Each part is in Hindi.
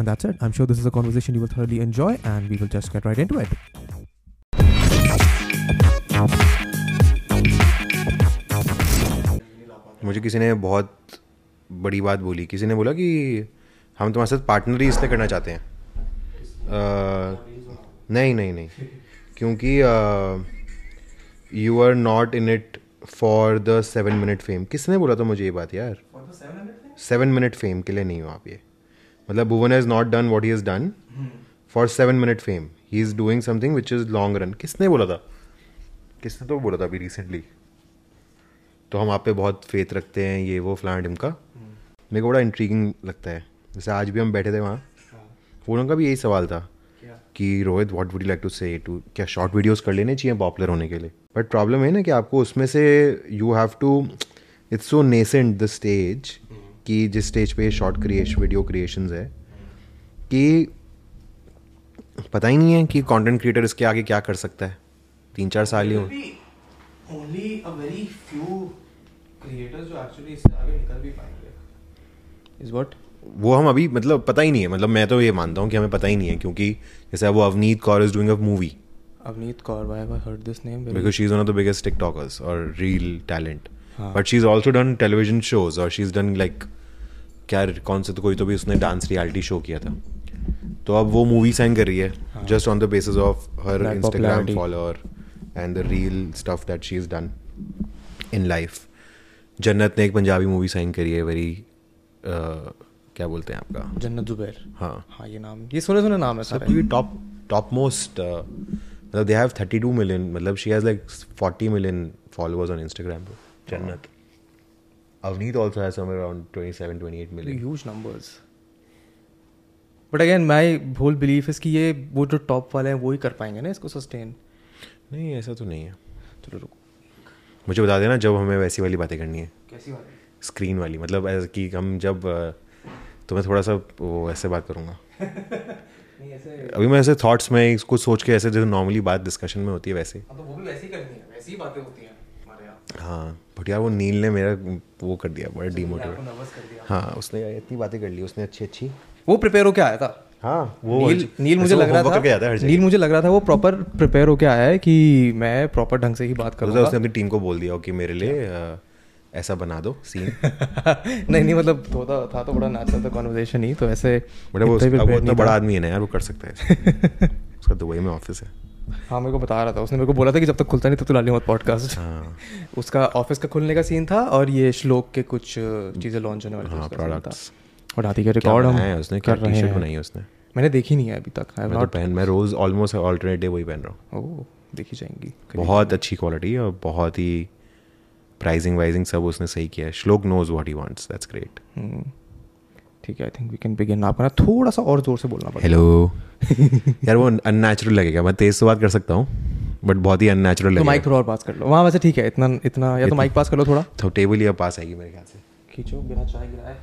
And that's it. I'm sure this is a conversation you will thoroughly enjoy, and we will just get right into it. मुझे किसी ने बहुत बड़ी बात बोली। किसी ने बोला कि हम तुम्हारे साथ पार्टनर ही इसलिए करना चाहते हैं। अ, नहीं नहीं नहीं। क्योंकि you are not in it for the seven minute fame किसने बोला था मुझे ये बात यार? सेवन मिनट फेम के लिए नहीं हो आप ये। मतलब Bhuvan has not done what he has done for seven minute fame he is doing something which is long run किसने बोला था? किसने तो बोला था अभी रिसेंटली तो हम आप पे बहुत फेथ रखते हैं ये वो फ्लान ढिमका मेरे को बड़ा इंट्रीगिंग लगता है। जैसे आज भी हम बैठे थे वहाँ वो का भी यही सवाल था कि Rohit what would you like to say to क्या शॉर्ट वीडियोस कर लेने चाहिए पॉपुलर होने के लिए? बट प्रॉब्लम है ना कि आपको उसमें से you have to it's so nascent the stage कि जिस स्टेज पे शॉर्ट क्रिएशन वीडियो क्रिएशंस है कि पता ही नहीं है कि कंटेंट क्रिएटर इसके आगे क्या कर सकता है। तीन चार साल ही हो। only a very few creators जो actually इससे आगे निकल भी पाएँगे। Is what? वो हम अभी मतलब पता ही नहीं है मतलब मैं तो ये मानता हूँ कि हमें पता ही नहीं है क्योंकि जैसे वो Avneet Kaur is doing a movie Avneet Kaur why have I heard this name? Very because she is one of the biggest TikTokers और रील टैलेंट हाँ. But she is also done television shows और शी इज़ डन लाइक क्या कौन से तो कोई तो भी उसने डांस रियलिटी शो किया था। तो अब वो मूवी साइन कर रही है just on the basis of her Instagram follower and the real stuff that she is done in life Jannat ने एक पंजाबी मूवी साइन करी है वेरी क्या बोलते हैं आपका? जन्नत जुबैर। हाँ। हाँ ये नाम ये सुने सुने नाम है सारे। ये टॉप टॉप मोस्ट मतलब दे हैव 32 मिलियन मतलब she has like 40 million followers on Instagram Jannat Avneet also has somewhere around 27 28 million huge numbers but again my whole belief is कि ये वो जो टॉप वाले हैं वो ही कर पाएँगे ना इसको सस्टेन नहीं ऐसा तो नहीं है। चलो रुको। मुझे बता देना जब हमें वैसी वाली बातें करनी है। कैसी बात है स्क्रीन वाली मतलब ऐसे कि हम जब uh, तो मैं थोड़ा सा वो ऐसे बात करूँगा। ऐसे अभी मैं ऐसे थॉट्स में इसको सोच के ऐसे जैसे नॉर्मली बात डिस्कशन में होती है वैसे। हाँ तो वो भी वैसी करनी है वैसी ही बातें होती हैं हमारे यहाँ। हाँ। बट यार वो नील ने मेरा वो कर दिया बड़ा डीमोटिवेट नर्वस कर दिया। हाँ उसने यार इतनी बातें कर ली उसने अच्छी अच्छी। वो प्रिपेयर होके आया था। हाँ वो नील नील मुझे लग रहा है था नील मुझे लग रहा था वो प्रॉपर प्रिपेयर होके आया है कि मैं प्रॉपर ढंग से ही बात तो उसने अपनी टीम को बोल दिया कि मेरे लिए ऐसा बना दो सीन नहीं नहीं मतलब होता था तो बड़ा नेचुरल था कॉन्वर्जेशन ही तो ऐसे वो इतना बड़ा आदमी है ना यार वो कर सकता है उसका दुबई में ऑफ़िस है। हाँ मेरे को बता रहा था। उसने मेरे को बोला था कि जब तक खुलता नहीं तब तो लाली मत पॉडकास्ट हाँ। उसका ऑफ़िस का खुलने का सीन था और ये श्लोक के कुछ चीज़ें लॉन्च होने वाली हाँ। प्रोडक्ट्स और हाथी के रिकॉर्ड हम उसने? क्या कर रहे हैं। बनाई उसने? मैंने देखी नहीं है अभी तक। मैं तो पहन मैं रोज ऑलमोस्ट ऑल्टरनेट डे वही पहन रहा हूँ। ओ देखी जाएँगी। बहुत अच्छी क्वालिटी और बहुत ही प्राइसिंग वाइजिंग सब उसने सही किया है। Shlok knows what he wants that's great ठीक है I think we can begin आपको ना थोड़ा सा और ज़ोर से बोलना पड़ेगा। हेलो यार वो अननेचुरल लगेगा मैं तेज से बात कर सकता हूँ बट बहुत ही अननेचुरल तो माइक थोड़ा और पास कर लो। वहाँ वैसे ठीक है इतना इतना या तो माइक पास कर लो थोड़ा। तो टेबल ही पास आएगी मेरे ख्याल से। खींचो बिना चाय गिराए।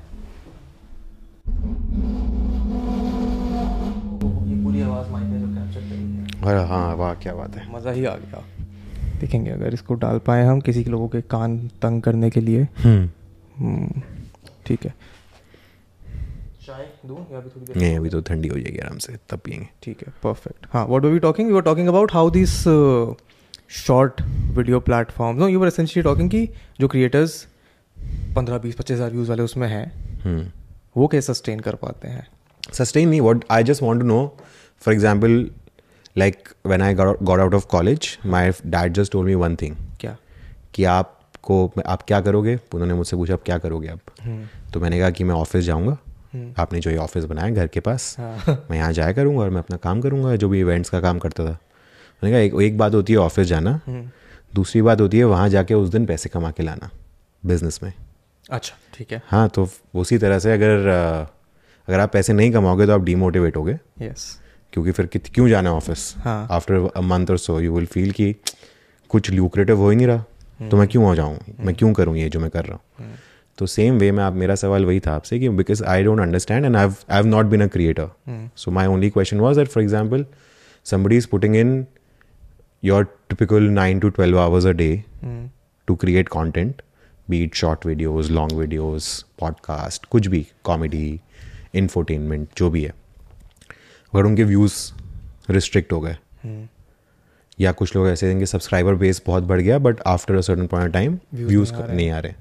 ये पूरी आवाज़ माइक में जो कैप्चर करेगी और हाँ वाह क्या बात है। मज़ा ही आ गया। देखेंगे अगर इसको डाल पाए हम किसी के लोगों के कान तंग करने के लिए। हम्म। हम्म, ठीक है। चाय दूँ या अभी थोड़ी देर नहीं अभी तो ठंडी हो जाएगी आराम से तब पियेंगे। ठीक है परफेक्ट हाँ what were we talking we were talking about how this short video platform no you were essentially talking कि जो क्रिएटर्स पंद्रह बीस पच्चीस हज़ार व्यूज़ वाले उसमें हैं हम्म। वो कैसे सस्टेन कर पाते हैं? Me what i just want to know for example like when i got, got out of college my dad just told me one thing. क्या? कि आपको आप क्या करोगे? उन्होंने मुझसे पूछा आप क्या करोगे आप तो मैंने कहा कि मैं ऑफ़िस जाऊँगा। आपने जो ये ऑफ़िस बनाया घर के पास हाँ। मैं यहाँ जाया करूँगा और मैं अपना काम करूँगा जो भी इवेंट्स का काम करता था। मैंने कहा एक एक बात होती है ऑफ़िस जाना दूसरी बात होती है वहाँ जाके उस दिन पैसे कमा के लाना बिज़नेस में। अच्छा ठीक है। हाँ तो उसी तरह से अगर अगर आप पैसे नहीं कमाओगे तो आप डीमोटिवेट होगे। यस क्योंकि फिर कित क्यों जाना ऑफ़िस हाँ। आफ्टर अ मंथ और सो यू विल फील कि कुछ ल्यूक्रेटिव हो ही नहीं रहा। तो मैं क्यों आ जाऊँ? मैं क्यों करूँ ये जो मैं कर रहा हूँ? तो सेम वे में आप मेरा सवाल वही था आपसे कि because I don't understand and I have not been a creator so my only question was that for example somebody is putting in your typical 9 to 12 hours a day to create content be it short videos long videos podcast कुछ भी कॉमेडी infotainment जो भी है। अगर उनके व्यूज़ रिस्ट्रिक्ट हो गए या कुछ लोग ऐसे हैं सब्सक्राइबर बेस बहुत बढ़ गया but after a certain point time views नहीं आ रहे।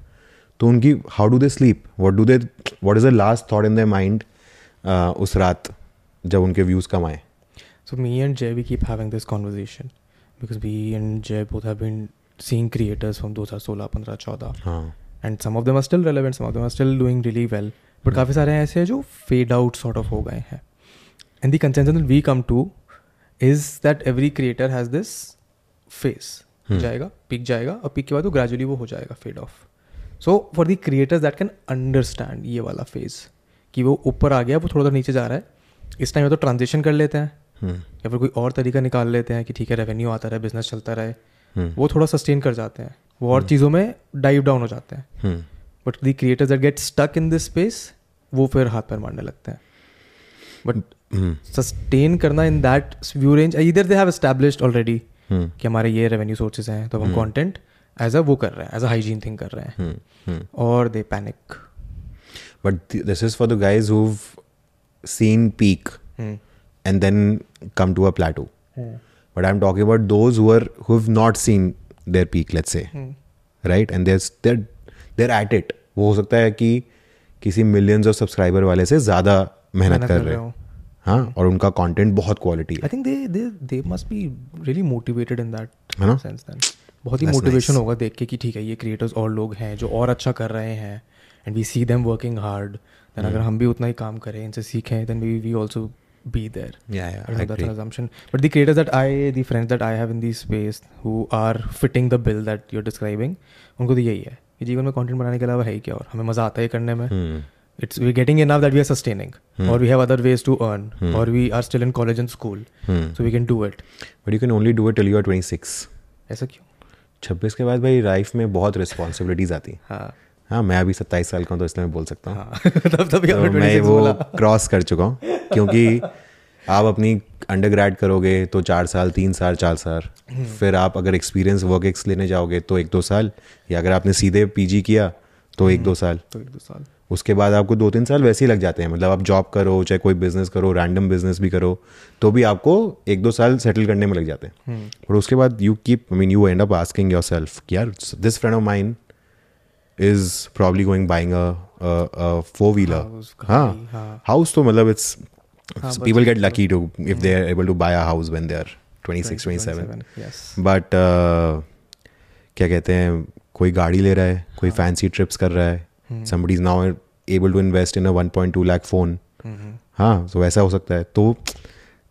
तो उनकी how do they sleep what do they what is the last thought in the mind उस रात जब उनके व्यूज़ कम आए? So me and Jay we keep having this conversation because me and Jay both have been seeing creators from दो हज़ार सोलह पंद्रह चौदह and some of them are still relevant some of them are still doing really well but काफ़ी सारे ऐसे हैं जो फेड आउट सॉर्ट ऑफ़ हो गए हैं। And the consensus we come to is that every creator has this phase जाएगा पिक जाएगा और पिक के बाद वो ग्रेजुअली वो हो जाएगा fade off so for the creators that can understand ये वाला फ़ेज़ कि वो ऊपर आ गया वो थोड़ा सा नीचे जा रहा है इस टाइम तो ट्रांजेक्शन कर लेते हैं। हम्म, या फिर कोई और तरीका निकाल लेते हैं कि ठीक है रेवेन्यू आता रहे बिज़नेस चलता रहे। हम्म, वो थोड़ा सस्टेन कर जाते हैं। वो और hmm. चीज़ों में डाइव डाउन हो जाते हैं। हम्म, but the creators that get stuck in this space वो फिर हाथ पैर मारने लगते हैं। बट हम्म, सस्टेन करना इन दैट व्यू रेंज इधर they have established already hmm, कि हमारे ये रेवेन्यू सोर्सेज हैं तो हम कंटेंट एज अ वो कर रहे हैं एज अ हाइजीन थिंग कर रहे हैं. और they panic but this is for the guys seen peak and then come to a plateau but I am talking about those who who've not seen their peak let's say right and there there at it वो हो सकता है कि किसी मिलियंस ऑफ़ सब्सक्राइबर वाले से ज़्यादा मेहनत कर, रहे हो। हाँ। hmm. और उनका कंटेंट बहुत quality I think they they they must be really motivated in that sense बहुत ही मोटिवेशन होगा देख के कि ठीक है ये क्रिएटर्स और लोग हैं जो और अच्छा कर रहे हैं and we see them working hard then अगर हम भी उतना ही काम करें इनसे सीखें then we we also be there but the creators that I the friends that I have in the space who are fitting the bill that you are describing उनको तो यही है कि जीवन में कॉन्टेंट बनाने के अलावा है ही क्या और हमें मज़ा आता है करने में। It's we getting in that we are sustaining और we have other ways to earn और we are still in college and school so we can do it but you can only do it till you are twenty six ऐसा क्यों? छब्बीस के बाद भाई लाइफ में बहुत रिस्पॉन्सिबिलिटीज आती हैं। हाँ। हाँ मैं अभी सत्ताईस साल का हूँ तो इसलिए मैं बोल सकता हूँ। हाँ। तब तभी तो मैं 26 वो क्रॉस कर चुका हूँ क्योंकि आप अपनी अंडर करोगे तो चार साल तीन साल चार साल। फिर आप अगर एक्सपीरियंस वर्क एक्स लेने जाओगे तो एक दो साल या अगर आपने सीधे पीजी किया तो एक दो साल। तो एक दो साल। उसके बाद आपको दो तीन साल वैसे ही लग जाते हैं। मतलब आप जॉब करो चाहे कोई बिज़नेस करो रैंडम बिज़नेस भी करो तो भी आपको एक दो साल सेटल करने में लग जाते हैं। और उसके बाद you keep I mean you end up asking yourself यार this friend of mine is probably going buying a four wheeler हाँ। हाँ। हाउस तो मतलब इट्स हाँ, people get lucky to if they are able to buy a house when they are 26 27 but क्या कहते हैं कोई गाड़ी ले रहा है कोई फैंसी ट्रिप्स कर रहा है somebody is now able to invest in a 1.2 lakh phone हाँ तो ऐसा हो सकता है। तो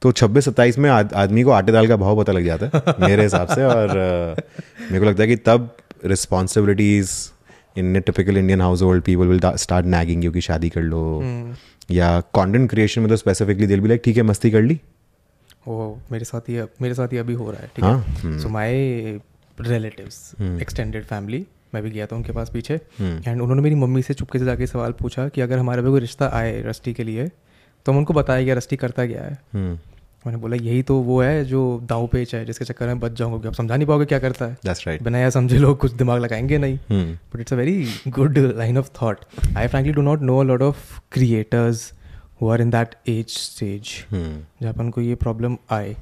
तो छब्बीस सत्ताईस में आद, आदमी को आटे दाल का भाव पता लग जाता है मेरे हिसाब से और uh, मेरे को लगता है कि तब responsibilities in typical Indian household people will start nagging you कि शादी कर लो। या कंटेंट क्रिएशन में तो स्पेसिफिकली दिल भी लाइक ठीक है मस्ती कर ली। वो मेरे साथ ही मेरे साथ ही अभी हो रहा है ठीक हाँ। So my relatives. Extended family मैं भी गया था उनके पास पीछे। हम्म। एंड उन्होंने मेरी मम्मी से चुपके से जाके सवाल पूछा कि अगर हमारे पे कोई रिश्ता आए रस्टी के लिए तो हम उनको बताया गया रस्टी करता गया है। हम्म। मैंने बोला यही तो वो है जो दाव पेच है जिसके चक्कर में बच जाऊँगा आप समझा नहीं पाओगे क्या करता है। दैट्स राइट बिना या समझे लोग कुछ दिमाग लगाएँगे नहीं। But it's a very good line of of I I frankly not no a lot of creators who are in that age stage hmm जहाँ पर उनको ये प्रॉब्लम आए।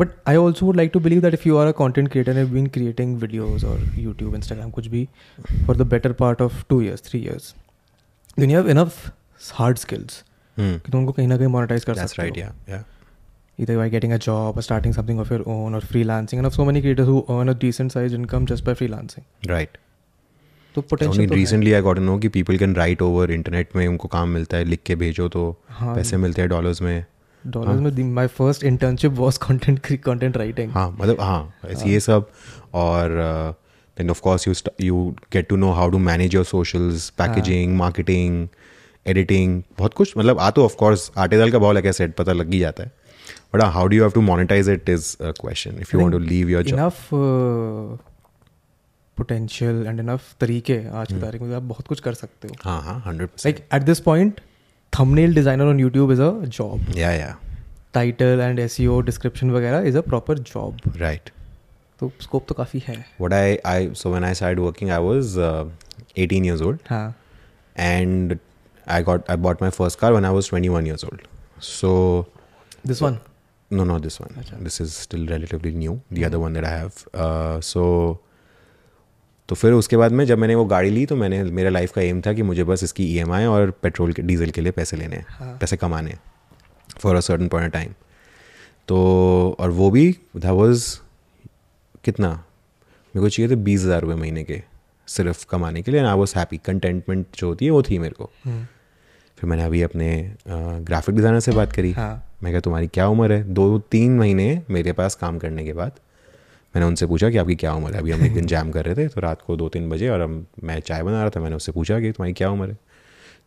But I also would like to believe that if you are a content creator and been creating videos और यूट्यूब इंस्टाग्राम कुछ भी for the better part of two years three years then you have enough hard skills कि तुम उनको कहीं ना कहीं मोनिटाइज कर सकते हो। either by getting a job or starting something of your own or freelancing and of so many creators who earn a decent sized income just by freelancing. Right तो पोटेंशियल तो है। recently I got to know कि people can write over internet में उनको काम मिलता है लिख के भेजो तो हाँ। पैसे मिलते हैं डॉलर्स में। डॉलर्स हाँ, में my first internship was content content writing हाँ मतलब हाँ ऐसे ये सब और then of course you you get to know how to manage your socials packaging marketing editing बहुत कुछ। मतलब आ तो ऑफकोर्स आटे दाल का बहुत लगे सेट पता लग ही जाता है। But how do you have to monetize it is a question if you want to leave your job enough potential and enough तरीके आज की तारीख में आप बहुत कुछ कर सकते हो। At this point thumbnail designer on YouTube is a job title and as description वगैरह is a proper job right तो स्कोप तो काफ़ी है। What I I so when I started working I was 18 years old and I got I bought my first car when I was 21 years old so this one no no this one this is still relatively new the other one that I have so तो फिर उसके बाद में जब मैंने वो गाड़ी ली तो मैंने मेरा लाइफ का एम था कि मुझे बस इसकी ईएमआई और पेट्रोल के डीजल के लिए पैसे लेने हैं हाँ। पैसे कमाने हैं for a certain point time तो और वो भी दैट वाज कितना? मेरे को चाहिए थे बीस हज़ार रुपये महीने के सिर्फ़ कमाने के लिए आई वॉज़ हैप्पी कंटेंटमेंट जो होती है वो थी मेरे को। फिर मैंने अभी अपने ग्राफिक डिज़ाइनर से बात करी। हाँ। मैं कहा तुम्हारी क्या उम्र है? दो तीन महीने मेरे पास काम करने के बाद मैंने उनसे पूछा कि आपकी क्या उम्र है? अभी हम एक दिन जैम कर रहे थे तो रात को दो तीन बजे और हम मैं चाय बना रहा था मैंने उससे पूछा कि तुम्हारी क्या उम्र है?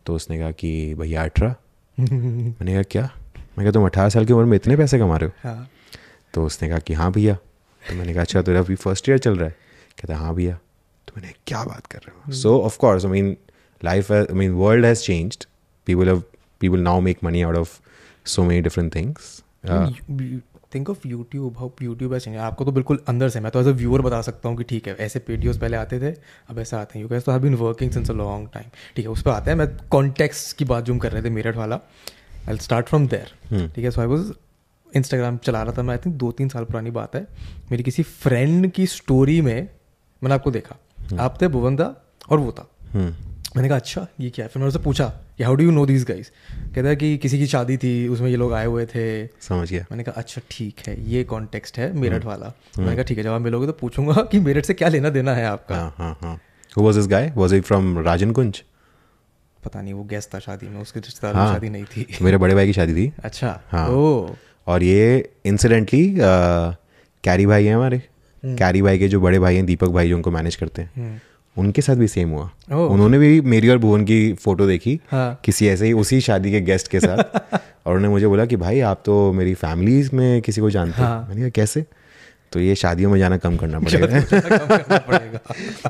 तो उसने कहा कि भैया अठारह। मैंने कहा क्या? मैं कहा तुम अठारह साल की उम्र में इतने पैसे कमा रहे हो? हाँ। तो उसने कहा कि हाँ भैया। तो मैंने कहा अच्छा तेरा अभी फ़र्स्ट ईयर चल रहा है? कहता हाँ भैया। तो मैंने क्या बात कर रहे हो? So of course I mean life I mean world has changed people have people now make money out of so many different things think of YouTube how YouTube है आपको तो बिल्कुल अंदर से मैं तो एज अ व्यूअर बता सकता हूँ कि ठीक है ऐसे वीडियोस पहले आते थे अब ऐसे आते हैं। यू गैस तो have been working since a long time ठीक है उस पर आते हैं। मैं कॉन्टेक्स्ट की बात जूम कर रहे थे मेरठ वाला आई स्टार्ट फ्रॉम देयर ठीक है सो आई वॉज़ इंस्टाग्राम चला रहा था मैं आई थिंक दो तीन साल पुरानी बात है। मेरी किसी फ्रेंड की स्टोरी में मैंने आपको देखा। आप थे भुवन दा और वो था। मैंने कहा अच्छा ये क्या है? फिर मैंने उससे पूछा कि how do you know these guys कहता है कि किसी की शादी थी उसमें ये लोग आए हुए थे। समझ गया। मैंने कहा अच्छा ठीक है ये कॉन्टेक्स्ट है मेरठ वाला। मैंने कहा ठीक है जब आप मिलोगे तो पूछूँगा कि मेरठ से क्या लेना देना है आपका? हाँ हाँ हाँ। Who was this guy? Was he from Rajan पता नहीं वो गेस्ट था शादी में उसके रिश्तेदारों हाँ। शादी नहीं थी। मेरे बड़े भाई की शादी थी। अच्छा हाँ। ओ। और ये इंसिडेंटली कैरी भाई हैं हमारे। कैरी भाई के जो बड़े भाई हैं दीपक भाई जो उनको मैनेज करते हैं। हम्म, उनके साथ भी सेम हुआ oh. उन्होंने भी मेरी और भुवन की फ़ोटो देखी हाँ। किसी ऐसे ही उसी शादी के गेस्ट के साथ और उन्होंने मुझे बोला कि भाई आप तो मेरी फैमिली में किसी को जानते हैं हाँ। मैंने कहा कैसे तो ये शादियों में जाना कम करना पड़ेगा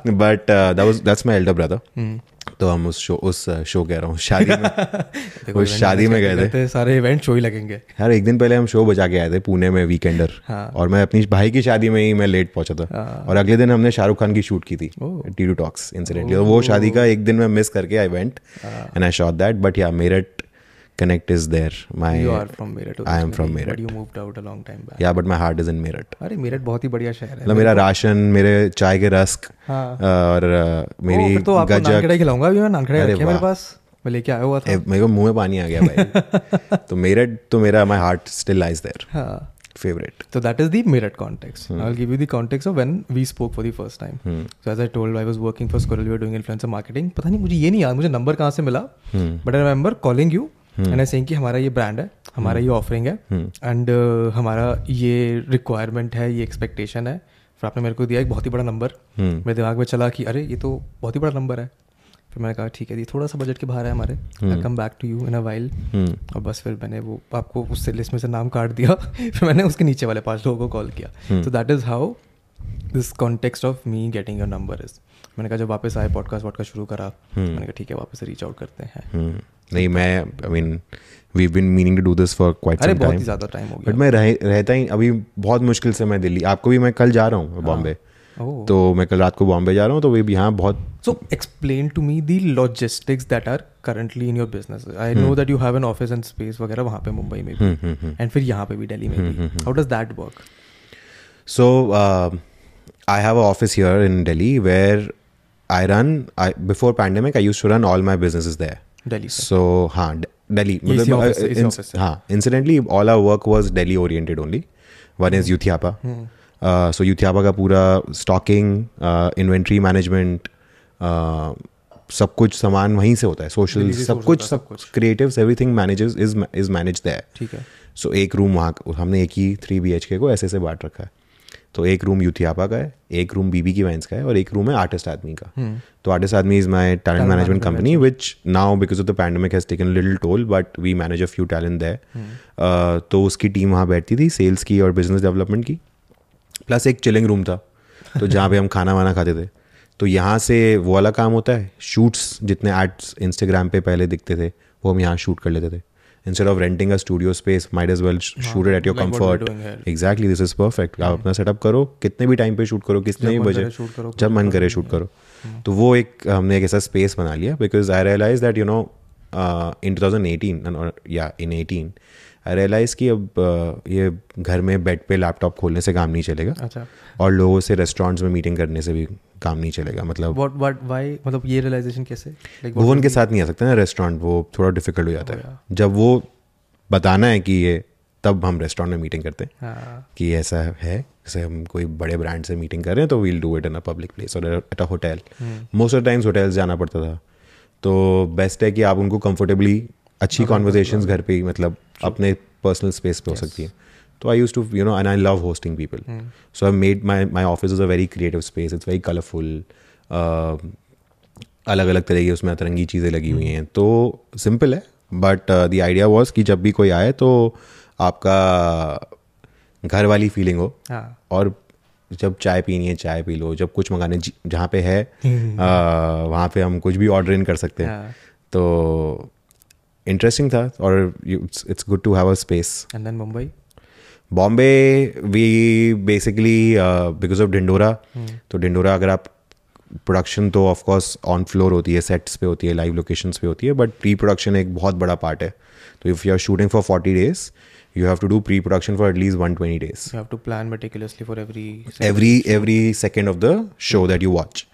but that's my elder brother. तो हम उस शो उस शो कह रहा हूँ शादी में उस शादी में गए थे। सारे इवेंट शो ही लगेंगे। यार एक दिन पहले हम शो बजा के आए थे पुणे में वीकेंडर हाँ। और मैं अपनी भाई की शादी में ही मैं लेट पहुँचा था। हाँ। और अगले दिन हमने शाहरुख खान की शूट की थी टी टू टॉक्स इंसिडेंटली तो वो शादी का एक दिन मैं मिस करके I went. And I shot that but yeah Meerut connect is there my you are from Meerut I am from Meerut. You moved out a long time back yeah but my heart is in Meerut अरे मेरठ बहुत ही बढ़िया शहर है मतलब मेरा राशन मेरे चाय के रस्क हाँ और uh, मेरी तो आपको नानखेड़ा खिलाऊँगा अभी मैं नानखेड़ा रखे मेरे पास मैं लेके आया हुआ था मेरे को मुँह में पानी आ गया भाई तो मेरठ तो मेरा my heart still lies there हाँ favourite So that is the Meerut context. I'll give you the context of when we spoke for the first time. So as I told, I was working for Squirrel. We were doing influencer marketing. पता नहीं मुझे ये नहीं याद मुझे नंबर कहाँ से मिला but I remember calling you and I saying कि हमारा ये ब्रांड है हमारा ये ऑफरिंग है एंड हमारा ये रिक्वायरमेंट है ये एक्सपेक्टेशन है। फिर आपने मेरे को दिया एक बहुत ही बड़ा नंबर मेरे दिमाग में चला कि अरे ये तो बहुत ही बड़ा नंबर है। फिर मैंने कहा ठीक है ये थोड़ा सा बजट के बाहर है हमारे। I come back to you in a while और बस फिर मैंने वो आपको उससे लिस्ट में से नाम काट दिया। फिर मैंने उसके नीचे वाले पाँच लोगों को कॉल किया। तो that is how this context of me getting your number is मैंने कहा जब वापस आए पॉडकास्ट वॉडकास्ट शुरू करा। मैंने कहा ठीक है वापस रीच आउट करते हैं. नहीं मैं I mean we been meaning to do this for quite अरे बहुत ही ज़्यादा टाइम हो गया। बट मैं रह, रहता ही अभी बहुत मुश्किल से मैं दिल्ली आपको भी मैं कल जा रहा हूँ बॉम्बे। हाँ। तो मैं कल रात को बॉम्बे जा रहा हूँ तो वही यहाँ बहुत so explain to me the logistics that are currently in your business I know that you have an office and space वगैरह वहाँ पे मुंबई में एंड hmm, hmm, hmm. फिर यहाँ पे भी डेली में how does that work so I have office here in Delhi where I run I before pandemic I use to run all my business is there Delhi incidentally all our work was Delhi oriented only one is Youthiapa so Youthiapa का पूरा स्टॉकिंग इन्वेंट्री मैनेजमेंट सब कुछ सामान वहीं से होता है सोशल सब कुछ सब कुछ creative everything manages is is manage that ठीक है सो एक रूम वहाँ हमने एक ही थ्री बी एच के को ऐसे ऐसे बांट रखा है तो एक रूम यूथियापा का है एक रूम बीबी की वाइन्स का है और एक रूम है आर्टिस्ट आदमी का. तो Artist Aadmi is my talent management company which now because of the pandemic has taken little toll but we manage a few talent there तो उसकी टीम वहाँ बैठती थी सेल्स की और बिज़नेस डेवलपमेंट की. प्लस एक चिलिंग रूम था तो जहाँ पे हम खाना वाना खाते थे. तो यहाँ से वो वाला काम होता है शूट्स जितने एड्स इंस्टाग्राम पे पहले दिखते थे वो हम यहाँ शूट कर लेते थे. Instead of renting a studio space might as well shoot it at your like what we're comfort doing here. Exactly this is perfect आप अपना सेटअप करो कितने भी टाइम पे शूट करो कितने भी बजे shoot जब मन करे। शूट करो। तो वो एक हमने एक ऐसा स्पेस बना लिया because I realise that you know in 2018 या इन 18 आई रियलाइज़ कि अब ये घर में बेड पे लैपटॉप खोलने से काम नहीं चलेगा। अच्छा। और लोगों से रेस्टोरेंट्स में मीटिंग करने से भी काम नहीं चलेगा मतलब व्हाट व्हाट व्हाई मतलब ये रियलाइजेशन कैसे? लाइक वो उनके साथ नहीं आ सकता ना रेस्टोरेंट वो थोड़ा डिफ़िकल्ट हो जाता Oh, है जब वो बताना है कि ये तब हम रेस्टोरेंट में मीटिंग करते हैं। हाँ। कि ऐसा है जैसे हम कोई बड़े ब्रांड से मीटिंग कर रहे हैं तो we'll do it in a public place और at a hotel most of times hotels जाना पड़ता था। तो बेस्ट है कि आप उनको कंफर्टेबली अच्छी कॉन्वर्जेशन घर पे ही मतलब अपने पर्सनल स्पेस पे हो सकती है। तो I use to you know and I love hosting people so I made my my office is a very creative space it's very colourful अलग अलग तरह की उसमें अतरंगी चीज़ें लगी हुई हैं। तो सिंपल है बट द आइडिया वॉज़ कि जब भी कोई आए तो आपका घर वाली फीलिंग हो। हाँ। और जब चाय पीनी है चाय पी लो। जब कुछ मंगाने जहाँ पे है आ, वहाँ पे हम कुछ भी ऑर्डर इन कर सकते हैं। हाँ। तो इंटरेस्टिंग था और it's good to have a space and then Mumbai Bombay we basically because of Dhindora तो डिंडोरा अगर आप प्रोडक्शन तो ऑफकोर्स ऑन फ्लोर होती है सेट्स पे होती है लाइव लोकेशंस पे होती है बट प्री प्रोडक्शन एक बहुत बड़ा पार्ट है. तो if you are shooting for forty days you have to do pre production for at least one twenty days you have to plan meticulously for every every every second of the show that you watch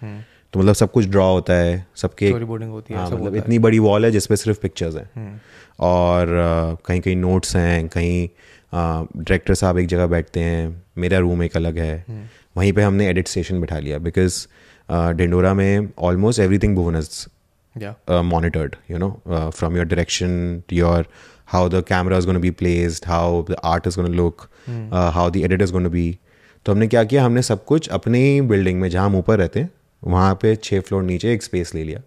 तो मतलब सब कुछ ड्रॉ होता है सबके होती है हाँ सब मतलब इतनी बड़ी वॉल है जिसपे सिर्फ़ पिक्चर्स हैं। हम्म। और uh, कहीं कहीं नोट्स हैं कहीं डायरेक्टर साहब एक जगह बैठते हैं मेरा रूम एक अलग है। हम्म। वहीं पे हमने एडिट स्टेशन बिठा लिया बिकॉज़ डिंडोरा में ऑलमोस्ट एवरीथिंग इज़ है monitored you know uh, from your direction to your how the camera is going to be placed how the art is going to look uh, how the edit is going to be तो हमने क्या किया? हमने सब कुछ अपनी बिल्डिंग में जहाँ हम ऊपर रहते हैं वहाँ पे छः फ्लोर नीचे एक स्पेस ले लिया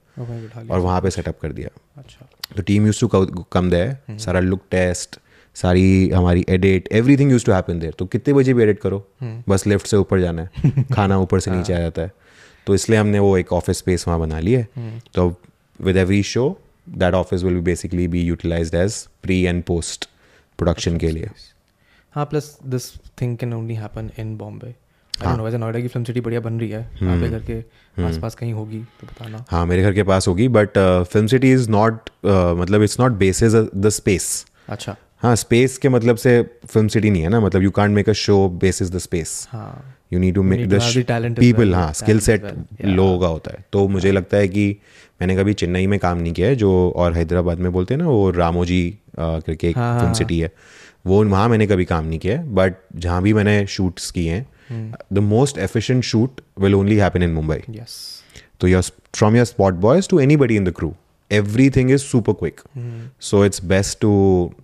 और वहाँ पे सेटअप कर दिया। अच्छा। तो team use to come there सारा लुक टेस्ट सारी हमारी edit everything use to happen there तो कितने बजे भी एडिट करो बस लिफ्ट से ऊपर जाना है खाना ऊपर से नीचे आ जाता है। तो इसलिए हमने वो एक ऑफ़िस स्पेस वहाँ बना लिया है। तो with every show that office will be basically be utilised as pre and post production के लिए। हाँ plus this thing can only happen in Bombay no वैसे नोएडा की फ़िल्म सिटी बढ़िया बन रही है। आपके घर के आसपास कहीं होगी तो बताना हाँ मेरे घर के पास होगी but Film City is not मतलब it's not basis the space अच्छा। हाँ स्पेस के मतलब से फ़िल्म सिटी नहीं है ना मतलब you can't make a show basis the space हाँ। You need to make need the people हाँ स्किल सेट yeah. लोगों का होता है। तो मुझे लगता है कि मैंने कभी चेन्नई में काम नहीं किया है जो और हैदराबाद में बोलते हैं ना वो रामोजी अ, करके एक हाँ, फ़िल्म हाँ, सिटी है। वो वहाँ मैंने कभी काम नहीं किया है बट जहाँ भी मैंने शूट्स किए हम्म। हैं the most efficient shoot will only happen in Mumbai. Yes. So your from your spot boys to anybody in the crew, everything is super quick. Hmm. So it's best to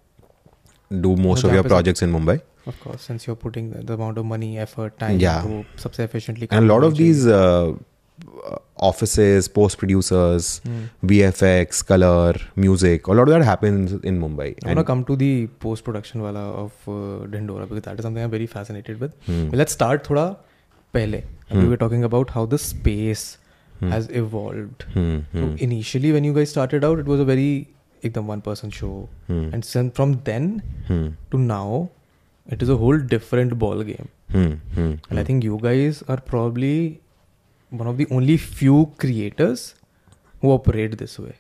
do most of your projects in Mumbai. Of course, since you're putting the, amount of money, effort, time yeah. to subsufficiently. And a lot of these uh, offices post producers vfx color music a lot of that happens in mumbai. I want to come to the post production wala of uh, Dindora because that is something I'm very fascinated with. Hmm. But let's start thoda pehle. We were talking about how the space has evolved. hmm, So hmm, initially, when you guys started out, it was a very ekdam one person show, hmm, and sen- from then hmm, to now, it is a whole different ball game. hmm, hmm, And I think you guys are probably one of the only few creators who operate this way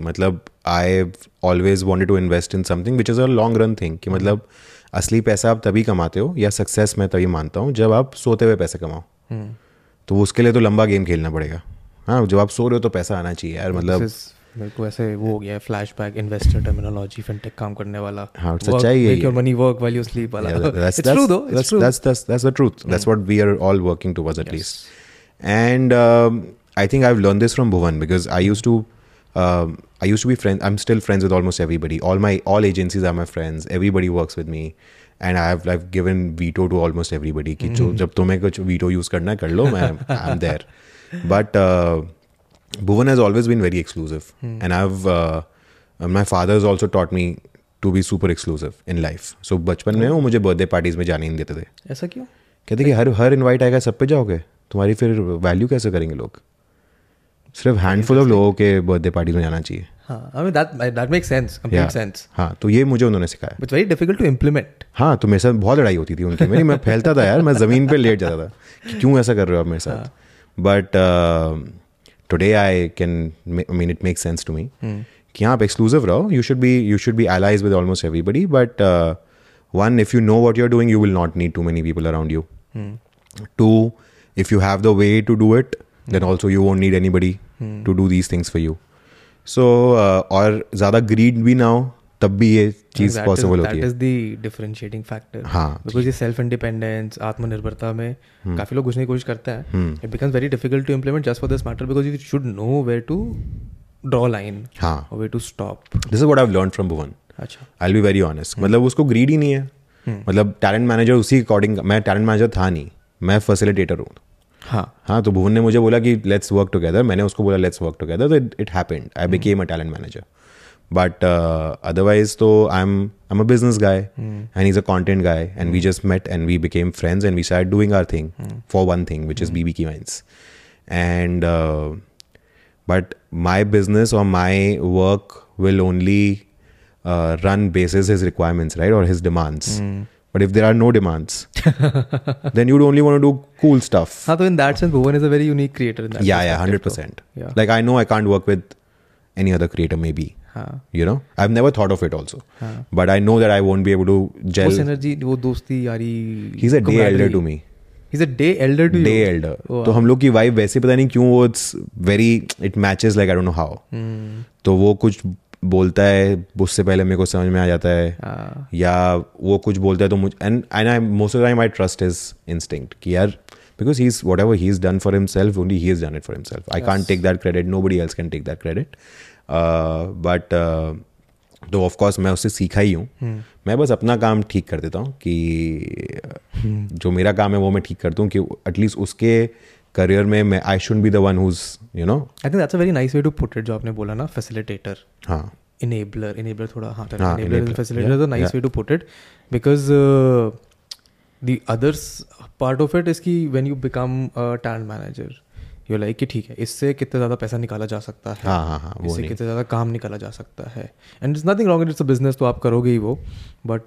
मतलब I always wanted to invest in something which is a long run thing कि मतलब असली पैसा आप तभी कमाते हो या सक्सेस मैं तभी मानता हूँ जब आप सोते हुए पैसे कमाओ। Hmm. तो उसके लिए तो लंबा गेम खेलना पड़ेगा। हाँ जब आप सो रहे हो तो पैसा आना चाहिए यार मतलब मेरे को ऐसे वो हो गया है फ्लैशबैक इन्वेस्टर टर्मिनोलॉजी फिनटेक काम करने वाला। हाँ, सच्चाई है। Your money work while you sleep वाला। It's true though it's true that's, that's, that's the truth. That's what we are all working towards at least. And um, I think I've learned this from Bhuvan because I used to, um, I used to be friends. I'm still friends with almost everybody. All my all agencies are my friends. Everybody works with me, and I've I've given veto to almost everybody. कि जो जब तुम्हें कुछ veto use करना है कर लो मैं I'm there. But uh, Bhuvan has always been very exclusive, and I've uh, uh, my father has also taught me to be super exclusive in life. So बचपन में वो मुझे बर्थडे पार्टीज़ में जाने नहीं देते थे ऐसा क्यों कहते कि हर हर इनवाइट आएगा सब पे जाओगे तुम्हारी फिर वैल्यू कैसे करेंगे लोग सिर्फ़ हैंडफुल ऑफ़ लोगों के बर्थडे पार्टी में जाना चाहिए। हाँ I mean that that makes sense complete sense हाँ तो ये मुझे उन्होंने सिखाया। But very difficult to implement हाँ तो मेरे साथ बहुत लड़ाई होती थी उनकी। मेरी मैं फैलता था यार मैं ज़मीन पे लेट जाता था कि क्यों ऐसा कर रहे हो आप मेरे साथ? But today I can I mean it make sense to me कि हाँ आप एक्सक्लूसिव रहो। You should be you should be allies with almost everybody but uh, one if you know what you're doing you will not need too many people around you two if you have the way to do it then also you won't need anybody to do these things for you. So uh, और ज़्यादा greed भी ना हो तब भी ये चीज़ पॉसिबल होती दैट है। इज़ द डिफरेंशिएटिंग फैक्टर हाँ, बिकॉज़ ये सेल्फ इंडिपेंडेंस आत्मनिर्भरता में काफ़ी लोग घुसने की कोशिश करते हैं। It becomes very difficult to implement just for this matter because you should know where to draw line हाँ। Where to stop this is what I learn from Bhuvan अच्छा। आई बी वेरी ऑनेस्ट मतलब उसको ग्रीड ही नहीं है। मतलब टैलेंट मैनेजर उसी अकॉर्डिंग मैं टैलेंट मैनेजर था नहीं। मैं फैसिलिटेटर हूँ। हाँ। हाँ तो भुवन ने मुझे बोला कि लेट्स वर्क टुगेदर मैंने उसको बोला लेट्स वर्क टुगेदर तो it happened I became a talent manager but otherwise तो I am I am a business guy and is a content guy and we just met and we became friends and we start doing our thing for one thing which is B B की mines and but my or my work will only uh, run basis his requirements right or his demands. but if there are no demands then you'd only want to do cool stuff हाँ तो in that sense Bhuvan is a very unique creator in that yeah yeah 100% Yeah. like i know i can't work with any other creator maybe हाँ you know i've never thought of it also but i know that i won't be able to वो gel सिनर्जी वो दोस्ती यारी he's a day elder to me he's a day elder to day you elder तो हम लोग की वाइफ वैसे पता नहीं क्यों वो it's very it matches like I don't know how तो वो कुछ बोलता है उससे पहले मेरे को समझ में आ जाता है। हाँ या वो कुछ बोलता है तो मुझे and and I most of time I trust his instinct कि यार because he is whatever he is done for himself only he is done it for himself I can't take that credit nobody else can take that credit but तो ऑफकोर्स मैं उससे सीखा ही हूँ। hmm. मैं बस अपना काम ठीक कर देता हूँ कि hmm. जो मेरा काम है वो मैं ठीक करता हूँ कि एटलीस्ट उसके करियर में मैं I should be the one whose you know I think that's a very nice way to put it जो आपने बोला ना फैसिलिटेटर हाँ. Enabler enabler थोड़ा हाँ हाँ, a nice yeah. way to put it. Because uh, the other s- part of it is कि when you become a talent manager you're कि ठीक है इससे कितना ज़्यादा पैसा निकाला जा सकता है? हाँ हाँ हाँ इससे नहीं। कितना ज़्यादा काम निकाला जा सकता है? And it's nothing wrong it's a business तो आप करोगे ही वो. बट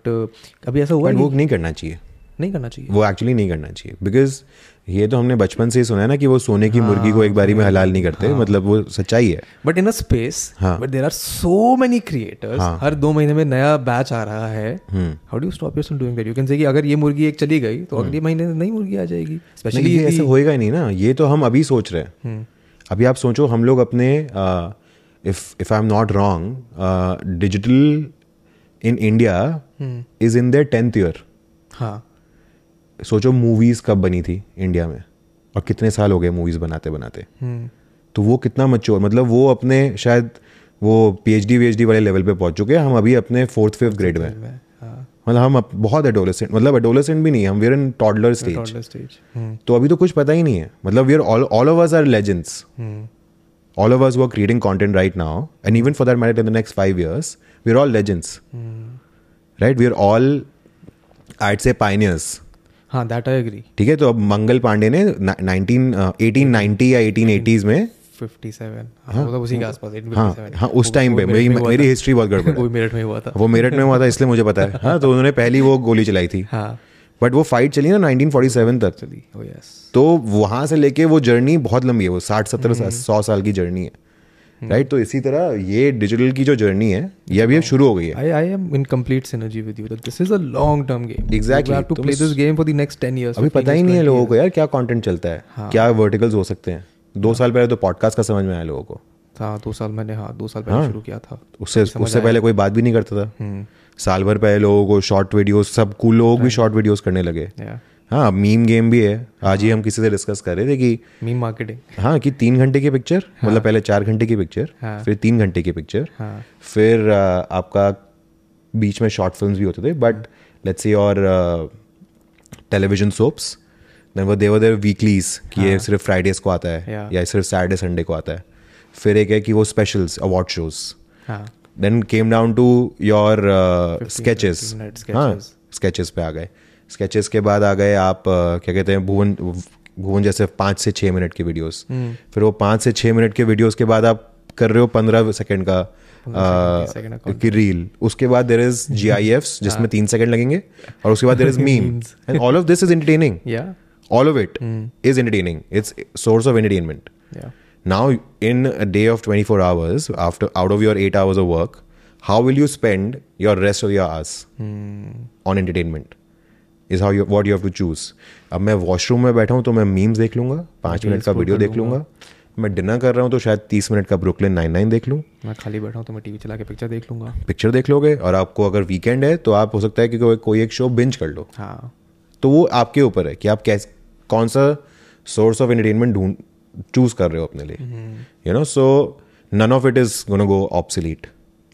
कभी ऐसा हुआ वो नहीं करना चाहिए। नहीं करना चाहिए। वो एक्चुअली नहीं करना चाहिए। बिकॉज़ ये तो हमने बचपन से ही सुना है ना कि वो सोने की मुर्गी को एक बारी में हलाल नहीं करते मतलब वो सच्चाई है। बट इन अ स्पेस हाँ। But there are so many creators हाँ। हर दो महीने में नया बैच आ रहा है। हम्म। How do stop your doing that you can say कि अगर ये मुर्गी एक चली गई तो अगले महीने नई मुर्गी आ जाएगी। स्पेशली ये ऐसे होएगा ही नहीं ना। ये तो हम अभी सोच रहे हैं। अभी आप सोचो हम लोग अपने if if I am not wrong digital in India is in their tenth year हाँ। सोचो मूवीज़ कब बनी थी इंडिया में और कितने साल हो गए मूवीज़ बनाते बनाते। हम्म, तो वो कितना मच्योर मतलब वो अपने शायद वो पीएचडी वीएचडी वाले लेवल पे पहुँच चुके हैं। हम अभी अपने फोर्थ फिफ्थ ग्रेड में हाँ। मतलब हम बहुत एडोलेसेंट मतलब एडोलेसेंट भी नहीं हम वीर इन टॉडलर स्टेज तो अभी तो कुछ पता ही नहीं है। मतलब we are all all of us are legends all of us who are creating content right now, and even for that matter, in the next five years, we're all legends. Right? We're all, I'd say, pioneers. हाँ दैट आई एग्री ठीक है तो अब मंगल पांडे ने नाइनटीन एटीन नाइनटी या एटीन एटीज में 57 हाँ मतलब उसी के आसपास हाँ हाँ उस वो- टाइम पे मेरी हुआ मेरी था। हिस्ट्री बहुत गड़बड़ वो मेरठ में हुआ था। वो मेरठ में हुआ था इसलिए मुझे पता है। हाँ तो उन्होंने पहली वो गोली चलाई थी। हाँ। बट वो फाइट चली ना 1947 तक। चली यस तो वहाँ से लेके वो जर्नी बहुत लंबी है वो साठ सत्तर हम्म। सौ साल की जर्नी है। राइट तो इसी तरह ये डिजिटल की जो जर्नी है ये अभी शुरू हो गई है। I, I am in complete synergy with you. That this is a long term game. Exactly. You have to तुम play इस- this game for the next 10 years. अभी पता ही नहीं है लोगों को यार क्या कंटेंट चलता है। हाँ। क्या वर्टिकल्स हो सकते हैं। दो साल पहले तो पॉडकास्ट का समझ में आया लोगों को। हाँ दो साल मैंने हाँ दो साल पहले हाँ। शुरू किया था। उससे उससे पहले कोई बात भी नहीं करता था। हम्म। साल भर पहले लोगों को शॉर्ट वीडियोस सब कूल लोग भी शॉर्ट वीडियोस करने लगे। या हाँ मीम गेम भी है। आज ही हम किसी से डिस्कस कर रहे थे कि मीम मार्केटिंग हाँ कि तीन घंटे की पिक्चर मतलब पहले चार घंटे की पिक्चर हाँ। फिर तीन घंटे की पिक्चर हाँ। फिर आपका बीच में शॉर्ट फिल्म्स भी होते थे बट लेट्स से और टेलीविज़न सोप्स देन वो देवर देर वीकलीज कि ये सिर्फ़ फ्राइडेज को आता है हाँ। या सिर्फ़ सैटरडे संडे को आता है। फिर एक है कि वो स्पेशल्स अवार्ड शोज़ हाँ। Then came down to your sketches हाँ स्केचेस पे आ गए। स्केचेस के बाद आ गए आप क्या कहते हैं भुवन भुवन जैसे पाँच से छः मिनट के वीडियोस। हम्म। फिर वो पाँच से छः मिनट के वीडियोस के बाद आप कर रहे हो पंद्रह सेकंड का का रील उसके बाद there is ji I F जिसमें तीन सेकंड लगेंगे और उसके बाद there is meme and all of this is entertaining या of of it is entertaining. It's of of entertainment या now in a day of 24 hours after out of your 8 hours of work how will you spend your rest of your hours on is how you what you have to choose. अब मैं वॉशरूम में बैठा हूँ तो मैं मीम्स देख लूँगा पाँच मिनट का वीडियो देख लूँगा। मैं डिनर कर रहा हूँ तो शायद तीस मिनट का ब्रुकलिन नाइन नाइन देख लूँ। मैं खाली बैठा हूँ तो मैं टीवी चला के पिक्चर देख लूँगा। पिक्चर देख लोगे और आपको अगर वीकेंड है तो आप हो सकता है कि कोई कोई एक शो बिंज कर लो। हाँ। तो वो आपके ऊपर है कि आप कैस कौन सा सोर्स ऑफ़ एंटरटेनमेंट ढूंढ चूज़ कर रहे हो अपने लिए। You know so none of it is gonna go obsolete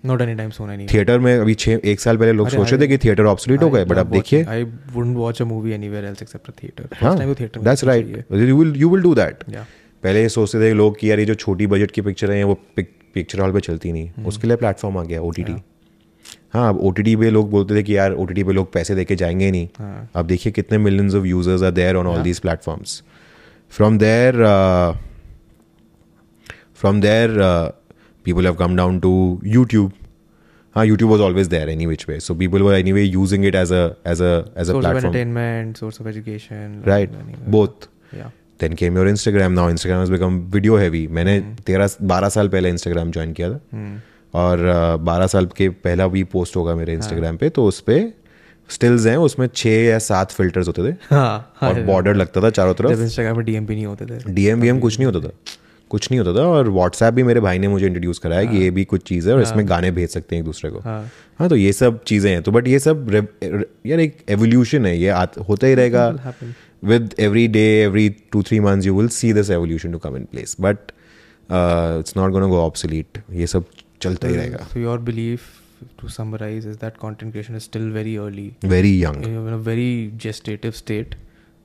not any time सोना नहीं थिएटर में अभी छः एक साल पहले लोग सोच रहे थे कि थिएटर ऑब्सोलीट हो गए बट अब देखिए। I wouldn't watch a movie anywhere else except a theatre theatre that's right you will you will do that पहले ये सोचते थे लोग कि यार ये जो छोटी बजट की पिक्चर है वो पिक्चर हॉल पे चलती नहीं। उसके लिए प्लेटफॉर्म आ गया ओ टी टी हाँ अब ओ टी टी पे लोग बोलते थे कि यार ओ टी टी पे लोग पैसे देके जाएँगे नहीं। हाँ। अब देखिए कितने millions of users are there on all these platforms from there from there people have come down to YouTube. हाँ, YouTube was always there any which way. So people were anyway using it as a as a as a source of entertainment source of education Right. Both. yeah Then came your Instagram. Now Instagram has become video heavy. मैंने तेरह बारह साल पहले Instagram ज्वाइन किया था और बारह साल के पहला भी पोस्ट होगा मेरे Instagram पे तो उस पे स्टिल्स हैं उसमें छः या सात फिल्टर्स होते थे हाँ हाँ और बॉर्डर लगता था चारों तरफ़ इंस्टाग्राम में डीएम भी नहीं होते थे डीएम वीएम कुछ नहीं होता था कुछ नहीं होता था और व्हाट्सएप भी मेरे भाई ने मुझे इंट्रोड्यूस कराया कि ये भी कुछ चीज़ है और इसमें गाने भेज सकते हैं एक दूसरे को। हाँ। हाँ तो ये सब चीज़ें हैं। तो बट ये सब यार एक एवोल्यूशन है। ये होता ही रहेगा। With every day every two three months you will see this evolution to come in place but it's not gonna go obsolete ये सब चलता ही रहेगा। so your belief to summarize is that content creation is still very early. Very young in a very gestative state.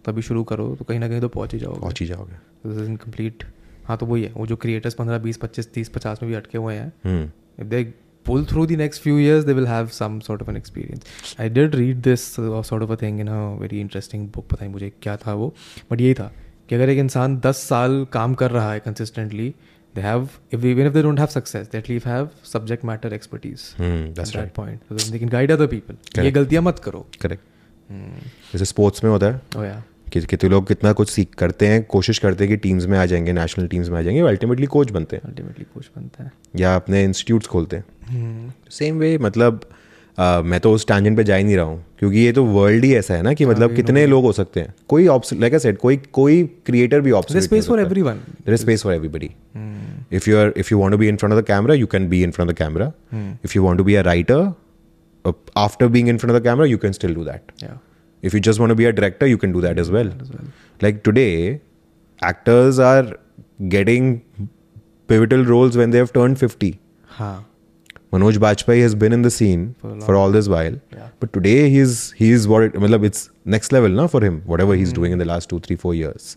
तभी शुरू करो तो कहीं ना कहीं तो पहुँच ही जाओगे। पहुँच ही जाओगे। दिस इज़ इनकम्प्लीट हाँ तो वही है वो जो क्रिएटर्स पंद्रह बीस पच्चीस तीस पचास में भी अटके हुए हैं। They pull through the next few years they will have some sort of an experience I did read this sort of a thing in a very interesting book पता नहीं मुझे क्या था वो। बट यही था कि अगर एक इंसान दस साल काम कर रहा है consistently they have if even if they don't have success that leave have subject matter expertise point guide other people ये गलतियाँ मत करो। Correct hmm. जैसे स्पोर्ट्स में होता है। oh, कितने तो लोग कितना कुछ सीख करते हैं कोशिश करते हैं कि टीम्स में आ जाएँगे नेशनल टीम्स में आ जाएँगे अल्टीमेटली कोच बनते हैं। अल्टीमेटली कोच बनते हैं। या अपने इंस्टीट्यूट्स खोलते हैं। Same hmm. वे मतलब आ, मैं तो उस टैंजन पे जा ही नहीं रहा हूँ क्योंकि ये तो वर्ल्ड ही ऐसा है ना कि मतलब कितने लोग हो सकते हैं। कोई लाइक आई सेड कोई कोई क्रिएटर भी option space for everyone space for everybody if you are if you want be in front of the camera you can be in front of the camera if you want to be a writer after being in front of the camera you can still do that if you just want to be a director you can do that as well. Like today actors are getting pivotal roles when they have turned 50 हाँ manoj bajpayee has been in the scene For for, all this while. Yeah. but today he's he's what it, matlab, it's next level na, for him whatever he's doing in the last two three four years.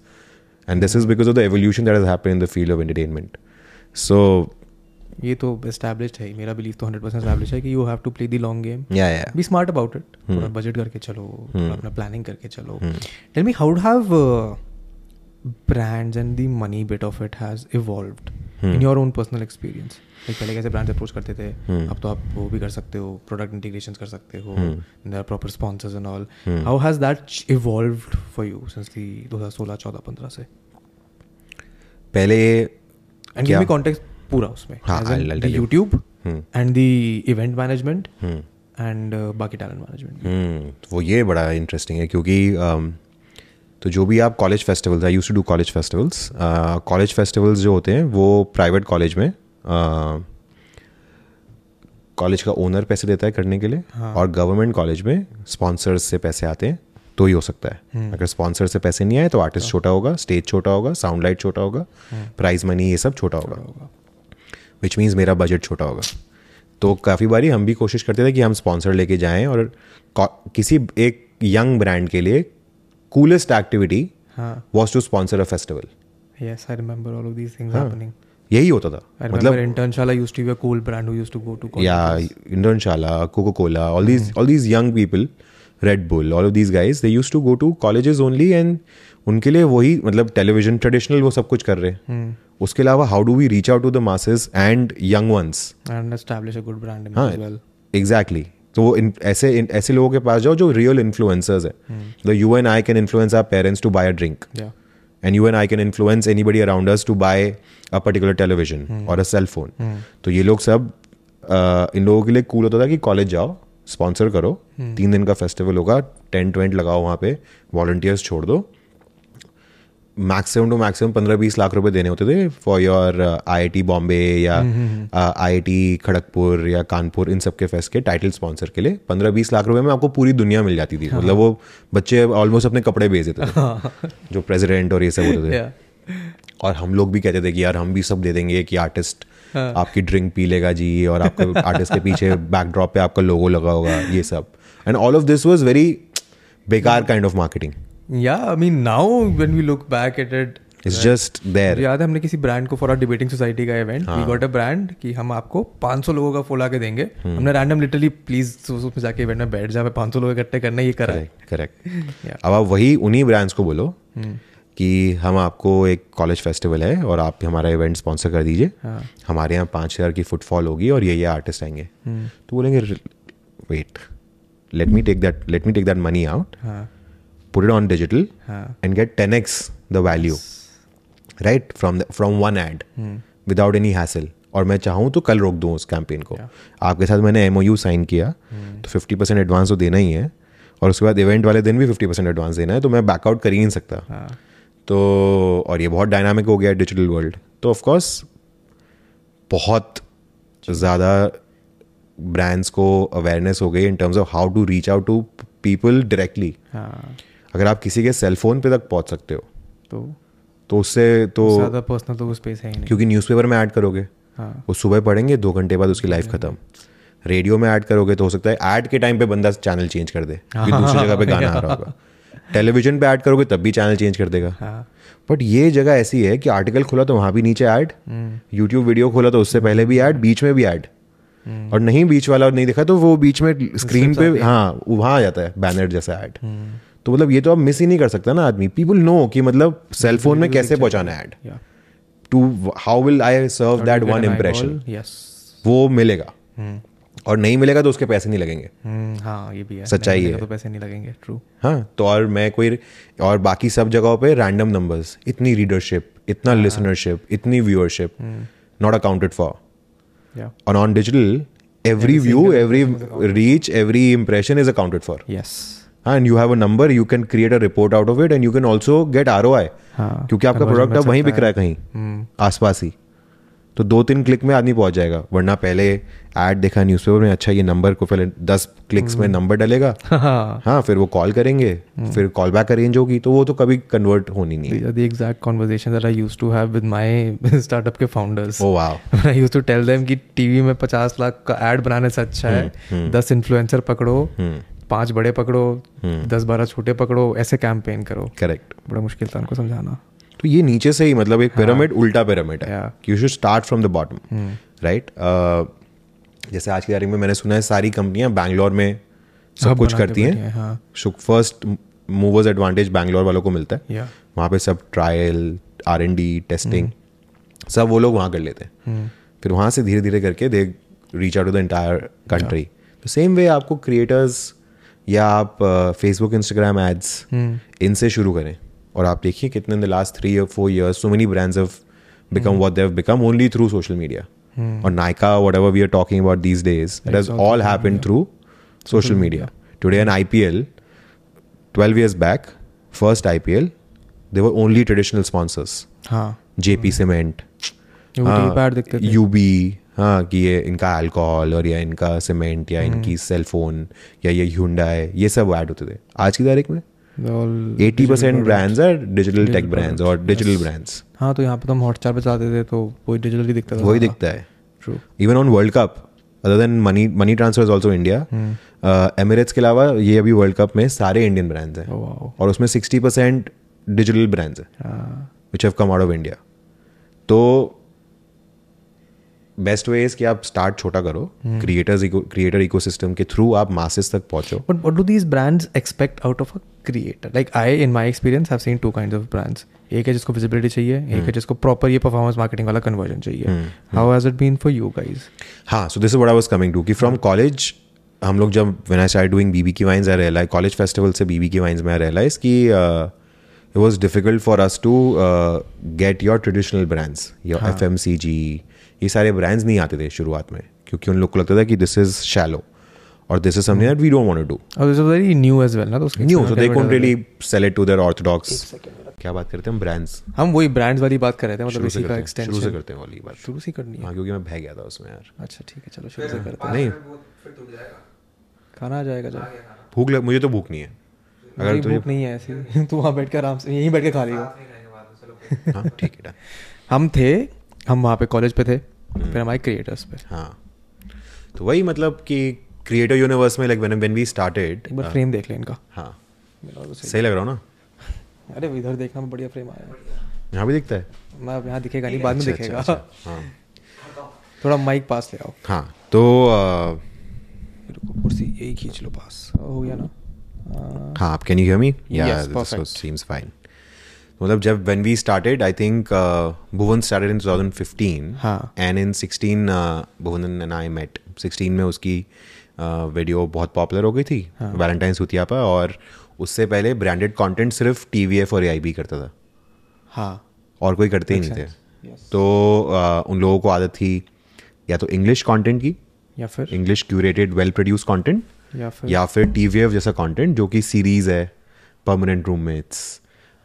And this is because of the evolution that has happened in the field of entertainment. So ये तो established है मेरा बिलीव तो 100% established है कि to play the long game. Yeah yeah. Be smart about it थोड़ा बजट करके चलो थोड़ा अपना प्लानिंग करके चलो। Tell me how have brands and the money bit of it has evolved in your own personal experience like पहले कैसे ब्रांड्स अप्रोच करते थे? अब तो आप वो भी कर सकते हो प्रोडक्ट इंटीग्रेशन कर सकते हो proper sponsors and all how has that evolved for you since the 2016 14 15 से? पहले एंड गिव मी कॉन्टेक्स्ट पूरा उसमें हाँ. YouTube Hmm. And the event management hmm. And बाकी टैलेंट मैनेजमेंट हम्म वो ये बड़ा इंटरेस्टिंग है क्योंकि um, तो जो भी आप college festivals I used to do college festivals college festivals जो होते हैं वो प्राइवेट कॉलेज में कॉलेज का ओनर पैसे देता है करने के लिए हाँ। और गवर्नमेंट कॉलेज में स्पॉन्सर्स से पैसे आते हैं तो ही हो सकता है हम्म। अगर स्पॉन्सर से पैसे नहीं आए तो आर्टिस्ट छोटा होगा स्टेज छोटा होगा साउंड लाइट छोटा होगा प्राइज मनी ये सब छोटा। होगा विच मीन्स मेरा बजट छोटा होगा। तो काफ़ी बारी हम भी कोशिश करते थे कि हम स्पॉन्सर लेके जाएँ और किसी एक यंग ब्रांड के लिए कूलेस्ट एक्टिविटी हाँ। Was to sponsor a festival yes i remember all of these things हाँ। happening यही होता था। I remember मतलब Internashala used to be a cool brand who used to go to या. Internshala Coca Cola all these all these young people Red Bull all of these guys they used to go to colleges only and उनके लिए वही मतलब टेलीविज़न ट्रेडिशनल वो सब कुछ कर रहे हैं। Hmm. उसके अलावा how do we reach out to the masses and young ones establish a good brand image हाँ as well. एग्जैक्टली तो वो इन, ऐसे इन, ऐसे लोगों के पास जाओ जो रियल इन्फ्लुएंसर्स है। The you and I can influence our parents to buy a drink yeah. And you and I can influence anybody around us to buy a particular television or a cell phone. तो ये लोग सब अ, इन लोगों के लिए कूल होता था कि कॉलेज जाओ स्पॉन्सर करो। hmm. तीन दिन का फेस्टिवल होगा टेंट वेंट लगाओ वहाँ पे वॉल्टियर्स छोड़ दो। मैक्सिमम टू मैक्सिमम पंद्रह बीस लाख रुपए देने होते थे for your I I T Bombay या आई आई टी खड़गपुर या कानपुर इन सब के फेस्ट के टाइटल स्पॉन्सर के लिए पंद्रह बीस लाख रुपए में आपको पूरी दुनिया मिल जाती थी। मतलब वो बच्चे ऑलमोस्ट अपने कपड़े बेच देते थे। जो प्रेजिडेंट और ये सब होते थे। और हम लोग भी कहते थे कि यार हम भी सब दे देंगे कि आर्टिस्ट आपकी ड्रिंक पी लेगा जी और आपके आर्टिस्ट के पीछे बैकड्रॉप पे आपका लोगो लगा होगा ये सब। And all of this was very बेकार kind of marketing yeah i mean now when we look back at it it's just there मुझे याद है हमने किसी ब्रांड को फॉर डिबेटिंग सोसाइटी का event we got a brand कि हम आपको 500 लोगों का फोला के देंगे। hmm. हमने रैंडम लिटरली प्लीज़ उसमें जाके इवेंट में बैठ जा 500 लोग इकट्ठे करना ये करा करेक्ट करेक्ट Yeah. अब आप वही उन्हीं ब्रांड्स को बोलो कि हम आपको एक कॉलेज फेस्टिवल है और आप हमारा इवेंट स्पॉन्सर कर दीजिए। हाँ। हमारे यहाँ पाँच हज़ार की फुटफॉल होगी और ये ये आर्टिस्ट आएँगे। तो बोलेंगे wait let me take that let me take that money out put it on digital हाँ। and get 10x the value right from the, from one ad without any hassle. और मैं चाहूँ तो कल रोक दूँ उस कैंपेन को। Yeah. आपके साथ मैंने एम साइन किया तो फिफ्टी परसेंट एडवांस तो देना ही है। और उसके बाद इवेंट वाले दिन भी फिफ्टी परसेंट एडवांस देना है तो मैं बैकआउट कर ही नहीं सकता। हाँ। तो और ये बहुत डायनामिक हो गया डिजिटल वर्ल्ड तो ऑफ़ कोर्स बहुत ज़्यादा ब्रांड्स को अवेयरनेस हो गई in terms of how to reach out to people directly अगर आप किसी के सेल फ़ोन पे तक पहुँच सकते हो तो? तो उससे तो ज़्यादा पर्सनल तो स्पेस है ही नहीं। क्योंकि न्यूज़पेपर में ऐड करोगे हाँ। वो सुबह पढ़ेंगे दो घंटे बाद उसकी लाइफ खत्म। रेडियो में ऐड करोगे तो हो सकता है ऐड के टाइम पे बंदा चैनल चेंज कर दे क्योंकि दूसरी जगह पे गाना आ रहा होगा। टेलीविज़न पे ऐड करोगे तब भी चैनल चेंज कर देगा। हाँ। बट ये जगह ऐसी है कि आर्टिकल खोला तो वहाँ भी नीचे ऐड यूट्यूब वीडियो खोला तो उससे पहले भी ऐड बीच में भी ऐड और नहीं बीच वाला नहीं देखा तो वो बीच में स्क्रीन पे हाँ। वहाँ आ जाता है बैनर जैसा ऐड तो मतलब ये तो आप मिस ही नहीं कर सकता ना आदमी। पीपल नो कि मतलब सेल फ़ोन में कैसे पहुंचाना है या to how will I serve that one impression वो मिलेगा। और नहीं मिलेगा तो उसके पैसे नहीं लगेंगे। हाँ ये भी है। सच्चाई है। तो पैसे नहीं लगेंगे ट्रू हाँ तो और मैं कोई और बाकी सब जगहों पे रैंडम नंबर्स इतनी रीडरशिप इतना लिसनरशिप इतनी व्यूअरशिप नॉट अकाउंटेड फॉर और on digital every view every reach every impression is accounted for yes and you have a number you can create a report out of it and you can also get ROI हाँ क्योंकि आपका प्रोडक्ट अब वहीं बिक रहा है कहीं हम्म, आसपास ही। तो दो तीन क्लिक में आदमी पहुँच जाएगा वरना पहले ऐड देखा न्यूज़पेपर में अच्छा ये नंबर को पहले दस क्लिक्स में नंबर डलेगा। हाँ। हाँ फिर वो कॉल करेंगे फिर कॉल बैक अरेंज होगी तो वो तो कभी कन्वर्ट होनी नहीं है। These are the exact conversations that I used to have with my startup के. ओ I used to tell them कि टीवी में पचास लाख का एड बनाने से अच्छा है। दस इन्फ्लुएंसर पकड़ो। पाँच बड़े पकड़ो दस बारह छोटे पकड़ो ऐसे कैंपेन करो। करेक्ट बड़ा मुश्किल था उनको समझाना। तो ये नीचे से ही मतलब एक पिरामिड उल्टा पिरामिड है। You should start from the bottom right जैसे आज की तारीख में मैंने सुना है सारी कंपनियाँ बैंगलोर में सब कुछ करती हैं। हैं, हाँ। फ़र्स्ट मूवर्स एडवांटेज बैंगलोर वालों को मिलता है। या वहाँ पे सब trial R and D testing सब वो लोग वहाँ कर लेते हैं। फिर वहाँ से धीरे धीरे करके they reach out to the entire country तो सेम वे आपको क्रिएटर्स या आप फेसबुक इंस्टाग्राम एड्स इनसे शुरू करें। और आप देखिए कितने इन द लास्ट थ्री और four years so many brands have become what they have become only through social media और Nykaa whatever we are talking about these days it has all happened through social media. Today, an IPL, 12 years back, first I P L they were only traditional sponsors हाँ। जेपी सीमेंट यू यूबी हाँ कि ये इनका अल्कोहल और या इनका सीमेंट या इनकी सेल फ़ोन या ये ह्यूंडा है ये सब ऐड होते थे। आज की तारीख में? Eighty percent brands are digital tech brands और डिजिटल ब्रांड्स हाँ तो यहाँ पे तो हम हॉटस्टार पे जाते थे तो वही डिजिटल ही दिखता था। वही दिखता है। True even on world cup other than money money transfer is also India Emirates के अलावा ये अभी वर्ल्ड कप में सारे इंडियन ब्रांड्स हैं। और उसमें सिक्सटी परसेंट डिजिटल ब्रांड्स हाँ which have come out of India तो बेस्ट वे इज़ कि आप स्टार्ट छोटा करो क्रिएटर्स क्रिएटर इकोसिस्टम के थ्रू आप मासेस तक पहुंचो। But what do these brands expect out of a creator like I in my experience, have seen two kinds of brands. एक है जिसको visibility चाहिए एक है जिसको proper ये performance marketing वाला conversion चाहिए। How has it been for you guys? हाँ so this is what I was coming to कि फ्रॉम कॉलेज हम लोग जब when I start doing BB Ki Vines I realise college festival से बीबी की वाइन्स में आई रियलाइज़ कि it was difficult for us to get your traditional brands your F M C G ये सारे ब्रांड्स नहीं आते थे शुरुआत में क्योंकि उन लोग को लगता था कि दिस इज़ शैलो और this is something that we don't want to do Oh, this was very new as well ना तो न्यू सो दे करने really sell it to their orthodox क्या बात करते हैं हम ब्रांड्स हम वही ब्रांड्स वाली बात कर रहे थे मतलब इसी का हैं शुरू से करते हैं वाली बात। शुरू से करनी है। हाँ क्योंकि मैं बह गया था उसमें यार। अच्छा ठीक है चलो शुरू से करते हैं। नहीं। खाना आ जाएगा जब भूख लग मुझे तो भूख नहीं है। अगर अगर तुझे भूख नहीं है ऐसी। तू वहाँ बैठ के आराम से यहीं बैठ के खा लेगा हाँ। ठीक है हम थे हम वहाँ पे कॉलेज पे थे फिर हमारे क्रिएटर्स पे। हाँ। तो वही मतलब कि क्रिएटर यूनिवर्स में लाइक व्हेन वी स्टार्टेड एक बार फ्रेम देख ले इनका। हाँ। सही लग रहा हो ना? अरे इधर देखना में बढ़िया फ्रेम आया यहाँ भी दिखता है? मैं अब यहाँ दिखेगा नहीं बाद में अच्छा, दिखेगा। अच्छा, अच्छा, हाँ। थोड़ा माइक पास ले आओ। हाँ तो कुर्सी यही खींच लो पास। हो गया ना? हाँ, हाँ आप कैन यू हियर मी या दिस सीम्स फाइन मतलब जब when we started I think Bhuvan started in 2015 हाँ। And in 16 Bhuvan and I met 16 में उसकी वीडियो बहुत पॉपुलर हो गई थी हाँ। वैलेंटाइंस हुतिया पर और उससे पहले ब्रांडेड कंटेंट सिर्फ़ टी वी एफ़ और ए आई बी करता था। हाँ। और कोई करते ही नहीं थे। Yes. तो uh, उन लोगों को आदत थी या तो इंग्लिश कंटेंट की या फिर? English curated well produce content या फिर? या फिर एफ़ जैसा कंटेंट जो कि सीरीज़ है परमानेंट रूममेट्स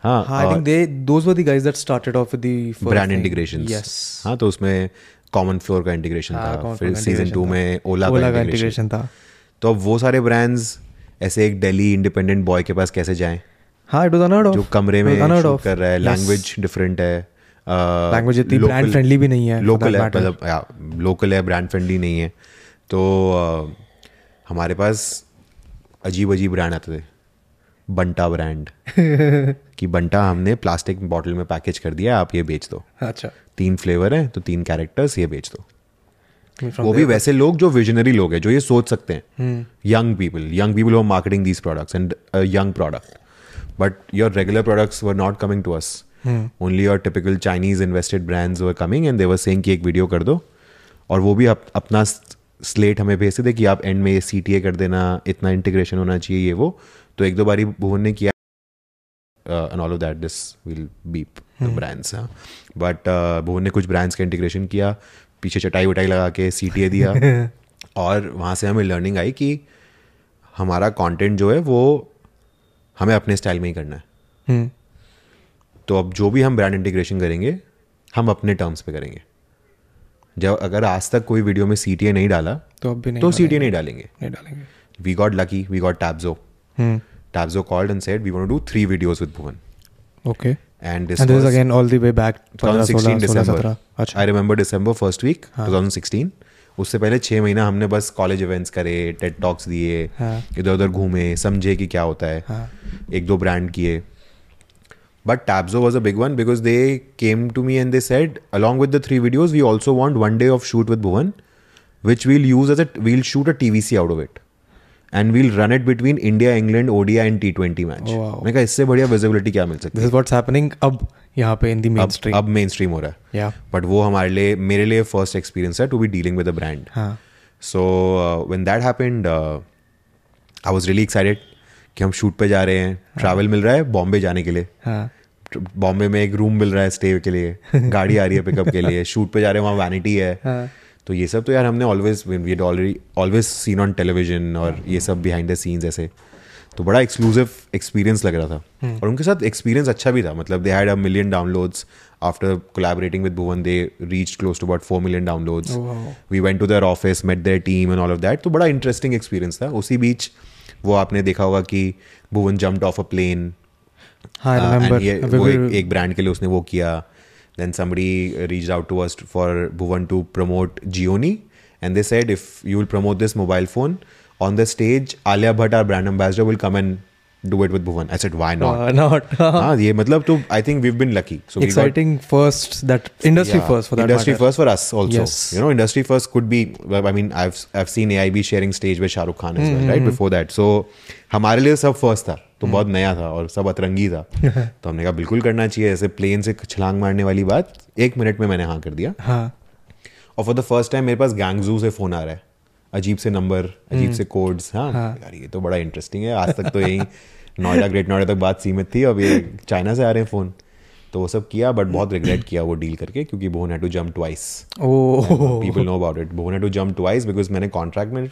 हाँ हाँ I think they those were the guys that started off the brand integration yes हाँ तो उसमें कॉमन फ्लोर का इंटीग्रेशन था फिर सीज़न टू में ओला का इंटीग्रेशन था. तो अब वो सारे ब्रांड्स ऐसे एक दिल्ली इंडिपेंडेंट बॉय के पास कैसे जाएँ? हाँ इट वाज अनहर्ड ऑफ़ जो कमरे में शूट कर रहा है लैंग्वेज डिफरेंट है लैंग्वेज इतनी ब्रांड फ्रेंडली भी नहीं है लोकल है. मतलब लोकल है ब्रांड फ्रेंडली नहीं है. तो हमारे पास अजीब अजीब ब्रांड आते थे। बंटा ब्रांड। कि बंटा हमने प्लास्टिक बॉटल में पैकेज कर दिया आप ये बेच दो। अच्छा। तीन फ्लेवर है तो तीन कैरेक्टर्स ये बेच दो। वो भी वैसे लोग जो विजनरी लोग हैं जो ये सोच सकते हैं। Young people young people are marketing these products and young product but your regular products were not coming to us only your typical Chinese invested brands were coming and देवर सेंग की एक वीडियो कर दो। और वो भी आप अपना स्लेट हमें भेज दे कि आप एंड में ये सी कर देना इतना इंटीग्रेशन होना चाहिए ये वो। तो एक दो बारी भुवन ने किया and all of that this will beep brands but Bhuvan ने कुछ ब्रांड्स का इंटीग्रेशन किया पीछे चटाई वटाई लगा के सी टी ए दिया। और वहाँ से हमें लर्निंग आई कि हमारा कंटेंट जो है वो हमें अपने स्टाइल में ही करना है। हम्म, तो अब जो भी हम ब्रांड इंटीग्रेशन करेंगे हम अपने टर्म्स पे करेंगे। जब अगर आज तक कोई वीडियो में सीटीए नहीं डाला तो अब भी नहीं तो सी नहीं डालेंगे। नहीं डालेंगे। We got lucky we got Tabzo Tabzo called and said, We want to do three videos with Bhuvan. Okay. And this, and this was is again all the way back 2016 December. 16, I remember December first week, हाँ. 2016. उससे पहले छह महीना हमने बस कॉलेज इवेंट्स करे टेट टॉक्स दिए हाँ. इधर उधर घूमे समझे कि क्या होता है हाँ. एक दो ब्रांड किए but Tabzo was a big one because they came to me and they said along with the three videos we also want one day of shoot with Bhuvan which we'll use as a we'll shoot a T V C out of it And we'll run it between India, England, ODI and T20 match. Oh, wow. मैंने कहा इससे बढ़िया विजिबिलिटी क्या मिल सकती व्हाट्स हैपनिंग अब यहाँ पे इन द है मेन अब स्ट्रीम अब मेन स्ट्रीम हो रहा है। बट वो हमारे लिए मेरे लिए फ़र्स्ट एक्सपीरियंस है to be dealing with a brand हाँ। So when that happened I was really excited कि हम शूट पे जा रहे हैं। ट्रैवल मिल रहा है बॉम्बे जाने के लिए। हाँ। बॉम्बे में एक रूम मिल रहा है स्टे के लिए। गाड़ी आ रही है पिकअप के लिए। शूट पे जा रहे हैं वहाँ वैनिटी है। हाँ। तो ये सब तो यार हमने always we already always seen on television और ये सब बिहाइंड द सीन्स ऐसे तो बड़ा एक्सक्लूसिव एक्सपीरियंस लग रहा था। और उनके साथ एक्सपीरियंस अच्छा भी था मतलब they had a million downloads after collaborating with Bhuvan they reach close to about four million downloads we went to their office met their team and all of that तो बड़ा इंटरेस्टिंग एक्सपीरियंस था। उसी बीच वो आपने देखा होगा कि Bhuvan jumped off a plane हाँ Uh, ये- वो एक, एक ब्रांड के लिए उसने वो किया। Then somebody uh, reached out to us for Bhuvan to promote Gioni and they said if you will promote this mobile phone on the stage Alia Bhatt our brand ambassador will come and do it with Bhuvan I said why not not हाँ ये मतलब तो I think we've been lucky so we got exciting first that industry yeah, first for that industry matter. first for us also Yes. you know industry first could be well, I mean I've I've seen AIB sharing stage with Shah Rukh Khan as Hmm, well right before that so हमारे लिए सब फ़र्स्ट था तो बहुत नया था और सब अतरंगी था तो हमने कहा बिल्कुल करना चाहिए ऐसे प्लेन से छलांग मारने वाली बात एक मिनट में मैंने हाँ कर दिया हाँ और फॉर द फ़र्स्ट टाइम मेरे पास गैंगजू से फ़ोन आ रहा है अजीब से नंबर अजीब से कोड्स हाँ। यार ये तो बड़ा इंटरेस्टिंग है। आज तक तो यही नोएडा ग्रेट नोएडा तक बात सीमित थी। अब ये चाइना से आ रहे हैं फ़ोन तो वो सब किया बट बहुत रिग्रेट किया वो डील करके क्योंकि Bhuvan had to jump twice people know about it Bhuvan had to jump twice because मैंने कॉन्ट्रैक्ट में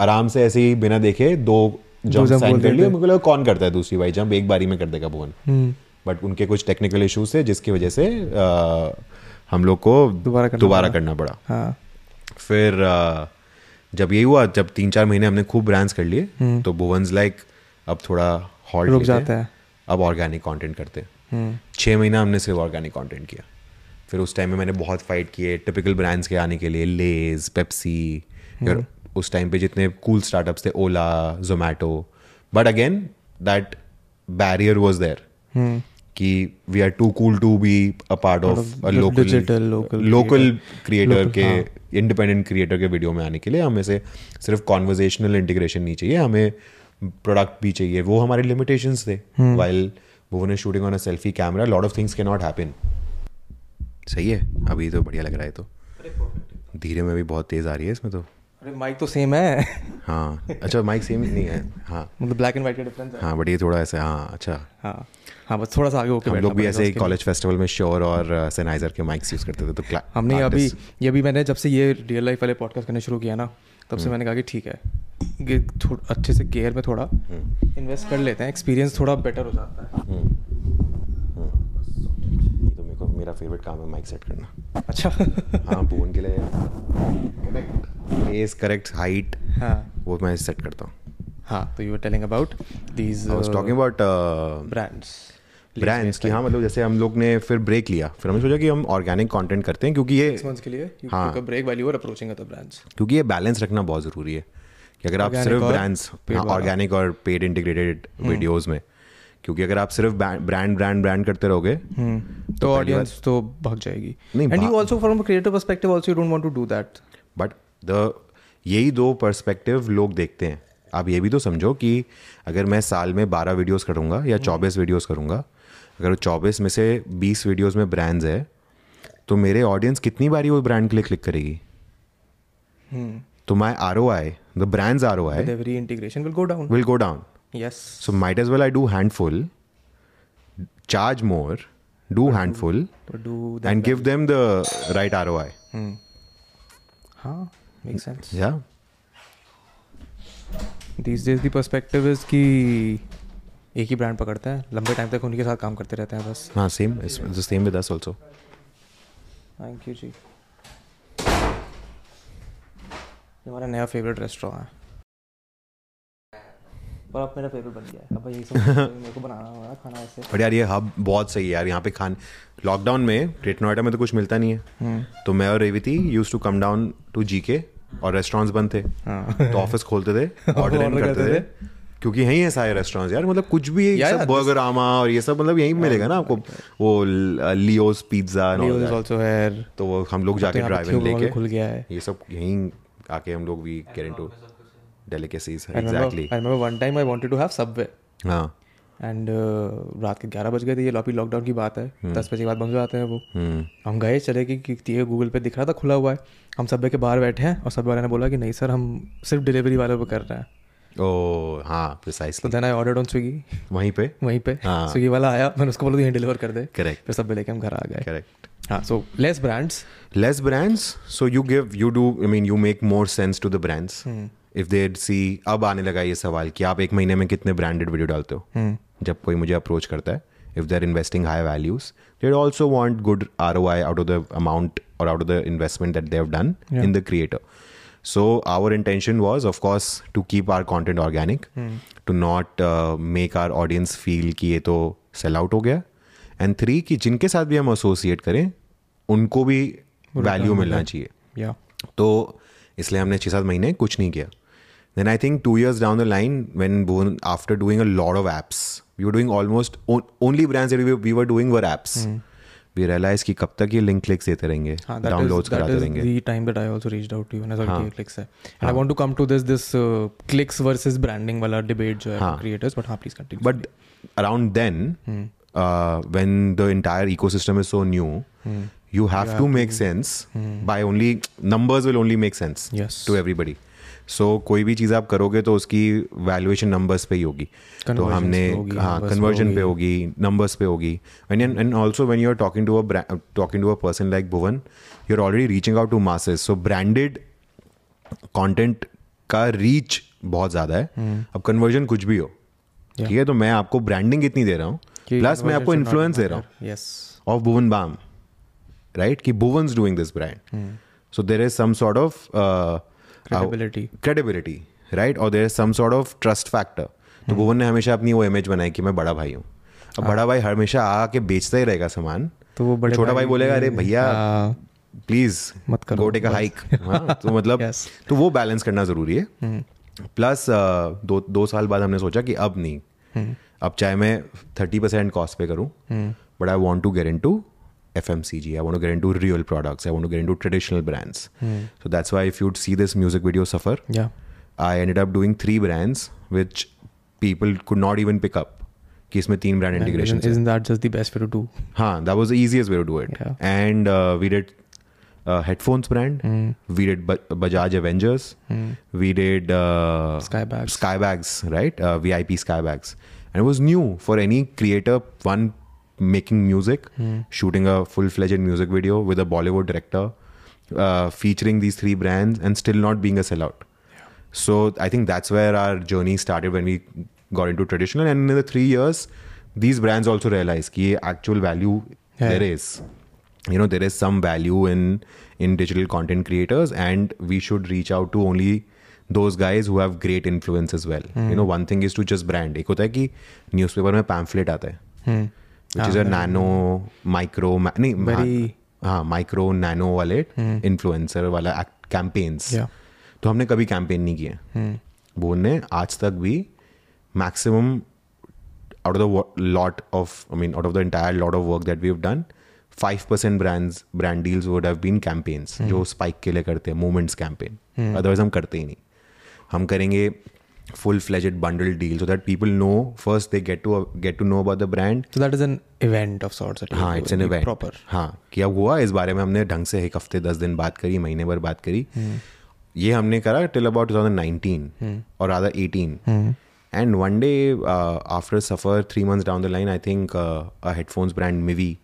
आराम से ऐसे ही बिना देखे दो जंप साइन कर लिए। थे। लगा कौन करता है दूसरी बाई जंप एक बारी में कर देगा भुवन हम्म, बट उनके कुछ टेक्निकल इश्यूज़ थे जिसकी वजह से आ, हम लोग को दोबारा करना दोबारा पड़ा। करना पड़ा। हाँ। फिर आ, जब ये हुआ जब तीन चार महीने हमने खूब ब्रांड्स कर लिए तो भुवन्स लाइक अब थोड़ा हॉल्ट रुक जाता है। अब ऑर्गेनिक कंटेंट करते हैं। हम्म, छः महीना हमने सिर्फ़ ऑर्गेनिक कंटेंट किया। फिर उस टाइम में मैंने बहुत फाइट किए टिपिकल ब्रांड्स के आने के लिए लेज पेप्सी फिर उस टाइम पे जितने कूल स्टार्टअप्स थे Ola Zomato but again that barrier was there hmm, कि we are too cool to be a part of a local local creator Local, के हाँ। इंडिपेंडेंट क्रिएटर के वीडियो में आने के लिए हमें से सिर्फ़ कॉन्वर्जेशनल इंटीग्रेशन नहीं चाहिए हमें प्रोडक्ट भी चाहिए। वो हमारे लिमिटेशन थे। While Bhuvan shooting on a selfie camera lot of things के नॉट हैपन सही है? अभी तो बढ़िया लग रहा है तो। धीरे में भी बहुत तेज आ रही है इसमें तो। अरे माइक तो सेम है। हाँ अच्छा माइक सेम नहीं है। हाँ। मतलब ब्लैक एंड वाइट का डिफरेंस है। हाँ बट ये थोड़ा ऐसे हाँ अच्छा। हाँ हाँ बस थोड़ा सा आगे होके हम लोग भी ऐसे ही कॉलेज फेस्टिवल में श्योर और सैनाइजर के माइक्स यूज़ करते थे तो हमने अभी ये अभी मैंने जब से ये रियल लाइफ वाले पॉडकास्ट करने शुरू किया ना तब हम्म। से मैंने कहा कि ठीक है अच्छे से गेयर में थोड़ा हम्म। इन्वेस्ट कर लेते हैं एक्सपीरियंस थोड़ा बेटर हो जाता है। हम्म, मेरे फेवरेट काम है माइक सेट करना। अच्छा। हाँ बोन के लिए बेस करेक्ट हाइट हाँ। वो मैं सेट करता हूँ। हाँ तो you are telling about these talking about brands brands की हाँ मतलब जैसे हम लोग ने फिर ब्रेक लिया। फिर हमने सोचा कि हम ऑर्गेनिक कंटेंट करते हैं क्योंकि ये मंथ्स के लिए हाँ। Break you are approaching other brands क्योंकि ये बैलेंस रखना बहुत ज़रूरी है। कि अगर आप सिर्फ़ ब्रांड्स ऑर्गेनिक और पेड इंटीग्रेटेड वीडियोस में क्योंकि अगर आप सिर्फ़ ब्रांड ब्रांड ब्रांड करते रहोगे तो ऑडियंस तो भाग जाएगी। नहीं, and you also from a creative perspective also you don't want to do that but the यही दो पर्सपेक्टिव लोग देखते हैं। आप ये भी तो समझो कि अगर मैं साल में बारह वीडियोस करूँगा या चौबीस वीडियोस करूँगा अगर चौबीस में से बीस वीडियोस में ब्रांड्स है तो मेरे ऑडियंस कितनी बारी वो ब्रांड के लिए क्लिक करेगी? तो my R O I the brands R O I integration will go down will go down yes So might as well I do handful, charge more, do handful, do and give them the right ROI. हाँ make sense Yeah. these days the perspective is कि एक ही ब्रांड पकड़ते हैं लंबे टाइम तक उनके साथ काम करते रहते हैं बस हाँ. It's the same with us also. Thank you जी हमारा नया फेवरेट रेस्टोरेंट है पर अब मेरा फेवरेट बन गया है। अब यही सब मेरे को बनाना होगा खाना ऐसे बट यार ये हब बहुत सही है यार। यहाँ पे खान लॉकडाउन में ग्रेट नोएडा में तो कुछ मिलता नहीं है। तो मैं और Revati use to come down to G K और रेस्टोरेंट्स बंद थे। हाँ। तो ऑफ़िस खोलते थे ऑर्डर इन करते थे। क्योंकि यहीं है सारे रेस्टोरेंट्स यार। मतलब कुछ भी सब बर्गर आमा और ये सब मतलब यहीं मिलेगा ना आपको। वो लियोस पिज्जा also here तो वो हम लोग तो जाके ड्राइव इन लेके खुल गया है। ये सब यहीं आके हम लोग we get into delicacies I remember, exactly I remember one time I wanted to have Subway. हाँ। एंड रात के ग्यारह बज गए थे ये लॉपी लॉकडाउन की बात है। दस बजे के बाद बंद हो जाते हैं वो। हम्म। हम गए चले गए कि ये गूगल पे दिख रहा था खुला हुआ है। हम सब्वे के बाहर बैठे हैं और सब्वे वाले ने बोला कि नहीं सर हम सिर्फ़ डिलीवरी वालों पे कर रहे हैं। ओ हाँ तो precisely then I order on Swiggy वहीं पे? वहीं पे। हाँ। स्विगी वाला आया मैंने उसको बोला तू यहीं डिलीवर कर दे। करेक्ट फिर सब्वे लेके हम घर आ गए। करेक्ट हाँ so less brands less brands so you give you do i mean you make more sense to the brands if they see अब आने लगा ये सवाल कि आप एक महीने में कितने ब्रांडेड वीडियो डालते हो? जब कोई मुझे अप्रोच करता है if they are investing high values they also want good R O I out of the amount और out of the investment that they have done in the creator so our intention was of course to keep our content organic to not uh, make our audience feel कि ये तो सेल आउट हो गया. एंड थ्री कि जिनके साथ भी हम एसोसिएट करें उनको भी वैल्यू मिलना चाहिए। तो इसलिए हमने छः सात महीने कुछ नहीं किया। Then I think two years down the line when bone after doing a lot of apps we were doing almost only brands we were doing were apps we realise कि कब तक ये लिंक क्लिक्स देते रहेंगे हाँ, that is- डाउनलोड्स that कराते is रहेंगे the time that I also reached out to you and I saw कि clicks है and I want to come to this this uh, clicks versus branding वाला debate जो है हाँ. for creators but हाँ please continue But around then, uh, when the entire ecosystem is so new, you have to make sense by only numbers will only make sense Yes. to everybody. So so, कोई भी चीज़ आप करोगे तो उसकी वैल्यूएशन नंबर्स पे ही होगी। तो हमने हाँ कन्वर्जन पे होगी। हाँ, नंबर्स पे होगी। And and also when you are talking to a talking to a person like Bhuvan you are already reaching out to masses so branded content का रीच बहुत ज़्यादा है। Hmm. अब कन्वर्जन कुछ भी हो ठीक yeah. है? तो मैं आपको ब्रांडिंग इतनी दे रहा हूँ प्लस मैं आपको इन्फ्लुएंस दे रहा हूँ। ऑफ़ भुवन बाम राइट कि Bhuvan doing this brand so there is some sort of Credibility. uh, credibility, right? Or there is some sort of trust factor. तो भुवन ने हमेशा अपनी वो इमेज बनाई कि मैं बड़ा भाई हूँ। अब बड़ा भाई हमेशा आके बेचता ही रहेगा सामान। तो वो बड़े छोटा भाई बोलेगा अरे भैया हाँ, प्लीज़ मत करो, गो टेक अ हाइक तो मतलब तो वो बैलेंस करना ज़रूरी है। प्लस दो दो साल बाद हमने सोचा कि अब नहीं। अब चाहे मैं थर्टी परसेंट कॉस्ट पे करूँ but I want to get in to F M C G I want to get into real products I want to get into traditional brands so that's why if you'd see this music video suffer yeah I ended up doing three brands which people could not even pick up. कि इसमें तीन brand And integration isn't, isn't that just the best way to do हाँ that was the easiest way to do it Yeah. and uh, we did uh, headphones brand we did Ba- Bajaj Avengers we did uh, Skybags. Skybags right uh, VIP Skybags and it was new for any creator one making music shooting a full-fledged music video with a Bollywood director uh, featuring these three brands and still not being a sellout so I think that's where our journey started when we got into traditional. And in the three years, these brands also realized कि actual value Yeah. there is. You know, there is some value in in digital content creators, and we should reach out to only those guys who have great influence as well. You know, one thing is to just brand. एक होता है कि newspaper में pamphlet आता है, which is a nano, micro, ma- नहीं Very- हाँ माइक्रो नैनो वाले इन्फ्लुएंसर वाला कैंपेन्स Yeah. तो हमने कभी कैंपेन नहीं किए। वो ने आज तक भी maximum out of the lot of I mean out of the entire lot of work that we have done five percent brands brand deals would have been campaigns जो स्पाइक के लिए करते हैं मूवमेंट्स कैंपेन अदरवाइज़ हम करते ही नहीं। हम करेंगे full fledged bundle deal so that people know first they get to get to know about the brand so that is an event of sorts that you हाँ it's an the event proper. हाँ कि अब हुआ इस बारे में हमने ढंग से एक हफ़्ते दस दिन बात करी महीने भर बात करी। ये हमने करा टिल अबाउट 2019 और आधा 18 and one day after suffer three months down the line I think a headphones brand Mivi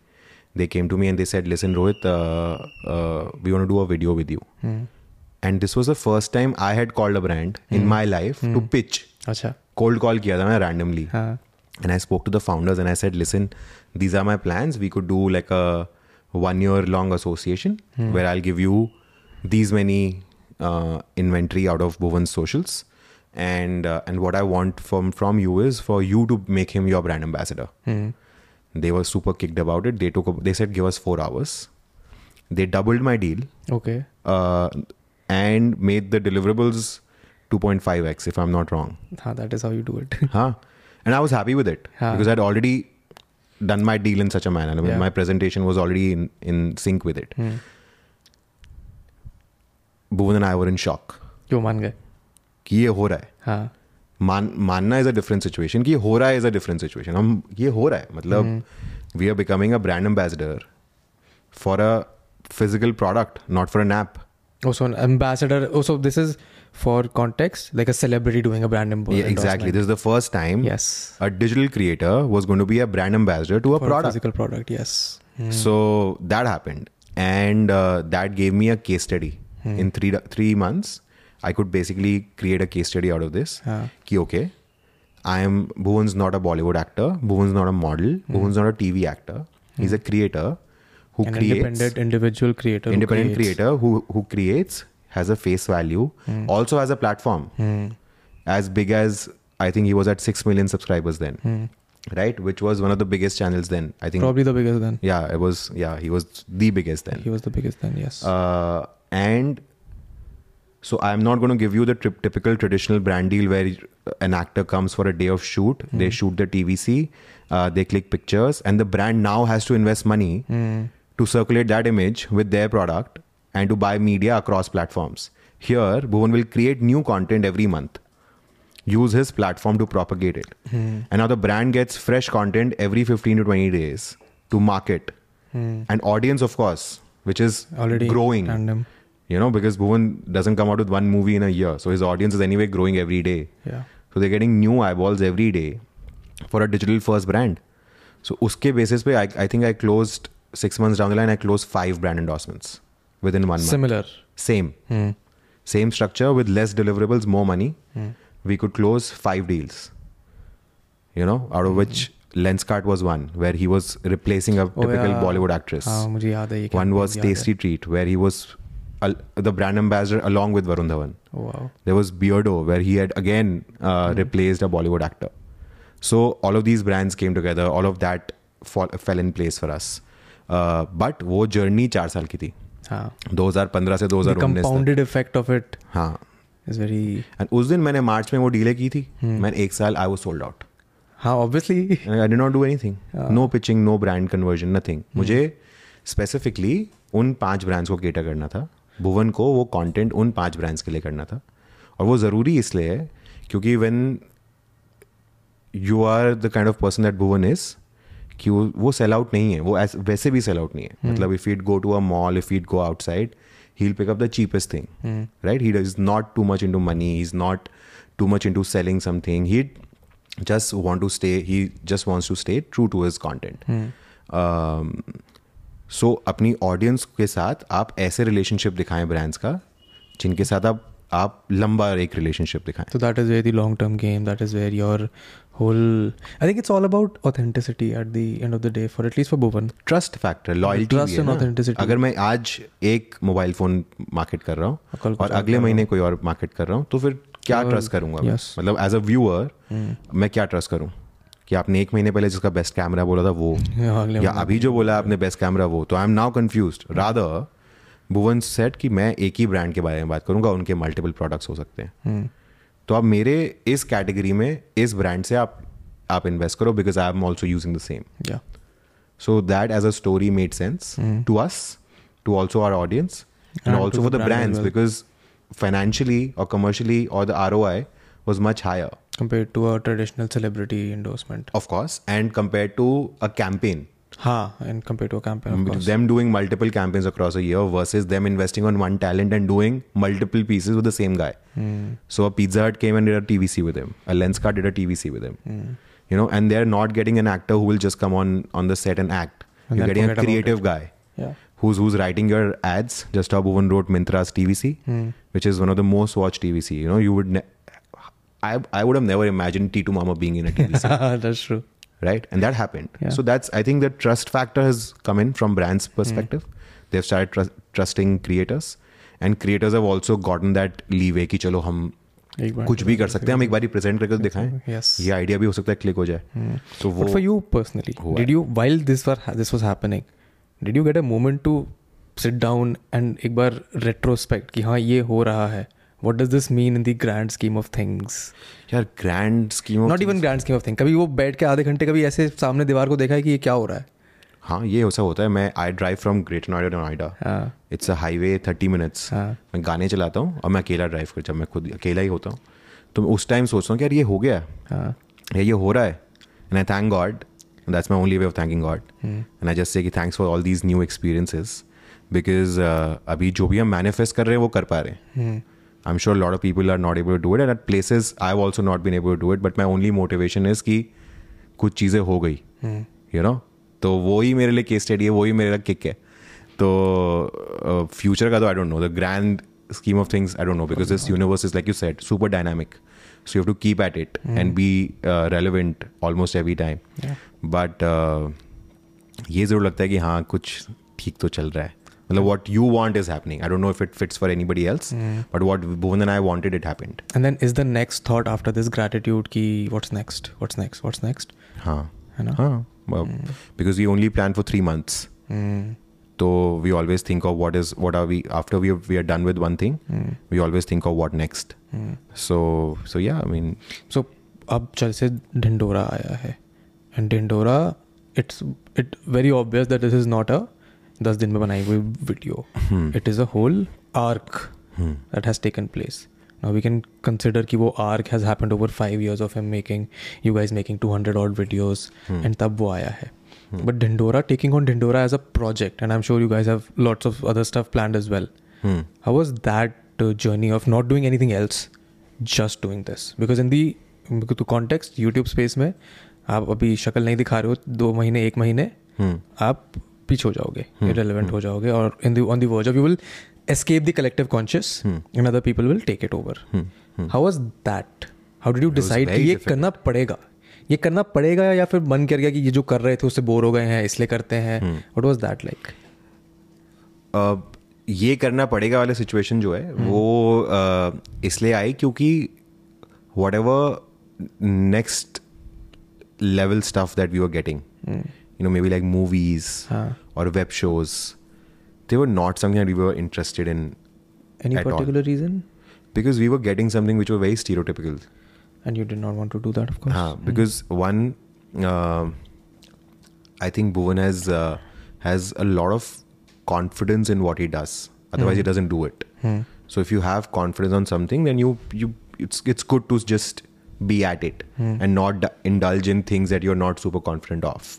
they came to me and they said listen rohit uh, uh, we want to do a video with you and this was the first time i had called a brand in my life to pitch अच्छा cold call किया था मैं randomly हाँ and I spoke to the founders and I said, listen, these are my plans. We could do like a one year long association where I'll give you these many uh, inventory out of Bhuvan's socials. And uh, and what I want from from you is for you to make him your brand ambassador. They were super kicked about it. They took a- they said give us four hours. They doubled my deal okay uh, and made the deliverables 2.5x if I'm not wrong. हाँ that is how you do it Huh. And I was happy with it Huh. because I'd already done my deal in such a manner. I mean, Yeah. my presentation was already in, in sync with it. Bhuvan and I were in shock क्यों मान गए कि ये हो रहा है हाँ मान मानना इज अ डिफरेंट सिचुएशन कि ये हो रहा है इज अ डिफरेंट सिचुएशन हम ये हो रहा है मतलब we are becoming a brand ambassador for a physical product not for an app also an ambassador oh, also this is for context like a celebrity doing a brand ambassador Yeah, exactly. This is the first time yes a digital creator was going to be a brand ambassador to a for a product. physical product yes hmm. Hmm. So that happened, and uh, that gave me a case study. Hmm. In three three months, I could basically create a case study out of this. हाँ Ki okay, I am Bhuvan's not a Bollywood actor. Bhuvan's not a model. Bhuvan's not a TV actor. He's a creator who an creates independent individual creator independent creates- creator who who creates has a face value, also has a platform Hmm. as big as I think he was at six million subscribers then, Hmm. right? Which was one of the biggest channels then. I think. probably the biggest then Yeah, it was. Yeah, he was the biggest then. he was the biggest then yes Uh, and so I'm not going to give you the tri- typical traditional brand deal where an actor comes for a day of shoot, they shoot the TVC, uh, they click pictures, and the brand now has to invest money to circulate that image with their product and to buy media across platforms. Here, Bhuvan will create new content every month, use his platform to propagate it. Hmm. And now the brand gets fresh content every 15 to 20 days to market. Hmm. And audience, of course, which is already growing. tandem you know because bhuvan doesn't come out with one movie in a year. So his audience is anyway growing every day. Yeah. So they're getting new eyeballs every day for a digital first brand. So uske basis I think i closed six months down the line, I closed five brand endorsements within one Similar. month. Similar. Same. Hmm. Same structure with less deliverables, more money. Hmm. We could close five deals. You know, out of which Lenskart was one where he was replacing a typical oh, yeah. Bollywood actress. Ah, one was Tasty Treat where he was the brand ambassador along with Varun Dhawan. Oh, wow. There was Beardo where he had again uh, replaced a Bollywood actor. So all of these brands came together. All of that fall, fell in place for us. Uh, but वो जर्नी चार साल की थी। हाँ। 2015 से the 2019 तक। compounded effect of it हाँ। is very and उस दिन मैंने मार्च में वो डीले की थी। मैंने एक साल आई was सोल्ड out हाँ obviously I did not do anything. No pitching, no brand conversion, nothing. मुझे स्पेसिफिकली उन पाँच ब्रांड्स को केटर करना था। भुवन को वो कंटेंट उन पाँच ब्रांड्स के लिए करना था। और वो ज़रूरी इसलिए है क्योंकि when you are the kind of person that Bhuvan is कि वो वो सेल आउट नहीं है. वो एस, वैसे भी सेल आउट नहीं है. hmm. मतलब if it go to a mall if it go outside he pick up the cheapest thing right he is not too much in to money is not too much in to selling something he just want to stay he just wants to stay true to his content so अपनी ऑडियंस के साथ आप ऐसे रिलेशनशिप दिखाएँ ब्रांड्स का जिनके साथ आप आप लंबा एक रिलेशनशिप दिखाएँ। तो is where the long term game, that is where your whole. I think it's all about authenticity at the end of the day, for at least for trust factor loyalty Trust and authenticity. अगर मैं आज एक मोबाइल फ़ोन मार्केट कर रहा हूँ और अगले महीने कोई और मार्केट कर रहा हूँ तो फिर क्या ट्रस्ट करूँगा मैं? yes. मतलब एज अ व्यूअर मैं क्या ट्रस्ट करूँ? कि आपने एक महीने पहले जिसका बेस्ट कैमरा बोला था वो। या अभी जो बोला आपने बेस्ट कैमरा वो। तो I am now confuse rather Bhuvan said कि मैं एक ही ब्रांड के बारे में बात करूँगा उनके मल्टीपल प्रोडक्ट्स हो सकते हैं। तो आप मेरे इस कैटेगरी में इस ब्रांड से आप आप इन्वेस्ट करो because I am also using the same so that as a story made sense to us to also our audience and also for the brands because financially और कमर्शियली और the R O I was much higher compare to a traditional celebrity endorsement of course and compare to a campaign Ha, and compared to a campaign, of course. Them doing multiple campaigns across a year versus them investing on one talent and doing multiple pieces with the same guy. Hmm. So a Pizza Hut came and did a TVC with him. A Lenskart did a TVC with him. Hmm. You know, and they're not getting an actor who will just come on on the set and act. And You're getting a creative guy. Yeah. who's who's writing your ads. Just how Bhuvan wrote Mintra's TVC, Hmm. which is one of the most watched TVC. You know, you would. Ne- I I would have never imagined T2 Mama being in a TVC, That's true right? And that happened. Yeah. So that's I think the trust factor has come in from brands' perspective. They've started trust, trusting creators, and creators have also gotten that leeway कि चलो हम एक बार कुछ भी कर सकते हैं हम एक बार प्रेजेंट करके तो दिखाएं Yes. ये आइडिया भी हो सकता है क्लिक हो जाए तो वो But for you personally, हुआ did you while this was this was happening, did you get a moment to sit down and एक बार retrospect कि हाँ ये हो रहा है? What does this mean in the grand scheme of things? यार grand scheme Not even grand scheme of things. कभी वो बैठ के आधे घंटे कभी ऐसे सामने दीवार को देखा है कि ये क्या हो रहा है? हाँ ये ऐसा होता है। मैं I drive from greater Noida to Noida हाँ। It's a highway thirty minutes हाँ। मैं गाने चलाता हूँ और मैं अकेला ड्राइव कर जब मैं खुद अकेला ही होता हूँ। तो मैं उस टाइम सोचता हूँ कि यार ये हो गया। हाँ। ये हो रहा है। And I thank God that's my only way of thanking God and I just say कि thanks for all these new experiences because अभी जो भी हम मैनिफेस्ट कर रहे हैं वो कर पा रहे हैं। I am sure lot of people are not able to do it and at places I have also not been able to do it but my only motivation is कि कुछ चीज़ें हो गई यू नो तो वो ही मेरे लिए केस स्टडी है वो ही मेरे लिए किक है। तो फ्यूचर का तो I don't know the grand scheme of things, I don't know. Because this universe is like you said, super dynamic. So you have to keep at it and be uh, relevant almost every time. Yeah. But ये ज़रूर लगता है कि हाँ कुछ ठीक तो चल रहा है। मतलब what you want is happening I don't know if it fits for anybody else but what Bhuvan and I wanted it happened And then is the next thought after this gratitude ki what's next? What's next? What's next? हाँ है ना? हाँ because we only plan for three months Hmm. तो we always think of what is what are we after we we are done with one thing we always think of what next so so या आई मीन So अब जैसे ढिंडोरा आया है and Dhindora it's it very obvious that this is not a दस दिन में बनाई हुई video it is a whole arc that has taken place now we can consider कि वो arc has happened over five years of him making you guys making 200 odd videos and तब वो आया है hmm. but Dindora taking on Dindora as a project and I'm sure you guys have lots of other stuff planned as well hmm. how was that uh, journey of not doing anything else just doing this because in the context YouTube space में आप अभी शक्ल नहीं दिखा रहे हो दो महीने एक महीने आप पीछे हो जाओगे हम्म, इरेलीवेंट हो हम्म। जाओगे और in the on the verge of you will escape the collective conscious in other people will take it over how was that how did you decide ये करना पड़ेगा? ये करना पड़ेगा या फिर मन कर गया कि ये जो कर रहे थे उससे बोर हो गए हैं इसलिए करते हैं? वट वॉज़ दैट लाइक ये करना पड़ेगा वाले सिचुएशन जो है hmm. वो uh, इसलिए आई क्योंकि whatever next level stuff that we are getting you know, maybe like movies huh. or web shows. They were not something that we were interested in. Any particular all. reason? Because we were getting something which were very stereotypical. And you did not want to do that, of course. Huh, hmm. because mm. one, uh, I think Bhuvan has uh, has a lot of confidence in what he does. Otherwise, mm. he hmm. doesn't do it. Mm. So if you have confidence on something, then you you it's it's good to just be at it hmm. and not indulge in things that you're not super confident of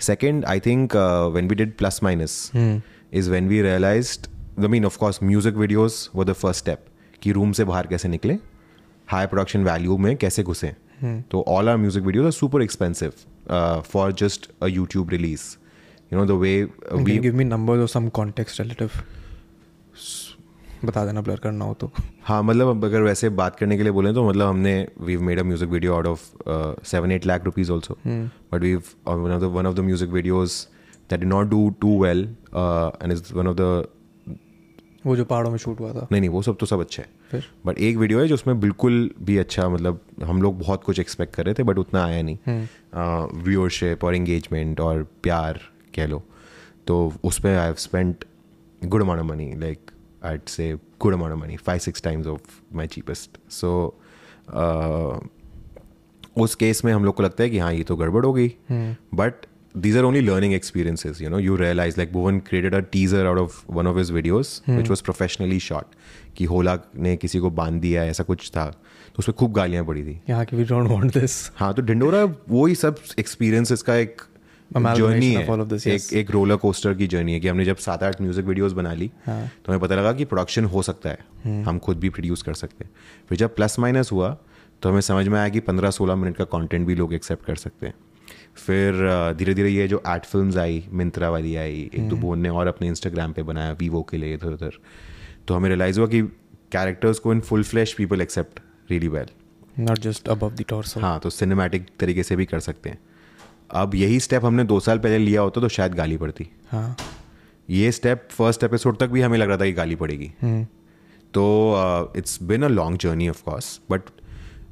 second I think when we did plus minus is when we realise the mean of course music videos व द फ़र्स्ट स्टेप कि रूम से बाहर कैसे निकले हाई प्रोडक्शन वैल्यू में कैसे घुसें तो all are music videos are super expensive for just a YouTube release you know the way we give me numbers और सम कॉन्टेक्स्ट रिलेटिव बता देना ब्लर करना हो तो। हाँ मतलब अगर वैसे बात करने के लिए बोले तो मतलब हमने we made a music video out of seven eight lakh rupees also but we one of the one of the music videos that did not do too well and is one of the वो जो पहाड़ों में शूट हुआ था। नहीं नहीं वो सब तो सब अच्छे है। बट एक वीडियो है जो उसमें बिल्कुल भी अच्छा मतलब हम लोग बहुत कुछ एक्सपेक्ट कर रहे थे बट उतना आया नहीं। व्यूअरशिप और एंगेजमेंट और प्यार कह लो। तो उस पर I have spent good amount of money like I'd say good amount of money, five six times of my cheapest. So, uh, उस केस में हम लोग को लगता है कि हाँ ये तो गड़बड़ होगी but these are only learning experiences you know you realise like Bhuvan created a teaser out of one of his videos which was professionally shot कि होला ने किसी को बाँध दिया ऐसा कुछ था। तो उसमें खूब गालियाँ पड़ी थी। डोंट दिस हाँ तो ढिंडोरा वो ही सब एक्सपीरियंसिस का एक जर्नी है। this, एक yes. एक एक रोलर कोस्टर की जर्नी है कि हमने जब सात आठ म्यूज़िक वीडियोस बना ली हाँ. तो हमें पता लगा कि प्रोडक्शन हो सकता है। हुँ. हम खुद भी प्रोड्यूस कर सकते हैं। फिर जब प्लस माइनस हुआ तो हमें समझ में आया कि पंद्रह सोलह मिनट का कंटेंट भी लोग एक्सेप्ट कर सकते हैं। फिर धीरे धीरे ये जो एड फ़िल्म आई मिंत्रा वाली आई एक दो बोन ने और अपने इंस्टाग्राम पे बनाया वीवो के लिए इधर उधर तो हमें रियलाइज़ हुआ कि कैरेक्टर्स को in full flash people except really well not just above the torso हाँ तो सिनेमैटिक तरीके से भी कर सकते हैं। अब यही स्टेप हमने दो साल पहले लिया होता तो शायद गाली पड़ती। हाँ। ये स्टेप फ़र्स्ट एपिसोड तक भी हमें लग रहा था कि गाली पड़ेगी। तो it's been a long journey of course but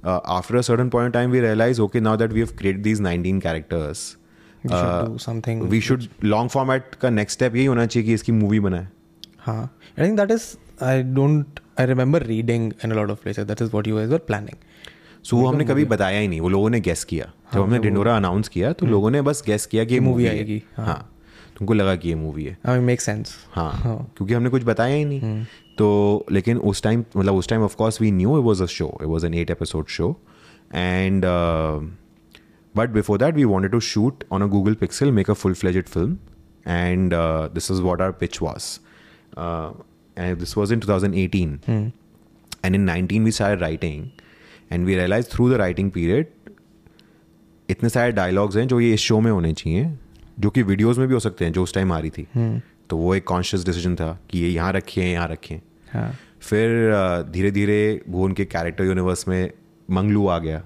after a certain point time we realise okay now that we have create these 19 characters We should do something we should long format का नेक्स्ट स्टेप यही होना चाहिए कि इसकी मूवी बनाए। हाँ। I think that is I don't I remember reading in a lot of places that is what you guys were planning so वो हमने कभी बताया ही नहीं वो लोगों ने गेस किया। जब हमने डिंडोरा अनाउंस किया तो लोगों ने बस गेस किया कि ये मूवी आएगी, आएगी हाँ। तुमको लगा कि ये मूवी है। आई मेक सेंस हाँ क्योंकि हमने कुछ बताया ही नहीं। तो लेकिन उस टाइम मतलब उस time of course we knew it was a show it was an eight episode show and but before that we wanted to shoot on a Google Pixel make a full fledged film and this is what our pitch was and this was in 2018 and in 19 we started writing and we realized through the writing period इतने सारे डायलॉग्स हैं जो ये इस शो में होने चाहिए जो कि वीडियोस में भी हो सकते हैं जो उस टाइम आ रही थी। तो वो एक कॉन्शियस डिसीज़न था कि ये यहाँ रखें यहाँ रखें हाँ। फिर धीरे धीरे भुवन के कैरेक्टर यूनिवर्स में मंगलू आ गया।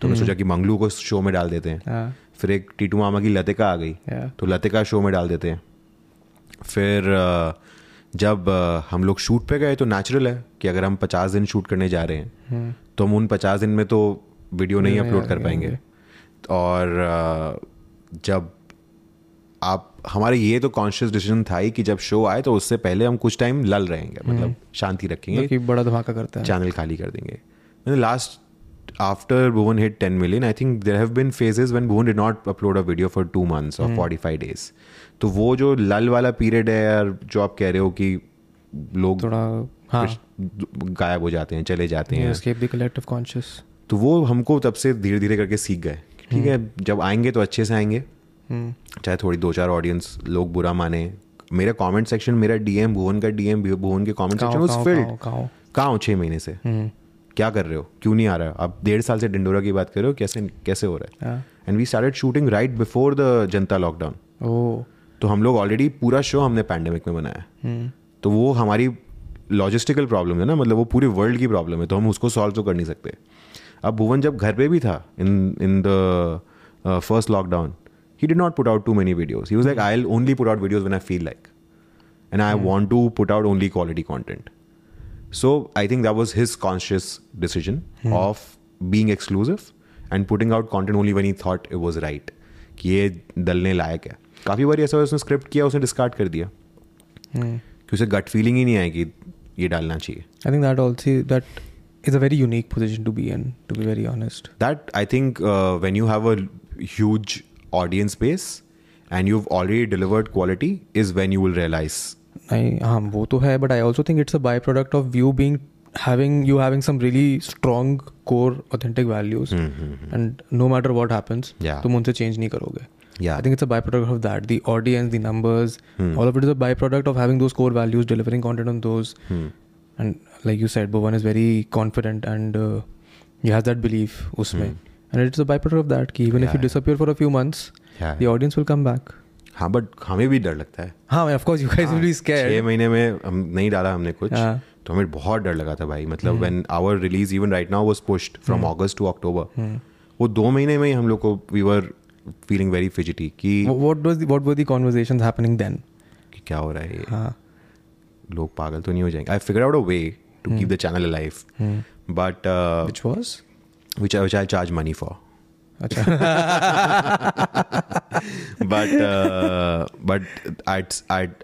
तो मैं सोचा कि मंगलू को शो में डाल देते हैं। हाँ। फिर एक टीटू मामा की लतिका आ गई। Yeah. तो लतिका शो में डाल देते हैं। फिर जब हम लोग शूट पे गए तो नेचुरल है कि अगर हम पचास दिन शूट करने जा रहे हैं तो हम उन पचास दिन में तो वीडियो नहीं अपलोड कर पाएँगे। और जब आप हमारे ये तो कॉन्शियस डिसीज़न था ही कि जब शो आए तो उससे पहले हम कुछ टाइम लल रहेंगे मतलब शांति रखेंगे। कि बड़ा धमाका करता है। चैनल खाली कर देंगे। Last after Bhuvan hit 10 million, I think there have been phases when Bhuvan did not upload a video for two months or 45 days. तो वो जो लल वाला पीरियड है यार जो आप कह रहे हो कि लोग थोड़ा हाँ। गायब हो जाते हैं चले जाते हैं। escape the collective conscious तो वो हमको तब से धीरे धीरे करके सीख गए ठीक है जब आएँगे तो अच्छे से आएँगे। हम्म। चाहे थोड़ी दो चार ऑडियंस लोग बुरा माने। मेरा कमेंट सेक्शन मेरा डीएम भुवन का डीएम भुवन के comment section was chaos filled कहाँ हो छः महीने से? हम्म। क्या कर रहे हो? क्यों नहीं आ रहा? आप डेढ़ साल से डिंडोरा की बात कर रहे हो? कैसे कैसे हो रहा है? And we started shooting right before the Janata lockdown तो हम लोग ऑलरेडी पूरा शो हमने पैंडेमिक में बनाया। हम्म। तो वो हमारी लॉजिस्टिकल प्रॉब्लम है ना मतलब वो पूरे वर्ल्ड की प्रॉब्लम है तो हम उसको सॉल्व तो कर नहीं सकते। अब भुवन जब घर पे भी था in in the first lockdown he did not put out too many videos he was like I only put out videos when I feel like and I want to put out only quality content so I think that was his conscious decision of being exclusive and putting out content only one he thought it was right कि ये दलने लायक है। काफ़ी बार ऐसा उसने स्क्रिप्ट किया उसने डिस्कार्ड कर दिया। हम्म कि उसे गट फीलिंग ही नहीं आई कि ये डालना चाहिए। I think that also that is a very unique position to be in to be very honest that I think when you have a audience base and you already delivered quality is when you will realise नहीं हाँ वो तो है but I also think it's a by product of you being having you having some really strong core authentic values. Mm-hmm. and no matter what happens yeah. तुम उनसे change नहीं करोगे। Yeah. I think it's a byproduct of that the audience the numbers all of it is a byproduct of having those core values delivering content on those and like you said Bhuvan is very confident and uh, he has that belief उसमें and it's a byproduct of that कि even if you Yeah. disappear for a few months Yeah. the audience will come back हाँ बट हमें भी डर लगता है हाँ of course you guys will be scared छह महीने में हम नहीं डाला हमने कुछ हाँ। तो हमें बहुत डर लगा था भाई मतलब when our release even right now was pushed from August to October वो दो महीने में ही हम लोग को we were feeling very fidgety कि what were the conversations happening then कि क्या हो रहा है लोग पागल तो नहीं हो जाएँगे। I figure out a way to keep the channel alive but which was which I I charge money for but but I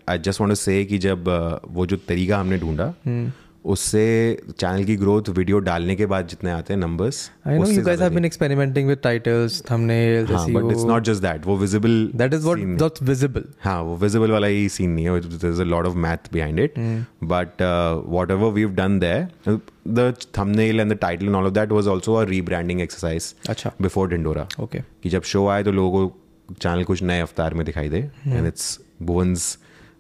I just want say जब uh, वो जो तरीका हमने ढूंढा. उससे चैनल की ग्रोथ वीडियो डालने के बाद जितने आते हैं numbers I know you guys have been experimenting with titles thumbnails हाँ but it's not just that वो visible that is what that's visible हाँ वो विजिबल वाला ही सीन नहीं है there is a lot of math behind it but whatever we done there that अच्छा। बिफोर डिंडोरा okay कि जब शो आए तो लोगों को चैनल कुछ नए अवतार में दिखाई दे। And it's Bhuvan's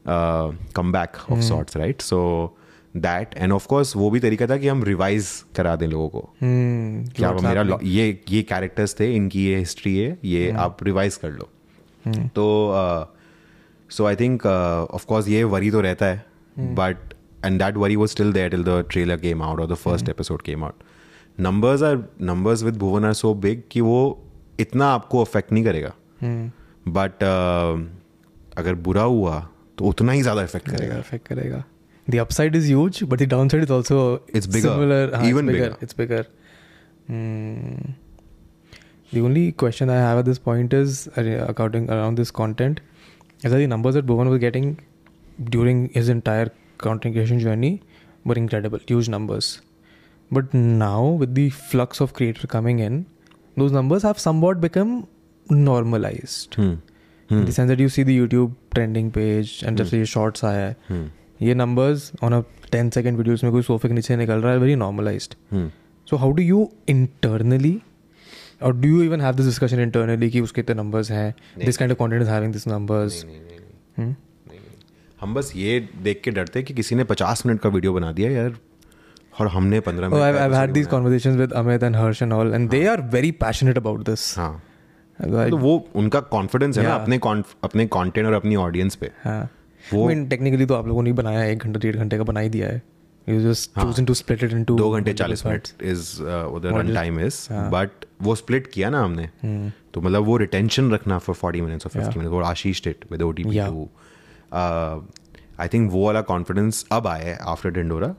come back of sorts right so that and of course वो भी तरीका था कि हम रिवाइज करा दें लोगों को। hmm कि आप मेरा ये ये कैरेक्टर्स थे इनकी ये हिस्ट्री है ये hmm. आप रिवाइज कर लो। hmm. तो so I think of course ये वरी तो रहता है but and that worry was still there till the trailer came out or the first episode came out. Numbers are numbers with Bhuvan are so big कि वो इतना आपको अफेक्ट नहीं करेगा। बट uh, अगर बुरा हुआ तो उतना ही ज़्यादा इफ़ेक्ट करेगा। affect करेगा। the upside is huge, but the downside is also it's bigger, similar, even it's bigger, bigger, It's bigger. Mm. The only question I have at this point is uh, according accounting around this content is that the numbers that Bhuvan was getting during his entire content creation journey were incredible, huge numbers. But now with the flux of creator coming in, those numbers have somewhat become normalized. Hmm. Hmm. In the hmm. sense that you see the YouTube trending page and hmm. just shorts. are. hmm. ये numbers on a ten second videos में कोई सोफे के नीचे निकल रहा है very normalise so how do you internally और do you even have this discussion internally कि उसके इतने नंबर्स हैं this kind of content having this numbers हम बस ये देख के डरते हैं कि किसी ने 50 मिनट का वीडियो बना दिया यार और हमने 15 मिनट आई हैव हाँ। हाँ। तो वो उनका कॉन्फिडेंस है ना अपने अपने कंटेंट और अपनी ऑडियंस पे। हाँ। वो- I mean, technically तो आप लोगों ने ही बनाया एक घंटा डेढ़ घंटे का बना ही दिया है You just हाँ. choosing to split it into दो घंटे multiple चालीस मिनट इज़ उधर रन टाइम इज़. बट वो स्प्लिट किया ना हमने Hmm. तो मतलब वो रिटेंशन रखना फॉर फोर्टी मिनट्स और फिफ्टी Yeah. मिनट्स और Ashish did with O T too I think वो वाला कॉन्फिडेंस अब आया है after Dhindora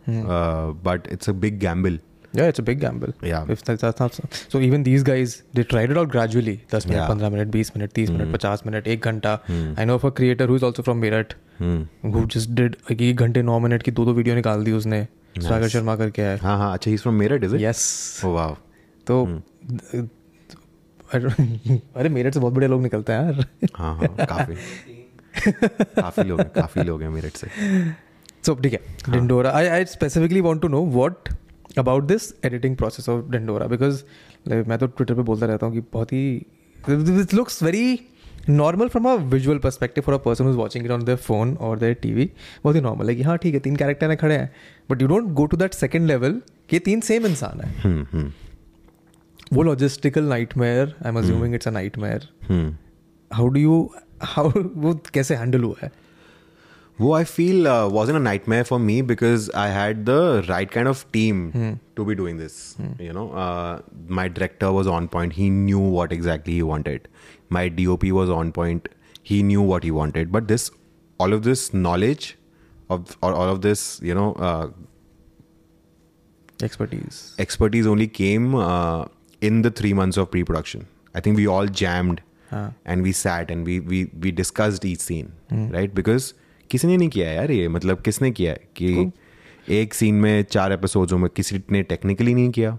but it's a big gamble Yeah, it's a big gamble. Yeah. If that's, that's not so. So even these guys, they tried it out gradually. 10 minute, Yeah. 15 minute, 20 minute, 30 minute, 50 minute, 1 घंटा. I know of a creator who is also from Meerut mm. who just did like एक घंटे 9 मिनट की दो दो वीडियो निकाल दी उसने स्वागर शर्मा करके है हाँ हाँ अच्छा ही from Meerut is it yes oh wow तो I don't- अरे मेरठ से बहुत बड़े लोग निकलते हैं यार हाँ हाँ काफ़ी काफ़ी लोग हैं काफ़ी लोग हैं मेरठ से सो ठीक है Dindora I I specifically want to know what about this editing process of Dindora because मैं तो ट्विटर पे बोलता रहता हूँ कि बहुत ही this looks very normal from a visual perspective for a person is watching it on their phone और देयर टीवी बहुत ही नॉर्मल है कि हाँ ठीक है तीन कैरेक्टर हैं खड़े हैं. But you don't go to that second level कि तीन सेम इंसान है. हम्म हम्म. वो logistical nightmare I am assuming it's a nightmare hmm. How do you how वो कैसे हैंडल हुआ है? who I feel uh, wasn't a nightmare for me because I had the right kind of team hmm. to be doing this. You know, uh, my director was on point. He knew what exactly he wanted. My DOP was on point. He knew what he wanted. But this, all of this knowledge, of all, of this, you know, uh, expertise. Expertise only came in the three months of pre-production. I think we all jammed and we sat and we we we discussed each scene, hmm. right? Because किसी ने नहीं किया यार ये मतलब किसने किया है कि एक सीन में चार एपिसोड्स में किसी ने टेक्निकली नहीं किया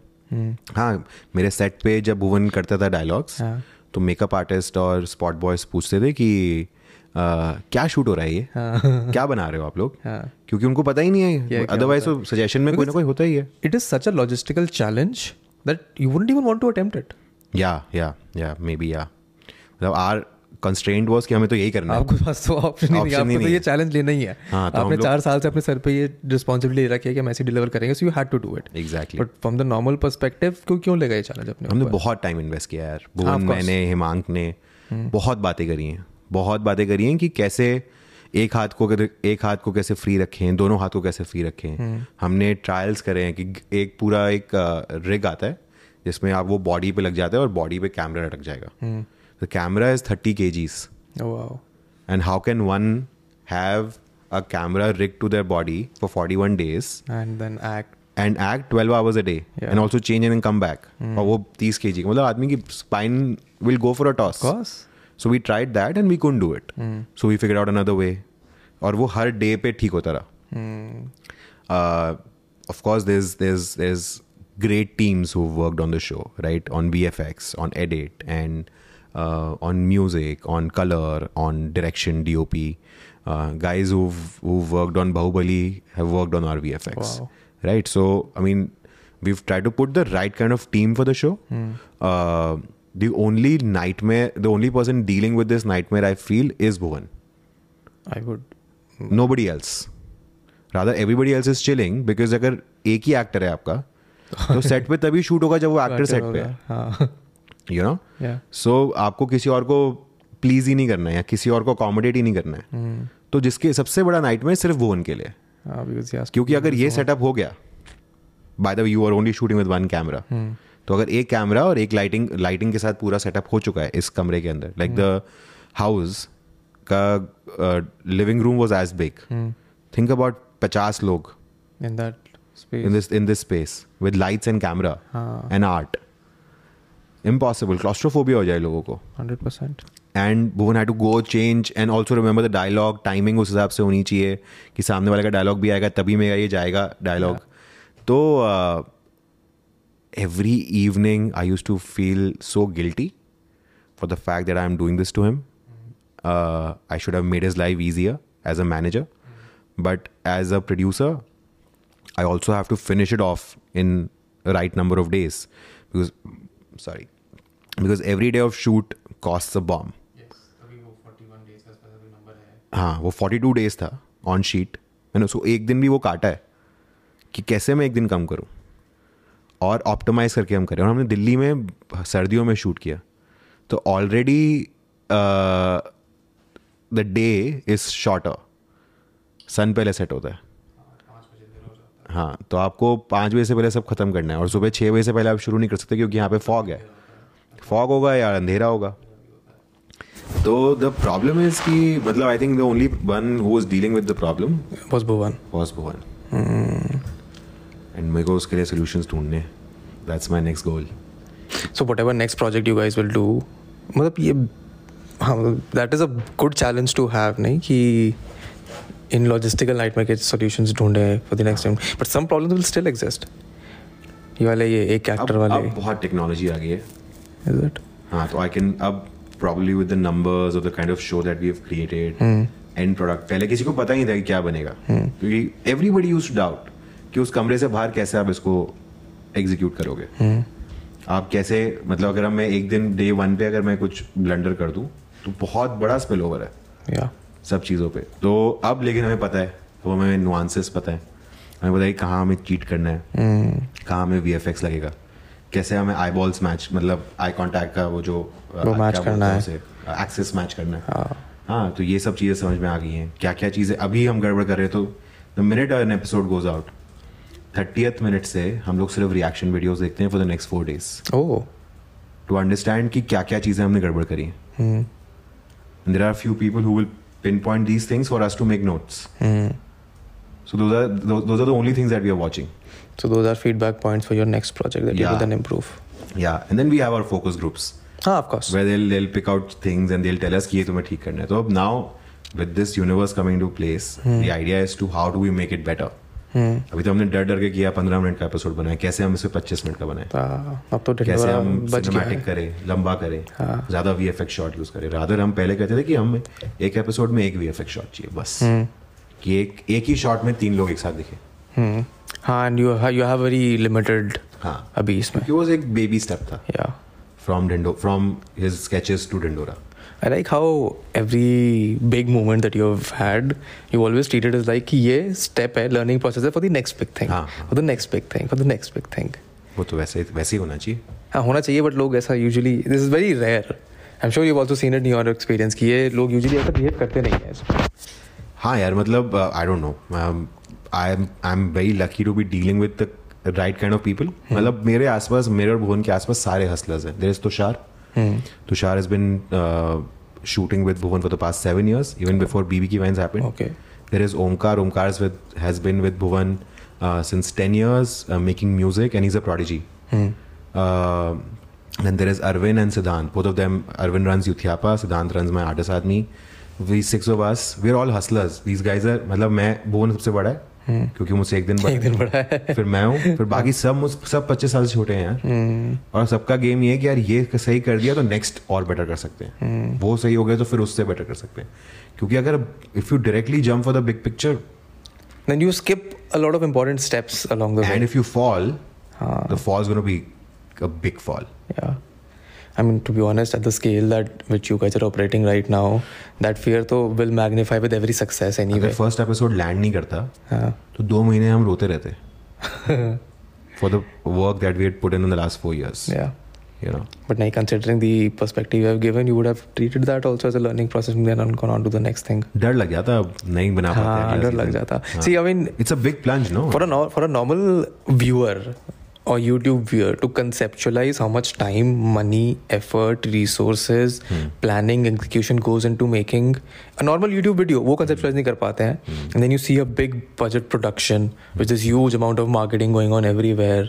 हाँ मेरे सेट पे जब भुवन करता था डायलॉग्स हाँ. तो मेकअप आर्टिस्ट और स्पॉट बॉयज़ पूछते थे कि आ, क्या शूट हो रहा है ये हाँ. क्या बना रहे हो आप लोग हाँ. क्योंकि उनको पता ही नहीं है अदरवाइज़ तो सजेशन में कोई ना कोई होता ही है it is such a logistical challenge that you wouldn't even want to attempt it. या या या मे बी या मतलब आर कंस्ट्रेंट वॉज़ कि हमें तो यही करना है। आपके पास तो ऑप्शन ही नहीं है Option आपको तो ये चैलेंज लेना ही है। हाँ, तो आपने चार साल से अपने सर पे ये रिस्पॉन्सिबिलिटी रखी है कि हम ऐसे डिलीवर करेंगे so you had to do it exactly but from the normal perspective क्यों क्यों लेगा ये चैलेंज अपने हमने बहुत टाइम इन्वेस्ट किया यार। हाँ, भुवन हम्म। मैंने हिमांक ने बहुत बातें करी हैं। बहुत बातें करी हैं कि कैसे एक हाथ को एक हाथ को कैसे फ्री रखें दोनों हाथ को कैसे फ्री रखें। हम्म। हमने ट्रायल्स करे हैं कि एक पूरा एक रिग आता है जिसमें आप वो बॉडी पे लग जाता है और बॉडी पे कैमरा लटक जाएगा। हम्म। The camera is thirty K Gs Oh, wow. and how can one have a camera rigged to their body for 41 days And then act. and act 12 hours a day Yeah. and also change and then come back और वो 30 kg का मतलब आदमी की spine will go for a toss Of course. so we tried that and we couldn't do it so we figured out another way और वो हर डे पे ठीक होता रहा Hmm. uh, of course there's there's there's great teams who've worked on the show right on vfx on edit and uh, on music on color on direction dop uh, guys who've who've worked on bahubali have worked on our vfx Wow. right so i mean we've tried to put the right kind of team for the show Mm. uh, the only nightmare the only person dealing with this nightmare i feel is bhuvan I would. nobody else rather everybody else is chilling because अगर एक ही एक्टर है आपका तो सेट पे तभी शूट होगा जब वो एक्टर सेट पे है हाँ. यू नो सो आपको किसी और को प्लीज़ ही नहीं करना है या किसी और को अकोमोडेट ही नहीं करना है। तो जिसके सबसे बड़ा नाइट में सिर्फ़ वो उनके लिए। हाँ, क्योंकि अगर ये सेटअप हो गया by the you are only shooting with one camera तो अगर एक कैमरा और एक लाइटिंग लाइटिंग के साथ पूरा सेटअप हो चुका है इस कमरे के अंदर लाइक द हाउस का living room was as big think about पचास लोग in that space. in this in this space with lights and impossible. Claustrophobia हो जाए लोगों को 100%. And Bhuvan had to go change and also remember the dialogue timing उस हिसाब से होनी चाहिए कि सामने वाले का डायलॉग भी आएगा तभी मेरा ये जाएगा डायलॉग तो every evening I use to feel so guilty for the fact that I am doing this to him I should have made his life easier as a manager but as a producer I also have to finish it off in the right number of days because sorry because every day of shoot costs a bomb. हाँ। वो 42 डेज़ था ऑन शीट मैंने उसको एक दिन भी वो काटा है कि कैसे मैं एक दिन कम करूँ और ऑप्टिमाइज करके हम करें। और हमने दिल्ली में सर्दियों में शूट किया। तो already the day is shorter sun पहले सेट होता है। हाँ तो आपको पाँच बजे से पहले सब खत्म करना है और सुबह छः बजे से पहले आप शुरू नहीं कर सकते क्योंकि यहाँ पे फॉग है। फॉग होगा या अंधेरा होगा। तो द प्रॉब्लम इज़ कि मतलब I think the only one who is dealing with the problem boss Bhuvan was Bhuvan and मेरे को उसके लिए सोल्यूशंस ढूँढने that's my next goal so whatever next project you guys will do मतलब ये हाँ that is a good challenge to have नहीं? कि इन लॉजिस्टिकल नाइट में के सॉल्यूशंस ढूंढे for the next time but some problems will still exist ये वाले ये एक एक्टर वाले। अब बहुत टेक्नोलॉजी आ गई है। इज़ इट हाँ तो आई कैन अब probably with the numbers of the kind of show that we have created and product पहले किसी को पता ही नहीं था कि क्या बनेगा। क्योंकि एवरीबडी यूज़ डाउट कि उस कमरे से बाहर कैसे आप इसको एग्जीक्यूट करोगे। आप कैसे मतलब अगर मैं एक दिन डे वन पे अगर मैं कुछ ब्लंडर कर दूँ तो बहुत बड़ा स्पिल ओवर है। या सब चीज़ों पे। तो अब लेकिन हमें पता है वो हमें नुआंसेस पता है। हमें पता है कहाँ हमें चीट करना है। कहाँ हमें वी लगेगा। कैसे हमें आई बॉल्स मैच मतलब आई कांटेक्ट का वो जो वो match करना है। एक्सेस मैच करना है। हाँ। तो ये सब चीज़ें समझ में आ गई हैं। क्या क्या चीज़ें अभी हम गड़बड़ कर रहे हैं तो the minute an episode goes out thirtieth minute से हम लोग सिर्फ़ रिएक्शन वीडियोस देखते हैं for the next four days oh. To understand कि क्या क्या चीज़ें हमने गड़बड़ करी हैं। There are few people who will pin these things for us to make notes. Mm. So those are those, those are the only things that we are watching. So those are feedback points for your next project that you Yeah. will then improve. Yeah, and then we have our focus groups Ah, of course. where they'll they'll pick out things and they'll tell us कि ये तुम्हें ठीक करना है. तो अब now with this universe coming to place, the idea is to how do we make it better. अभी तो हमने डर डर के किया पंद्रह मिनट का एपिसोड बनाया। कैसे हम इसे पच्चीस मिनट का बनाए? अब तो कैसे हम सिनेमैटिक करें लंबा करें हाँ। ज़्यादा वी एफ़ शॉट यूज़ करें। रादर हम पहले कहते थे कि हम एक एपिसोड में एक वी एफ़ शॉट चाहिए बस। कि एक एक ही शॉट में तीन लोग एक साथ दिखे। हम्म। हाँ and you you have very limited हाँ। अभी इसमें। वो एक बेबी स्टेप था। या from Dindo from his sketches to Dindora. I like how every big moment that you had you always treated is like ये स्टेप है लर्निंग प्रोसेस है for the next big thing for the next big thing for the next big thing वो तो वैसे ही वैसे ही होना चाहिए। हाँ होना चाहिए बट लोग ऐसा usually this is very rare I am sure you also seen it your experience कि ये लोग यूजली ऐसा बिहेव करते नहीं है। हाँ यार मतलब I don't know I am I am very lucky to be dealing with the right kind of people मतलब मेरे आसपास मेरे और भोन के आसपास सारे हसलर्स हैं। There is Tushar Tushar is been shooting with Bhuvan for the past seven years even before BB की vines happened there is Omkar Omkar with has been with Bhuvan since ten years making music and is a prodigy and there is Arvind and Siddhant both of them Arvind run Youthiyapa Siddhant run my आर्टिस आदमी we six of us we are all hustlers these guys मतलब मैं भुवन सबसे बड़ा है क्योंकि मुझसे एक दिन बड़ा एक दिन बड़ा है। फिर मैं हूँ फिर बाकी सब मुझ सब पच्चीस साल से छोटे हैं यार। और सबका गेम ये है कि यार ये सही कर दिया तो नेक्स्ट और बेटर कर सकते हैं। वो सही हो गया तो फिर उससे बेटर कर सकते हैं। क्योंकि अगर if you directly jump for the big picture Then you skip a lot of important steps along the way. And if you fall हाँ. The fall is gonna be a big fall Yeah. I mean, to be honest, at the scale that which you guys are operating right now, that fear तो will magnify with every success अगर anyway. फ़र्स्ट एपिसोड लैंड नहीं करता हाँ. तो दो महीने हम रोते रहते for the work that we had put in in the last four years Yeah. You know But now, considering the perspective you have given, you would have treated that also as a learning process and then gone on to the next thing. डर लग जाता नहीं बना पाते हाँ, डर लग जाता. See, I mean, it's a big plunge no for a for a normal viewer or YouTube viewer to conceptualize how much time, money, effort, resources, planning, execution goes into making a normal YouTube video, वो conceptualize नहीं कर पाते हैं. And then you see a big budget production with this huge amount of marketing going on everywhere.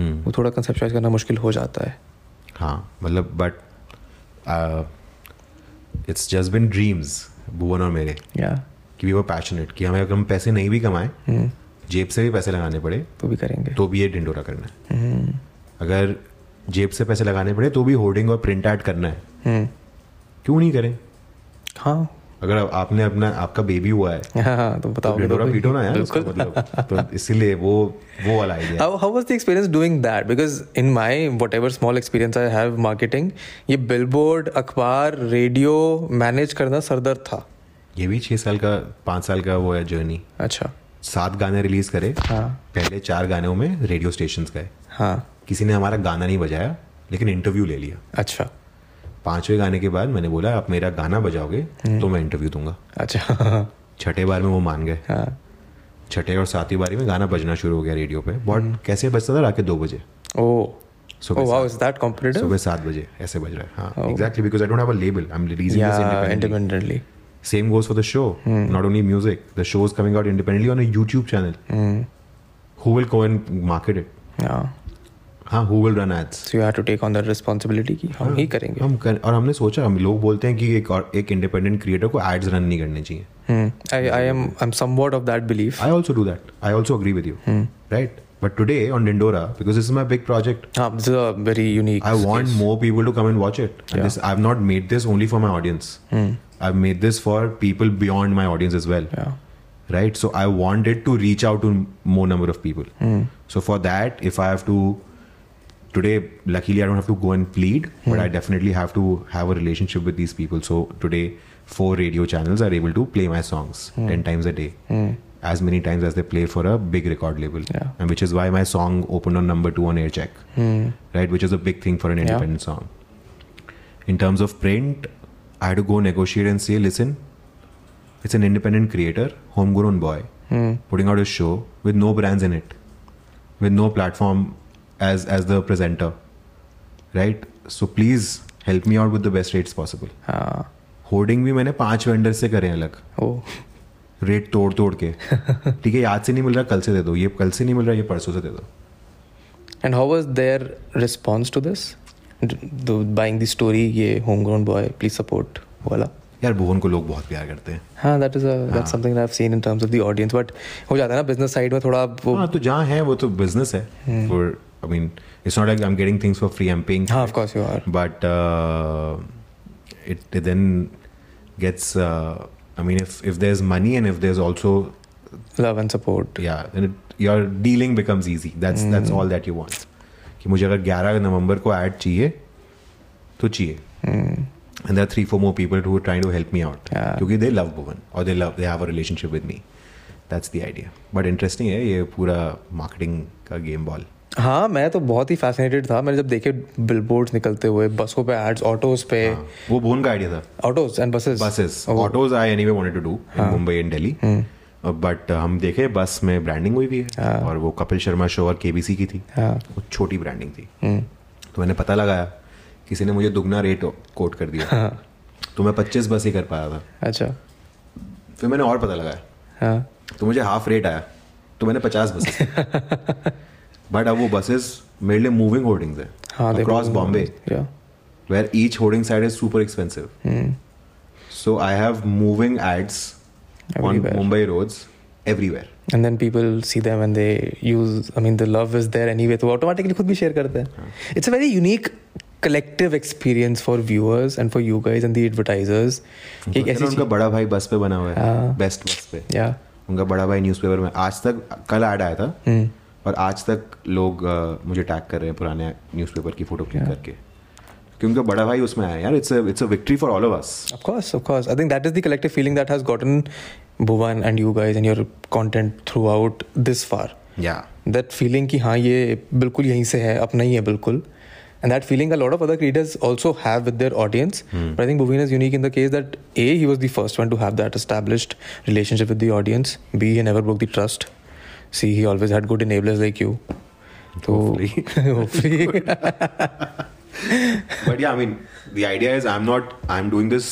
वो थोड़ा conceptualize करना मुश्किल हो जाता है. हाँ मतलब but it's just been dreams Bhuvan और मेरे Yeah, कि वी वर पैशनेट कि हमें अगर हम पैसे नहीं भी कमाए जेब से भी पैसे लगाने पड़े तो भी करेंगे. तो भी ये डिंडोरा करना है। अगर जेब से पैसे लगाने पड़े तो भी होर्डिंग और प्रिंट आउट करना है। हम्म, क्यों नहीं करें? हाँ। अगर आपने अपना आपका बेबी हुआ है हाँ तो तो बताओ डिंडोरा पीटो ना यार उसका मतलब। तो इसीलिए वो वो वाला idea How, how was the experience doing that? Because in my whatever small experience I have marketing, ये billboard, अखबार, रेडियो मैनेज करना सरदर्द था। ये भी छः साल का पाँच साल का वो है जर्नी अच्छा। सात गाने रिलीज़ करे हाँ। पहले चार गानों में रेडियो स्टेशन गए। हाँ। किसी ने हमारा गाना नहीं बजाया लेकिन इंटरव्यू ले लिया। अच्छा। पाँचवें गाने के बाद मैंने बोला आप मेरा गाना बजाओगे तो मैं इंटरव्यू दूँगा। अच्छा। छठे बार में वो मान गए। हाँ। छठे और सातवीं बारी में गाना बजना शुरू हो गया रेडियो पे। बहुत कैसे बजता था? रात के दो बजे। Oh. सुबह सात- बजे ऐसे बज रहा है। हाँ exactly because I don't have a label I am releasing this independently. Same goes for the show. Not only music, the show is coming out independently on a YouTube channel. Hmm. Who will go and market it? Yeah. हाँ who will run ads? So you have to take on that responsibility कि हम ही करेंगे. हम कर, और हमने सोचा हम लोग बोलते हैं कि एक और एक इंडिपेंडेंट क्रिएटर को एड्स रन नहीं करने चाहिए Hmm. I I am I'm somewhat of that belief. I also do that I also agree with you right but today on Dhindora because this is my big project Ah, this is a very unique. I want case. more people to come and watch it. And Yeah. this I've not made this only for my audience. Hmm. I've made this for people beyond my audience as well. Yeah. Right? So I wanted to reach out to more number of people. Hmm. So for that, if I have to today, luckily I don't have to go and plead, but I definitely have to have a relationship with these people. So today, four radio channels are able to play my songs ten times a day. As many times as they play for a big record label, Yeah. and which is why my song opened on number two on Aircheck Hmm. right? Which is a big thing for an independent song. In terms of print, I had to go negotiate and say, listen, it's an independent creator, homegrown boy, Hmm. putting out a show with no brands in it, with no platform as as the presenter, right? So please help me out with the best rates possible. Ah. Hoarding भी मैंने पाँच वेंडर से करे हैं अलग Oh. रेट तोड़ तोड़ के ठीक है आज से नहीं मिल रहा कल से दे दो ये कल से नहीं मिल रहा ये परसों से दे दो And how was their response to this? Buying the story, ये homegrown boy, please support वाला. यार भुवन को लोग बहुत प्यार करते हैं हाँ is a that's something that I've seen in terms of the audience but हो जाता है ना business side में थोड़ा वो हाँ तो जहाँ है वो तो बिज़नेस है for I mean it's not like I am getting things for free I am paying हाँ course you are but uh, it, it then gets uh, i mean if if there's money and if there's also love and support yeah then it, your dealing becomes easy that's that's all that you want कि मुझे अगर 11 नवंबर को ऐड चाहिए तो चाहिए and there are three four more people who are trying to help me out Yeah. क्योंकि they love Bhuvan or they love they have a relationship with me that's the idea but interesting है ये पूरा marketing का game ball हाँ मैं तो बहुत ही फैसिनेटेड था मैंने जब देखे बिलबोर्ड्स निकलते हुए बसों पे एड्स ऑटोज पे हाँ, वो भुवन का आइडिया था autos and buses buses autos i anyway wanted to do in mumbai and delhi but हम देखे बस में ब्रांडिंग हुई भी है। और वो कपिल शर्मा शो और केबीसी की थी। हाँ। वो छोटी ब्रांडिंग थी। तो मैंने पता लगाया किसी ने मुझे दुगना रेट कोट कर दिया। तो मैं पच्चीस बस ही कर पाया था। अच्छा। फिर मैंने और पता लगाया। हाँ। तो मुझे हाफ़ रेट आया। तो मैंने पचास बसेस बट अब वो बसेस मेरे लिए मूविंग होर्डिंग्स है। हाँ across Bombay where each hoarding site is super expensive. So I have moving ads Everywhere. on Mumbai roads everywhere. and then people see them and they use i mean the love is there anyway तो automatically खुद भी share करते हैं it's a very unique collective experience for viewers and for you guys and the advertisers एक तो ऐसी उनका बड़ा भाई बस पे बना हुआ है हाँ। बेस्ट बस पे या उनका बड़ा भाई न्यूज़पेपर में आज तक कल ऐड आया था हम्म। और आज तक लोग uh, मुझे टैग कर रहे हैं पुराने न्यूज़पेपर की फ़ोटो क्लिक करके क्योंकि बड़ा भाई उसमें आया यार it's it's a victory for all of us Of course, of course. I think that is the collective feeling that has gotten Bhuvan and you guys and your content throughout this far. या That feeling कि हाँ ये बिल्कुल यहीं से है अपना ही है बिल्कुल and that feeling a lot of other creators also have with their audience but i think bhuvin is unique in the case that a he was the first one to have that established relationship with the audience b he never broke the trust c he always had good enablers like you so hopefully but yeah, I mean, the idea is I'm not I'm doing this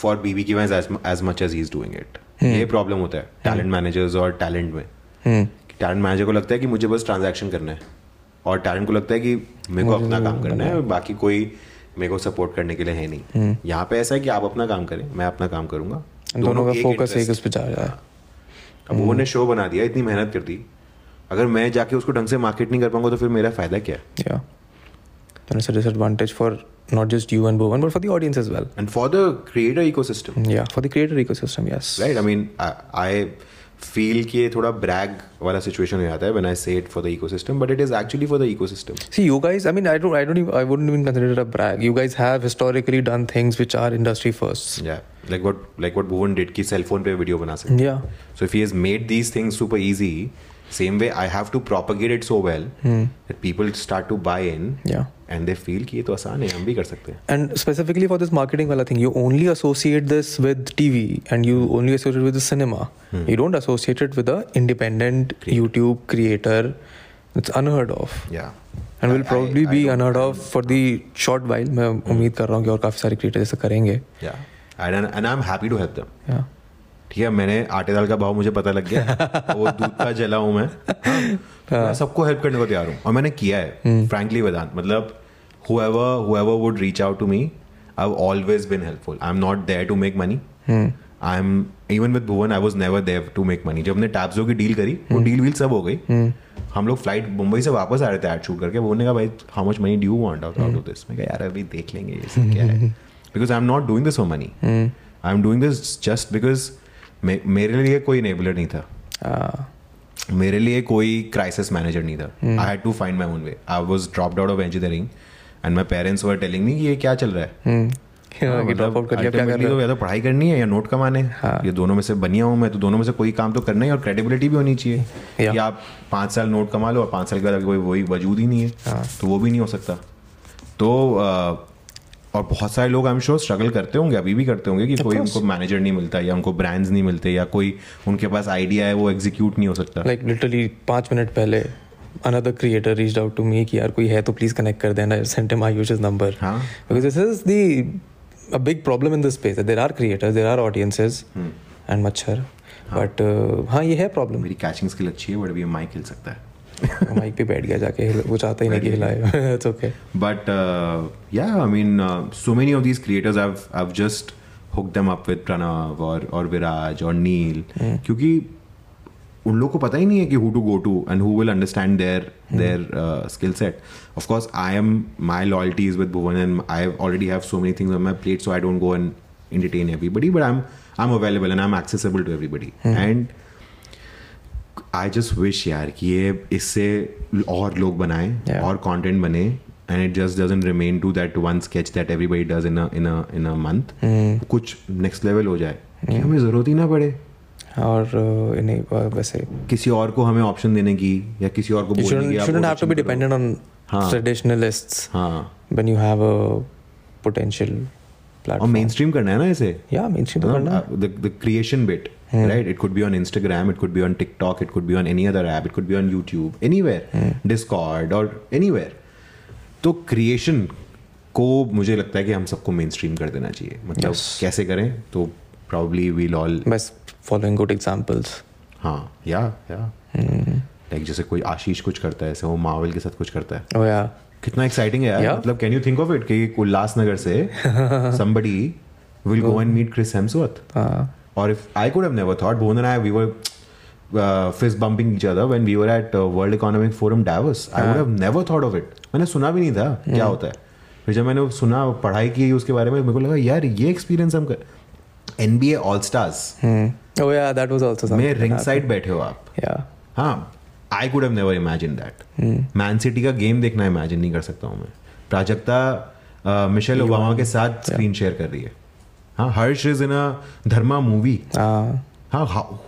for BB Kivans as as much as he's doing it. ये प्रॉब्लम होता है टैलेंट मैनेजर्स और टैलेंट में। Hmm. टैलेंट मैनेजर को लगता है कि मुझे बस ट्रांजैक्शन करना है। और टैलेंट को लगता है कि मेरे को अपना काम करना है बाकी कोई मेरे को सपोर्ट करने के लिए है नहीं। यहाँ पे ऐसा है कि आप अपना काम करें मैं अपना काम करूँगा। दोनों का फोकस एक उस पे जा रहा है। अब वो ने शो बना दिया इतनी मेहनत कर दी। अगर मैं जाके उसको ढंग से मार्केट नहीं कर पाऊँगा तो फिर मेरा फ़ायदा क्या है? Then it's a disadvantage for not just you and Bhuvan but for the audience as well and for the creator ecosystem Yeah, for the creator ecosystem, yes. Right I mean I feel कि ये थोड़ा ब्रैग वाला सिचुएशन हो जाता है when I say it for the ecosystem but it is actually for the ecosystem See, you guys. I mean, I don't. I don't. Even, I wouldn't even consider it a brag. You guys have historically done things which are industry firsts. Yeah like what like what Bhuvan did कि सेल फ़ोन पे वीडियो बना सकते Yeah. So if he has made these things super easy Same way, I have to propagate it so well that people start to buy in Yeah. and they feel कि ये तो आसान है हम भी कर सकते हैं And specifically for this marketing wala thing, you only associate this with TV and you only associate it with the cinema. You don't associate it with a independent YouTube creator. It's unheard of. Yeah. And will I- probably I- I be don't- unheard of for the short while. मैं उम्मीद कर रहा हूँ कि और काफ़ी सारे क्रिएटर ऐसा करेंगे Yeah. And, and I'm happy to help them. Yeah. ठीक है मैंने आटे दाल का भाव मुझे पता लग गया वो दूध का जला हूँ मैं। हाँ, मैं सबको हेल्प करने को तैयार हूँ। और मैंने किया है फ्रैंकली वेदांत। मतलब whoever whoever would reach out to me I've always been helpful. I'm not there to make money. I'm even with Bhuvan I was never there to make money. जब हमने टैब्सो की डील करी वो डील व्हील सब हो गई। हम लोग फ़्लाइट मुंबई से वापस आ रहे थे एड शूट करके। बोलने का भाई how much money do want out of this मैं कहा यार अभी देख लेंगे ये सब क्या है? Because I am not doing this for money I am doing this just because मेरे लिए कोई एनेबलर नहीं था। Uh, मेरे लिए कोई क्राइसिस मैनेजर नहीं था। I had to find my own way I was dropped out of engineering and my parents were telling me ये क्या चल रहा है? रहे तो या तो पढ़ाई करनी है या नोट कमाने। हाँ. ये दोनों में से बनिया हूँ मैं तो दोनों में से कोई काम तो करना ही और क्रेडिबिलिटी भी होनी चाहिए। Yeah. कि आप पाँच साल नोट कमा लो और पाँच साल के बाद कोई वही वजूद ही नहीं है हाँ. तो वो भी नहीं हो सकता। तो और बहुत सारे लोग आई एम श्योर स्ट्रगल करते होंगे अभी भी करते होंगे कि of कोई उनको मैनेजर नहीं मिलता या उनको ब्रांड्स नहीं मिलते या कोई उनके पास आइडिया है वो एग्जीक्यूट नहीं हो सकता। लाइक लिटरली पाँच मिनट पहले another creator reach out to me कि यार कोई है तो प्लीज़ कनेक्ट कर देना sent my users number because this is the a big problem in this space there are creator there are audiences and मच्छर बट हाँ। ये है प्रॉब्लम मेरी कैचिंग स्किल अच्छी है बट भी माइक खेल सकता है। माइक पे बैठ गया जाके वो चाहता ही नहीं हिलाए। Okay but yeah I mean so many of these creators have just hook them up with Pranav और और विराज और नील क्योंकि उन लोग को पता ही नहीं है कि who to go to and who will understand their their skill set of course I am my loyalty is with Bhuvan and I already have so many things on my plate so I don't go and entertain everybody but I am I am available and I am accessible to everybody and I just wish यार कि ये इससे और लोग बनाएँ Yeah. और कंटेंट बने and it just doesn't remain to that one sketch that everybody does in in in a month कुछ नेक्स्ट लेवल हो जाए। कि हमें ज़रूरत ही ना पड़े। और इन्हें uh, वैसे किसी और को हमें ऑप्शन देने की या किसी और को बोलने की you आप shouldn't have to be audition करो। dependent on हाँ. traditionalists हाँ। when you have a potential और platform. मेन स्ट्रीम करना है ना इसे? Yeah mainstream तो करना है। the, the yeah. right? It could be on instagram it could be on tiktok it could be on any other app it could be on youtube anywhere. Yeah. discord or anywhere. तो क्रिएशन को मुझे लगता है कि हम सबको मेन स्ट्रीम कर देना चाहिए। मतलब yes. कैसे करें? तो प्रॉब्ली वील ऑल बस फॉलोइंग गुड एग्जांपल्स हाँ या या। लाइक जैसे कोई आशीष कुछ करता है ऐसे वो मावल के साथ कुछ करता है। ओ या कितना एक्साइटिंग है यार। मतलब can you think of it कि उल्लासनगर से somebody will go and meet Chris Hemsworth or if I could have never thought, Bhuvan and I, we were uh, fist bumping each other when we were at uh, World Economic Forum Davos. I would have never thought of it. मैंने सुना भी नहीं था क्या होता है फिर जब मैंने सुना पढ़ाई की उसके बारे में मेरे को लगा यार ये एक्सपीरियंस हम कर N B A all stars hmm. oh yeah that was also something में रिंग साइड बैठे हो आप yeah हाँ I could have never imagine that man city का गेम देखना इमेजिन नहीं कर सकता हूँ मैं प्राजक्ता मिशेल ओबामा के साथ स्क्रीन शेयर कर रही है हाँ Harsh is in a Dharma movie हाँ।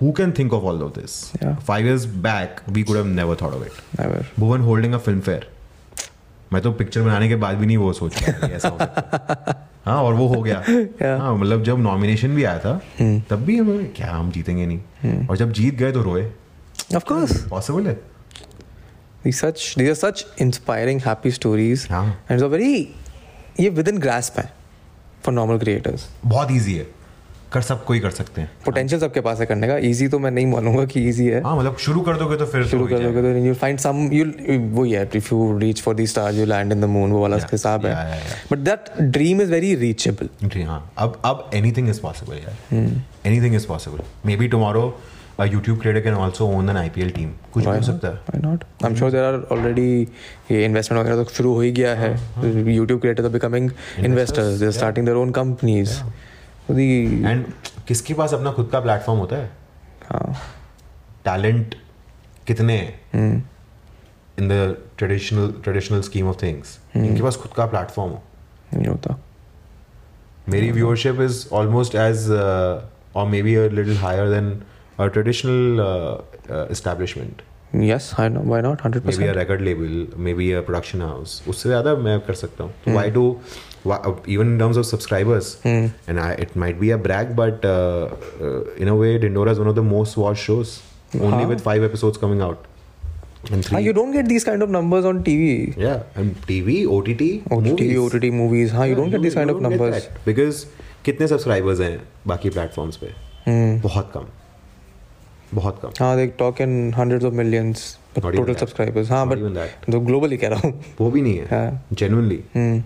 Who can think of all of this five years back we could never thought of it Bhuvan holding a Filmfare मैं तो पिक्चर बनाने के बाद भी नहीं वो सोच रहा हाँ और वो हो गया। हाँ मतलब जब नॉमिनेशन भी आया था hmm. तब भी हमें क्या हम जीतेंगे नहीं? Hmm. और जब जीत गए तो रोए। ऑफ़ कोर्स पॉसिबल है। These such these are such inspiring happy stories, yeah. and it's very, ये within grasp है. फॉर नॉर्मल क्रिएटर्स बहुत ईजी है। कर सब कोई कर सकते हैं। पोटेंशियल सबके पास है करने का। ईजी तो मैं नहीं मानूँगा कि ईजी है। हाँ, मतलब शुरू कर दोगे तो फिर शुरू तो कर दोगे तो यू फाइंड सम यू वो if you reach for the star you land in the moon वो वाला yeah. हिसाब है। But that dream is very reachable जी हाँ। अब अब एनीथिंग इज़ पॉसिबल यार। Anything is possible maybe tomorrow a YouTube creator can also own an IPL team कुछ भी हो सकता है why not I'm sure there are already ये investment वगैरह तो शुरू हो ही गया है YouTube creators are becoming investors they're starting their own companies so the end किसके पास अपना खुद का प्लेटफॉर्म होता है हाँ टैलेंट कितने हम्म, in the traditional traditional scheme of things इनके पास खुद का प्लेटफॉर्म हो नहीं होता मेरी व्यूअरशिप इज़ ऑलमोस्ट एज और maybe a little higher than a traditional establishment yes I know why not 100% maybe a record label maybe a production house उससे ज़्यादा मैं कर सकता हूँ तो why do why, even in terms of subscribers mm. and I, it might be a brag but uh, uh, in a way Dindora is one of the most watched shows only with five episodes coming out and Ah, three you don't get these kind of numbers on TV yeah and TV OTT OTT movies. OTT movies हाँ you don't get these kind of numbers because कितने सब्सक्राइबर्स हैं बाकी प्लेटफॉर्म्स पे Hmm. बहुत कम बहुत कम। हाँ they talk in hundreds of millions Not even total that. subscribers हाँ but even तो कह रहा हूँ। वो भी नहीं है। हाँ. Genuinely hmm.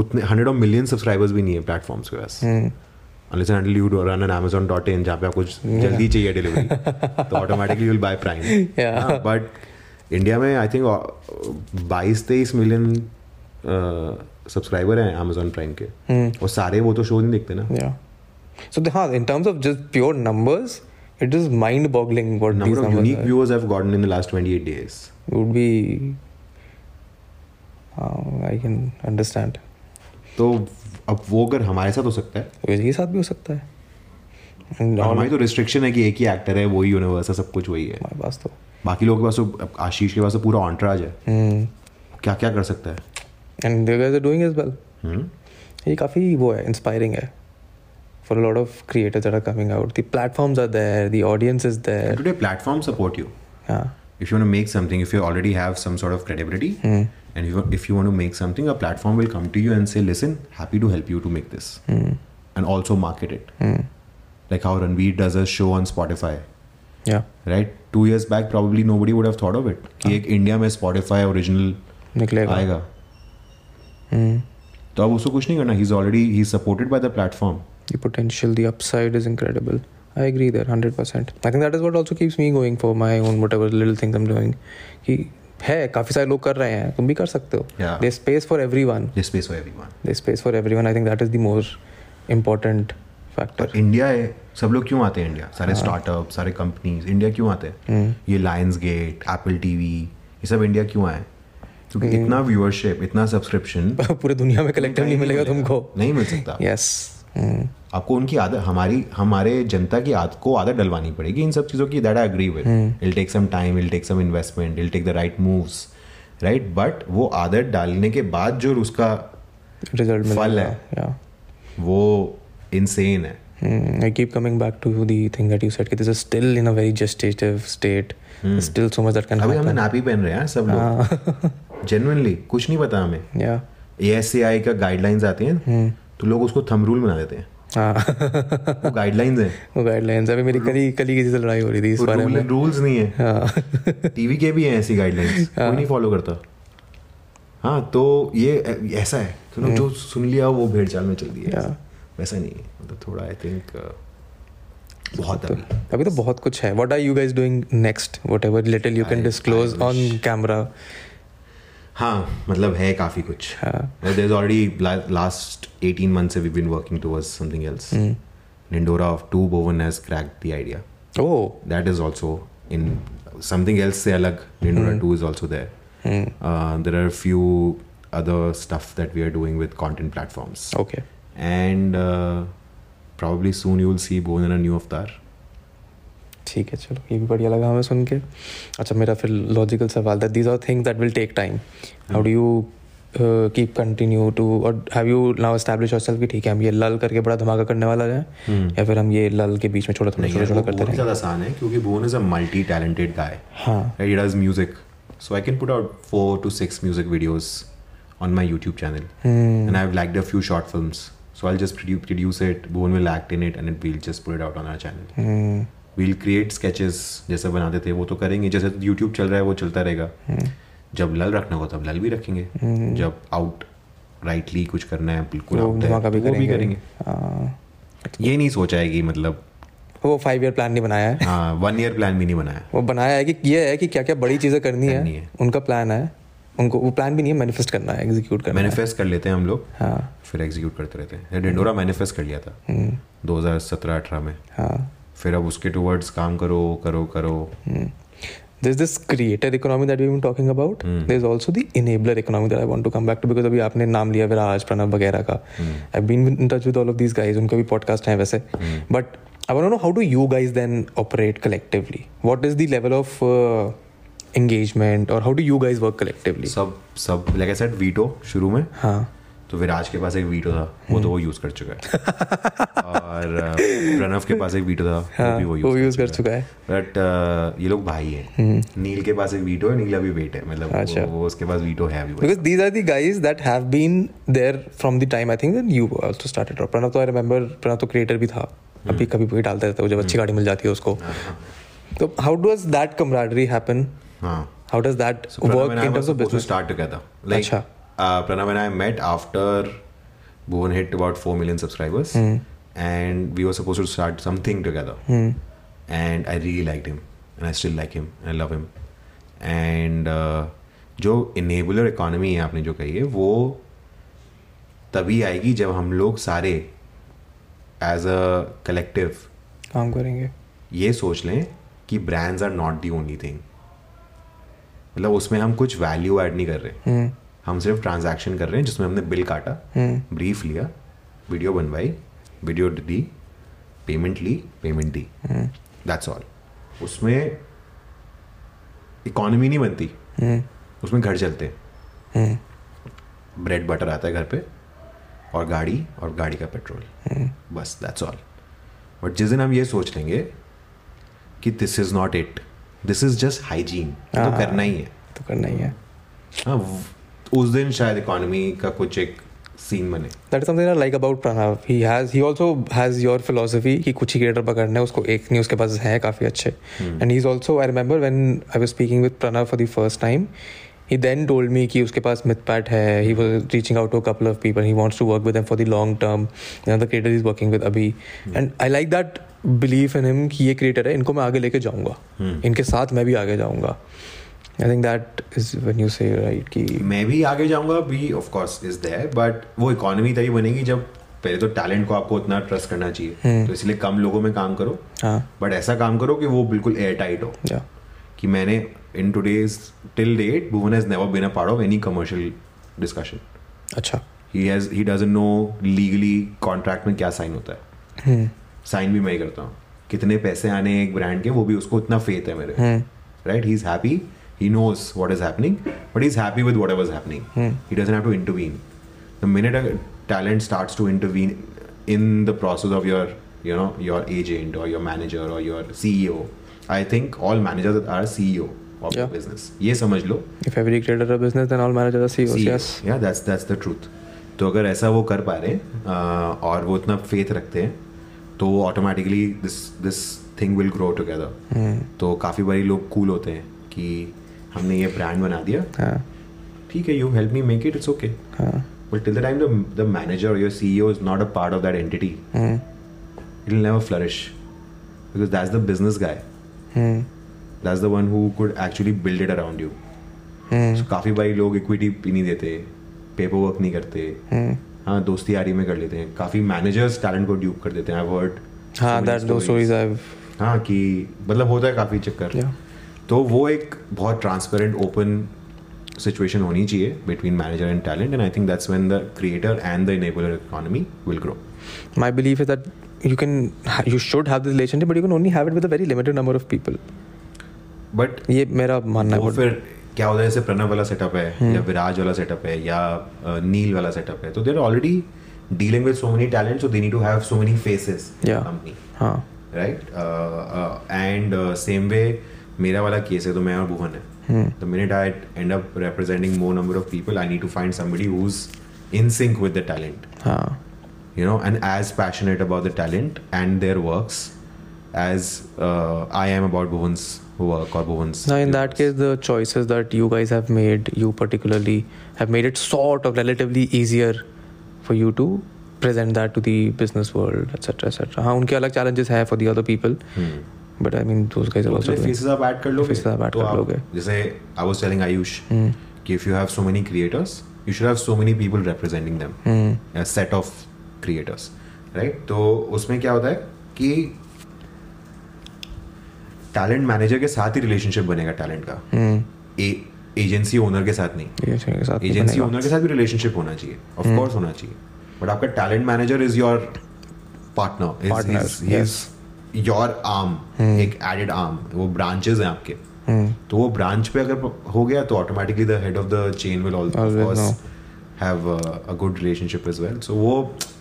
उतने हंड्रेड ऑफ़ मिलियन सब्सक्राइबर्स भी नहीं है प्लेटफॉर्म्स के पास। हम्म। Unless and until you run an amazon.in जहाँ पे आपको जल्दी चाहिए डिलीवरी तो automatically will buy prime but India में आई थिंक बाईस तेईस मिलियन सब्सक्राइबर हैं अमेजोन प्राइम के। हम्म। और सारे वो तो शो नहीं देखते ना। The, हाँ, in terms of just pure numbers, it is mind-boggling what these number of unique are. viewers I've gotten in the last 28 days would be. Uh, I can understand. तो अब वो अगर हमारे साथ हो सकता है तो इसके साथ भी हो सकता है And हमारी तो रिस्ट्रिक्शन है कि एक ही एक्टर है वही यूनिवर्स है सब कुछ वही है हमारे पास तो बाकी लोगों के पास तो आशीष के पास तो पूरा ऑन्ट्राज है हम्म क्या क्या कर सकता है and the guys are doing as well. हम्म ये काफ़ी वो है इंस्पायरिंग है for a lot of creators that are coming out. The platforms are there, the audience is there. And today platforms support you Yeah. if you want to make something if you already have some sort of credibility and if you, if you want to make something a platform will come to you and say listen happy to help you to make this and also market it like how Ranveer does a show on Spotify Yeah. right two years back probably nobody would have thought of it कि एक इंडिया में Spotify original निकलेगा आएगा Hmm. तो अब उसको कुछ नहीं करना he's already he's supported by the platform The potential, the upside is incredible. I agree there, 100%. I think that is what also keeps me going for my own whatever little things I'm doing. कि है काफ़ी सारे लोग कर रहे हैं तुम भी कर सकते हो Yeah. There's space for everyone. there's space for everyone There's space for everyone. I think that is the more important factor. India है सब लोग क्यों आते हैं इंडिया सारे स्टार्टअप सारे कंपनीज़ इंडिया क्यों आते हैं ये लायंस गेट एप्पल टीवी ये सब इंडिया क्यों आए क्योंकि इतना व्यूअरशिप इतना सब्सक्रिप्शन पूरे दुनिया में कलेक्टिव नहीं मिलेगा तुमको नहीं मिल सकता यस आपको उनकी आदत हमारी हमारे जनता की आदत को आदत डलवानी पड़ेगी इन सब चीज़ों की that I agree with it'll take some time it'll take some investment it'll take the right moves right but वो आदत डालने के बाद जो उसका रिज़ल्ट फल है। वो इनसेन है Hmm, I keep coming back to the thing that you said. That this is still in a very gestative state. There's still so much that can अभी हमें happen. नापी पहन रहे हैं सब लोग जेनुअनली कुछ नहीं पता हमें Yeah. आई का गाइडलाइंस आती हैं तो लोग उसको थम रूल बना देते हैं। हाँ। वो गाइडलाइंस हैं। वो गाइडलाइंस अभी मेरी कली कली किसी से लड़ाई हो रही थी इस बारे में। रूल्स नहीं है। हाँ। टीवी के भी हैं ऐसी गाइडलाइंस कोई नहीं फॉलो करता। हाँ तो ये ऐसा है। तो जो सुन लिया वो भेड़ चाल में चल दिया वैसा नहीं है। मतलब थोड़ा आई थिंक बहुत अभी अभी तो बहुत कुछ है। What are you guys doing next whatever little you can disclose on camera हाँ मतलब है काफ़ी कुछ। There is already last 18 months we been working towards something else Dindora of two Bhuvan has crack the idea oh that is also in something else से अलग Dindora two is also there there are few other stuff that we are doing with content platforms okay and probably soon you see Bhuvan in अवतार ठीक है चलो ये भी बढ़िया लगा हमें सुन के। अच्छा मेरा फिर लॉजिकल सवाल था these are things that will take time how do you keep continue to और have you now establish your कि ठीक है हम ये लल करके बड़ा धमाका करने वाला है hmm. या फिर हम ये लल के बीच में छोटा थोड़ा छोटा छोटा करते रहे? ज़्यादा आसान है क्योंकि Bhuvan is a multi talented guy हाँ he does music so I can put out four to six music videos on my YouTube channel and I have like the few short film so I just produce it Bhuvan will act in it and it will just put it out on our channel We'll create sketches जैसे बनाते थे वो तो करेंगे। जैसे YouTube चल रहा है वो चलता रहेगा। जब लल रखना हो तब लल भी रखेंगे। जब आउट राइटली कुछ करना है बिल्कुल है, भी भी करेंगे। ये नहीं सोचा है कि मतलब वो फाइव ईयर प्लान नहीं बनाया है। हाँ वन ईयर प्लान भी नहीं बनाया। वो बनाया है कि ये है कि क्या क्या बड़ी चीज़ें करनी है। है। उनका प्लान है। उनको वो प्लान भी नहीं है मैनिफेस्ट करना है एग्जीक्यूट करना मैनिफेस्ट कर लेते हैं हम लोग हाँ। फिर एग्जीक्यूट करते रहते हैं। डेंडोरा मैनिफेस्ट कर लिया था। 2017-18 में। हाँ। फिर अब उसके टुवर्ड्स काम करो करो करो there's this creator economy that we've been talking about mm. there's also the enabler economy that I want to come back to because अभी आपने नाम लिया विराज प्रणब वगैरह का I've been in touch with all of these guys उनका भी podcast है वैसे but I want to know how do you guys then operate collectively what is the level of uh, engagement or how do you guys work collectively सब सब लाइक आई सेड वीटो शुरू में हाँ तो विराज के पास एक वीटो था वो तो वो यूज़ कर चुका है और uh, प्रणव के पास एक वीटो था वो भी वो यूज़ यूज़ कर चुका है बट ये लोग भाई हैं नील के पास एक वीटो है नील अभी वेट है मतलब अच्छा। वो, वो उसके पास वीटो है अभी because these are the guys that have been there from the time I think when you also started और प्रणव तो I remember प्रणव तो creator भी था अभी कभी वही डालता रहता है जब अच्छी गाड़ी मिल जाती है उसको तो how does that camaraderie happen हाँ how does that So Pranav work and I in were Pranav and I met after Bhuvan hit about four million subscribers and we was supposed to start something together and I really like him and I still like him I love him and जो इनेबलर इकॉनमी है आपने जो कही है वो तभी आएगी जब हम लोग सारे एज अ कलेक्टिव काम करेंगे। ये सोच लें कि brands are not the only thing मतलब उसमें हम कुछ वैल्यू ऐड नहीं कर रहे. Hmm. हम सिर्फ़ ट्रांजैक्शन कर रहे हैं जिसमें हमने बिल काटा हम्म। ब्रीफ लिया वीडियो बनवाई वीडियो दी पेमेंट ली पेमेंट दी. दैट्स ऑल उसमें इकोनॉमी नहीं बनती। हम्म। उसमें घर चलते हम्म। ब्रेड बटर आता है घर पे और गाड़ी और गाड़ी का पेट्रोल हम्म। बस दैट्स ऑल बट जिस दिन हम ये सोच लेंगे कि this is not it this is just hygiene तो हाँ। करना ही है। तो करना ही है। हाँ उस दिन शायद इकोनॉमी का कुछ एक सीन बने। That is something I like about Pranav he has he also has your philosophy कि कुछ ही क्रिएटर पकड़ना है उसको एक नहीं उसके पास है काफ़ी अच्छे। And he is also I remember when I was speaking with Pranav for the first time he then told me कि उसके पास मिथ पैट है he was reaching out to couple of people he wants to work with for the long term the creator is working with अभी। And I like that believe in him कि ये क्रिएटर है इनको मैं आगे लेके जाऊँगा। hmm. इनके साथ मैं भी आगे जाऊँगा। I think that is when you say right कि मैं भी आगे जाऊँगा भी of course is there but वो इकोनॉमी तभी बनेगी जब पहले तो टैलेंट को आपको उतना ट्रस्ट करना चाहिए। तो इसलिए कम लोगों में काम करो। हाँ। बट ऐसा काम करो कि वो बिल्कुल एयर टाइट हो कि मैंने in two days till date Bhuvan has never been a part of any commercial discussion अच्छा। He has he doesn't know legally contract में क्या साइन होता है। हम्म। साइन भी मैं ही करता हूँ। कितने पैसे आने एक ब्रांड के वो भी उसको इतना फेथ है मेरे। हम्म। Right he is happy he knows what is happening but he's happy with whatever's happening Hmm. he doesn't have to intervene the minute a talent starts to intervene in the process of your you know your agent or your manager or your ceo i think all managers are ceo of Yeah. business ये समझ लो If every creator a business, then all managers are CEOs. CEO. Yes. yeah that's that's the truth तो अगर ऐसा वो कर पा रहे हैं uh, और वो इतना फेथ रखते हैं तो automatically this this thing will grow together तो काफ़ी बारी लोग कूल होते हैं कि हमने ये ब्रांड बना दिया। हाँ। ठीक है you help me make it it's okay हाँ। But till the time the manager और your CEO is not a part of that entity it will never flourish because that's the business guy that's the one who. Could actually build it around you काफ़ी बारी लोग इक्विटी भी नहीं देते पेपर वर्क नहीं करते। हम्म हाँ दोस्ती यारी में कर लेते हैं। काफ़ी मैनेजर्स टैलेंट को ड्यूप कर देते हैं आई हर्ड हाँ दैट दो स्टोरीज आई हाँ कि मतलब होता है काफ़ी चक्कर। Yeah. तो वो एक बहुत ट्रांसपेरेंट ओपन सिचुएशन होनी चाहिए between manager and talent and I think that's when the creator and the enabler economy will grow my belief is that you can you should have this relationship but you can only have it with a very limited number of people. But ये मेरा मानना है फिर क्या होता है जैसे प्रणव वाला सेटअप है या विराज वाला सेटअप है या नील वाला सेटअप है तो there already dealing with so many talent so they need to have so many faces Yeah. कंपनी हाँ। राइट एंड सेम वे मेरा वाला केस है तो मैं और भुवन है the minute I end up representing more number of people I need to find somebody who is in sync with the talent हाँ you know and as passionate about the talent and their works as uh, i am about work or bhuvan's now in that case the choices that you guys have made you particularly have made it sort of relatively easier for you to present that to the business world etc etc हाँ उनके अलग challenges है for the other people but I mean those guys are also उतने doing faces आप ऐड कर लोगे Faces आप add तो कर लोगे। जैसे आई वाज टेलिंग आयुष कि if you have so many creators you should have so many people representing them. Hmm a set of creators right? तो उसमें क्या होता है कि टैलेंट मैनेजर के साथ ही रिलेशनशिप बनेगा टैलेंट का। एजेंसी ओनर के साथ नहीं। एजेंसी ओनर के साथ भी रिलेशनशिप होना चाहिए। ऑफ़ कोर्स होना चाहिए। बट आपका talent manager is your partner Partner, yes. Your arm एक एडेड आर्म वो ब्रांचेस हैं आपके Hmm. तो वो ब्रांच पे अगर हो गया तो automatically the head of the chain will all also. Have a good relationship is well so वो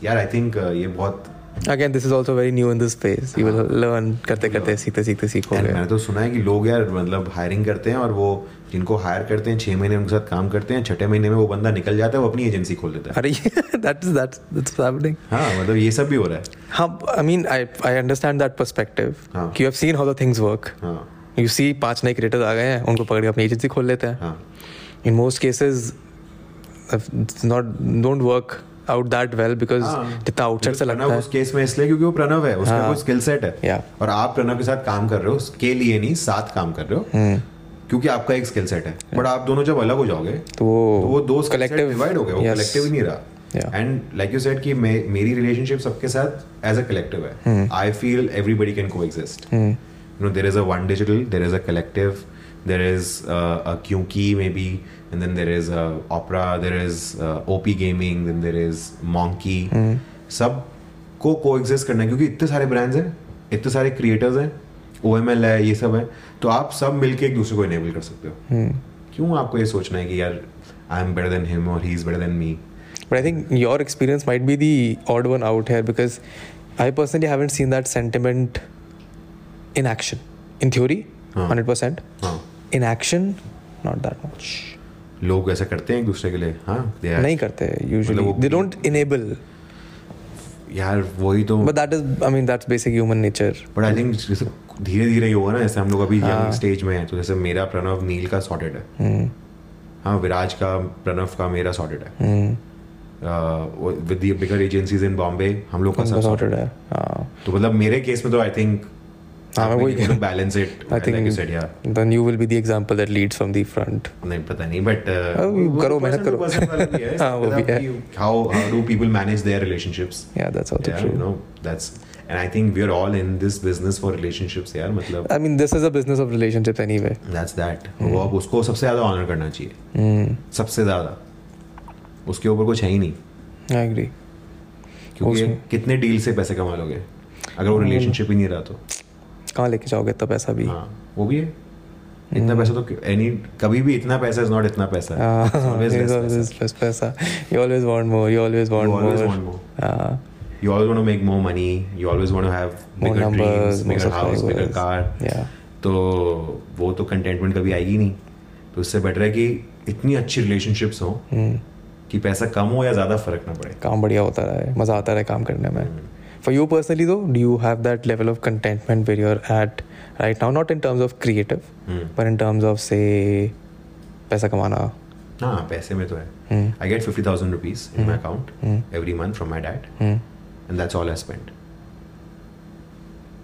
यार आई थिंक ये बहुत again this is also very new in this space you will learn करते करते सीखते सीखते सीखो मैंने तो सुना है कि लोग यार मतलब हायरिंग करते हैं और वो जिनको हायर करते हैं छह महीने उनके साथ काम करते हैं छठे महीने में वो बंदा निकल जाता है वो अपनी एजेंसी खोल देता है। अरे that is that that's happening हाँ मतलब ये सब भी हो रहा है। हाँ I mean I I understand that perspective कि you have seen how the things work हाँ। यू सी पाँच नए क्रिएटर आ गए हैं उनको पकड़ के अपनी एजेंसी खोल लेते हैं। हाँ। In most cases not don't work that well because हाँ। जितना आउटसाइड से लगता है उस केस में इसलिए क्योंकि वो प्रणव है उसका हाँ। कोई स्किल सेट है Yeah. और आप प्रणव के साथ काम कर रहे हो उसके लिए नहीं साथ काम कर रहे हो हम्म। क्योंकि आपका एक स्किल सेट है बट आप दोनों जब अलग हो जाओगे तो वो तो वो दो collective- डिवाइड हो गए वो. कलेक्टिव ही नहीं रहा एंड लाइक यू सेड कि मैं मेरी रिलेशनशिप सबके साथ एज अ कलेक्टिव Hmm. है I feel everybody can coexist you know there is a one digital there is a collective there is uh, a QKey maybe and then there is uh, opera there is uh, op gaming then there is monkey mm. सबको कोएग्जिस्ट करना है क्योंकि इतने सारे ब्रांड्स हैं इतने सारे क्रिएटर्स हैं ओ है ये सब है तो आप सब मिलके एक दूसरे को इनेबल कर सकते हो क्यों आपको ये सोचना है कि यार I am better than him और he is better than me But I think your experience might be the odd one out here because I personally haven't seen that sentiment in action. In theory, Huh. 100%. हाँ In action, not that much. लोग ऐसा करते हैं एक दूसरे के लिए हाँ नहीं करते. मतलब वो- They यार वही तो But that is, I mean, that's basic human nature. But I think जैसे धीरे धीरे ही होगा ना जैसे हम लोग अभी हाँ। यंग स्टेज में हैं तो जैसे मेरा प्रणव नील का सॉर्टेड है Hmm. हाँ विराज का प्रणव का मेरा सॉर्टेड है. With the bigger agencies in Bombay हम लोग का सब सॉर्टेड है. हाँ. तो मतलब मेरे केस में तो आई थिंक हाँ, मैं वही कह- balance it I like you think said यार then you will be the example that leads from the front. नहीं पता नहीं बट करो, मेहनत करो। हाँ, वो भी है। How how do people manage their relationships Yeah, that's also yeah true. you know that's and i think we're all in this business for relationships यार मतलब I mean, this is a business of relationships anyway. That's that वो अब उसको सबसे ज़्यादा ऑनर करना चाहिए Hmm. सबसे ज़्यादा उसके ऊपर कुछ है ही नहीं I agree. क्योंकि कितने डील से पैसे कमा लोगे अगर वो रिलेशनशिप ही नहीं रहा तो कहाँ लेके जाओगे इतना पैसा भी? हाँ, वो भी है। इतना पैसा तो एनी कभी भी इतना पैसा इज़ नॉट इतना पैसा। हाँ, ऑलवेज लेस पैसा। You always you always want want more हाँ। You want to make more money you always want to have bigger dreams bigger house bigger car तो वो तो कंटेंटमेंट कभी आएगी नहीं। तो उससे बेटर है कि इतनी अच्छी रिलेशनशिप्स हो हम्म। कि पैसा कम हो या ज़्यादा फ़र्क ना पड़े। काम बढ़िया होता रहे मज़ा आता रहे काम करने में. हम्म। For you personally though, do you have that level of contentment where you're at right now? Not in terms of creative, Hmm. but in terms of say पैसा कमाना. हाँ पैसे में तो है Hmm. I get fifty thousand rupees in my account Hmm. Every month from my dad Hmm. And that's all I spend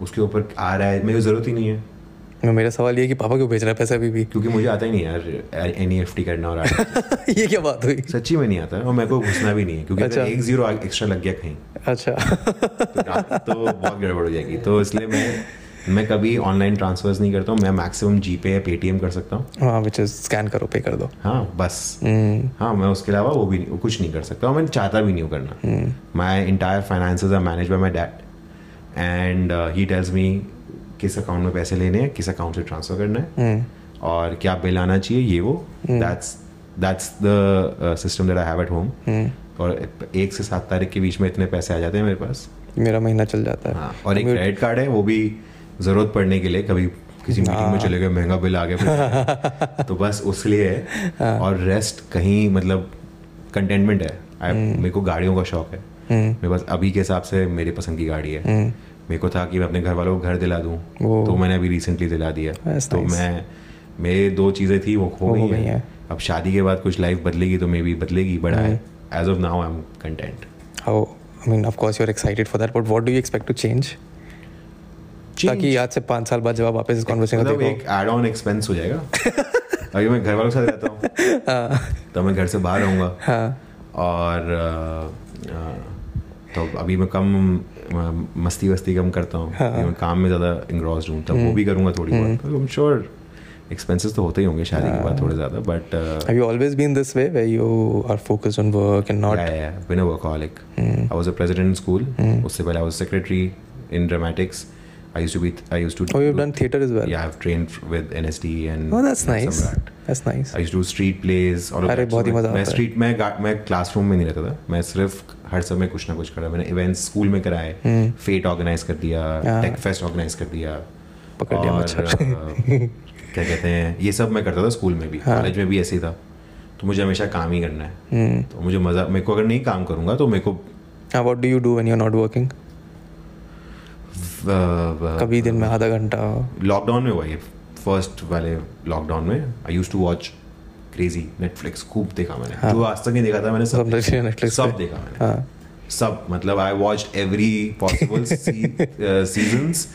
उसके ऊपर आ रहा है मेरी जरूरत ही नहीं है मैं मेरा सवाल ये है कि पापा क्यों भेज रहा है पैसा अभी भी? क्योंकि मुझे आता ही नहीं यार एन एफ़ टी करना और ये क्या बात हुई? सच्ची में नहीं आता और मेरे को घुसना भी नहीं है क्योंकि अच्छा। एक ज़ीरो एक्स्ट्रा लग गया कहीं अच्छा। तो तो बहुत गड़बड़ हो जाएगी। तो इसलिए मैं मैं कभी ऑनलाइन ट्रांसफर्स नहीं करता हूँ मैं मैक्सिमम जी पे या पेटीएम कर सकता हूँ। हाँ विच इज़ स्कैन करो पे कर दो। हाँ बस। Hmm. हाँ मैं उसके अलावा वो भी नहीं- कुछ नहीं कर सकता और मैं चाहता भी नहीं हूँ करना। My entire finances are manage by my dad and he tells me किस अकाउंट में पैसे लेने हैं किस अकाउंट से ट्रांसफ़र करना है। Hmm. और क्या बिल आना चाहिए ये वो। That's that's the system that I have at home. और एक से सात तारीख के बीच में इतने पैसे आ जाते हैं मेरे पास। मेरा महीना चल जाता है। हाँ और एक क्रेडिट कार्ड है वो भी ज़रूरत पड़ने के लिए। कभी किसी मीटिंग में चले गए महँगा बिल आ गया तो बस उस लिए है। और रेस्ट कहीं मतलब कंटेनमेंट है। मेरे को गाड़ियों का शौक है। हम्म, मेरे पास अभी के हिसाब से मेरी पसंद की गाड़ी है। हम्म, मेरे को था कि मैं अपने घर वालों को घर दिला दूँ। तो मैंने अभी रिसेंटली दिला दिया। तो. मैं मेरे दो चीज़ें थी वो खो गई हैं। अब शादी के बाद कुछ लाइफ बदलेगी तो मे बी बदलेगी but I. As of now I am content how I mean of course you're excited for that but what do you expect to change? ताकि आज से पाँच साल बाद जब आप वापस इस कॉन्वर्सेशन मतलब देखो। एक एड ऑन एक्सपेंस हो जाएगा। अभी मैं घर वालों के साथ रहता हूँ। तो मैं घर से बाहर रहूँगा। हाँ। और तो अभी मैं कम मस्ती वस्ती कम करता हूँ। हाँ. काम में ज़्यादा इंग्रॉज हूँ तब वो भी करूँगा थोड़ी बहुत। आई एम श्योर एक्सपेंसेस तो होते ही होंगे शादी के बाद थोड़े ज़्यादा but have always been this way where you are focused on work and not या been a workaholic I was a president school उससे पहले I was secretary in dramatics I used to be. I used to. Oh, you've do- done theater as well. Yeah, I've trained with NSD and. Oh, that's and nice. Samrat. That's nice. I used to do street plays और अरे, बहुत ही मज़ा मैं है। स्ट्रीट में मैं क्लासरूम में नहीं रहता था मैं सिर्फ़ हर समय कुछ ना कुछ करा मैंने इवेंट्स स्कूल में कराए हम्म। फेट ऑर्गेनाइज कर दिया हाँ। टेक फेस्ट ऑर्गेनाइज कर दिया पकड़ लिया मच्छर। क्या कहते हैं ये सब मैं करता था स्कूल में भी हाँ। कॉलेज में भी ऐसे ही था तो मुझे हमेशा काम ही करना है Hmm. तो मुझे मज़ा मेरे को अगर नहीं काम करूँगा तो मेरे को Now, what do you do when you're not working? Uh, कभी दिन में आधा घंटा। लॉकडाउन में हुआ ये फ़र्स्ट वाले लॉकडाउन में। I use to watch crazy Netflix खूब देखा मैंने। हाँ। जो आज तक नहीं देखा था मैंने सब देख। सब देखा मैंने। हाँ। सब मतलब I watch every possible seasons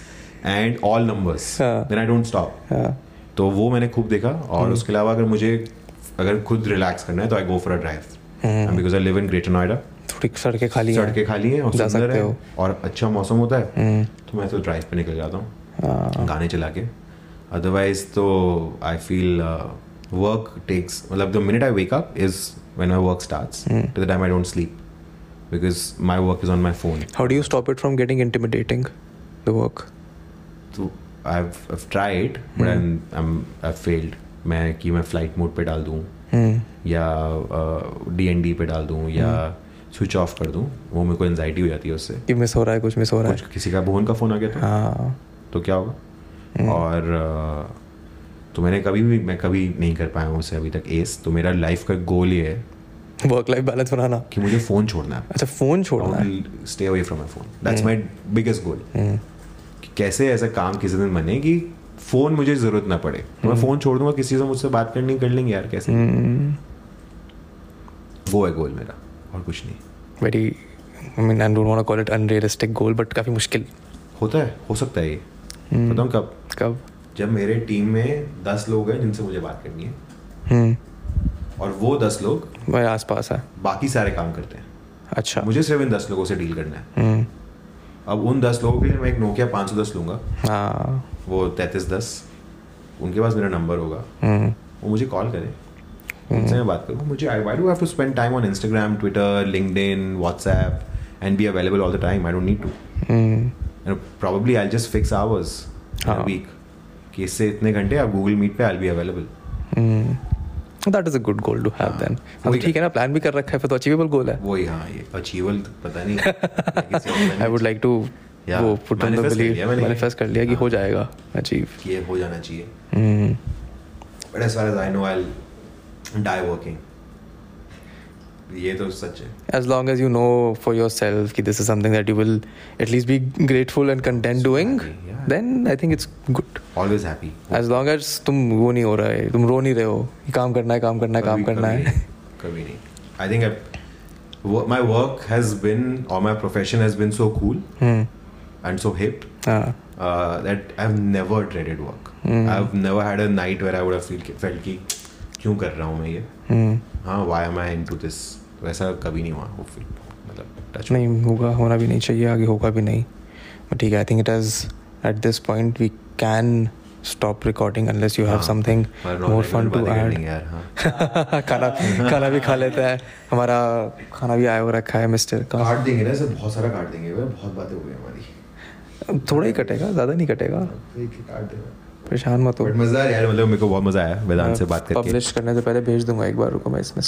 and all numbers. Then I don't stop तो वो मैंने खूब देखा हम्म। और उसके अलावा अगर मुझे अगर खुद रिलैक्स करना है तो I go for a drive because I live in Greater Noida थोड़ी सड़कें खाली हैं। सड़कें खाली हैं और जा सकते है हो। और अच्छा मौसम होता है हम्म, तो मैं तो ड्राइव पे निकल जाता हूँ हाँ। गाने चला के। अदरवाइज़ तो आई फील वर्क टेक्स मतलब the minute I wake up is when my work starts till the time I don't sleep because my work is on my phone How do you stop it from getting intimidating? The work. तो I have tried but I am I failed मैं कि मैं फ़्लाइट मोड पे डाल दूँ Hmm. या डी एन डी पे डाल दूँ या स्विच ऑफ़ कर दूँ वो मेरे को एनजाइटी हो जाती है उससे। कि मिस हो रहा है कुछ मिस हो रहा कुछ है। किसी का भुवन का फ़ोन आ गया तो। हाँ। तो क्या होगा? और तो मैंने कभी भी मैं कभी नहीं कर पाया हूँ उसे अभी तक एस तो मेरा लाइफ का गोल ये है वर्क लाइफ बैलेंस बनाना। कि मुझे फ़ोन छोड़ना है। अच्छा फ़ोन छोड़ना है? Stay away from my phone that's my biggest goal hmm, कैसे ऐसा काम किसी दिन बने कि फ़ोन मुझे ज़रूरत ना पड़े। तो मैं फ़ोन छोड़ दूँगा किसी से मुझसे बात करनी कर लेंगे यार कैसे? हम्म, वो है गोल मेरा और कुछ नहीं। Very I mean I don't want to call it unrealistic goal but काफ़ी मुश्किल। होता है हो सकता है ये। हम्म। बताऊँ कब? कब? जब मेरे टीम में दस लोग हैं जिनसे मुझे बात करनी है। हम्म। और वो दस लोग मेरे आसपास है। बाकी सारे काम करते हैं। अच्छा। मुझे सिर्फ़ इन दस लोगों से डील करना है। हम्म, अब उन दस लोगों के लिए मैं एक नोकिया पाँच सौ दस लूँगा। हाँ। वो तैंतीस दस उनके पास मेरा नंबर होगा। हम्म, वो मुझे कॉल करें। उनसे मैं बात करूँ मुझे I why do have to spend time on Instagram Twitter LinkedIn WhatsApp and be available all the time I don't need to probably I just fix hours. Week कि इससे इतने घंटे आप गूगल मीट पे I be available that is a good goal to have then वही ठीक है ना प्लान भी कर रखा है फिर तो अचीवेबल गोल है। वही हाँ ये अचीवल पता नहीं आई वुड लाइक टू वो put on the believe. Manifest कर लिया कि हो। हाँ। जाएगा अचीव ये हो जाना चाहिए। But as far as I know I die working ये तो सच है as long as you know for yourself कि this is something that you will at least be grateful and content doing happy, yeah. then I think it's good always happy as long as तुम वो नहीं हो रहा है तुम रो नहीं रहे हो कि काम करना है काम करना है काम करना है कभी नहीं I think my work has been or my profession has been so cool hmm and so hip हाँ uh, that I've never dreaded work. Hmm. I've never had a night where I would have feel, felt कि क्यों कर रहा हूँ मैं ये? हम्म। हाँ why am I into this? तो ऐसा कभी नहीं हुआ hopefully मतलब wood. नहीं होगा होना भी नहीं चाहिए आगे होगा भी नहीं। बट ठीक है I think it is at this point we can stop recording unless you have हाँ, something more fun to add हाँ खाना खाना भी खा लेता है। हमारा खाना भी आया हो रखा है मिस्टर का। काट देंगे ना ऐसे बहुत सारा काट देंगे। बहुत बातें हो गई हमारी। थोड़ा ही कटेगा ज़्यादा नहीं कटेगा। एक ही काट देना परेशान मत हो। बट मज़ा यार मतलब मेरे को बहुत मज़ा आया वेदांत से बात करके। पब्लिश करने से पहले भेज दूँगा एक बार रुको मैं इसमें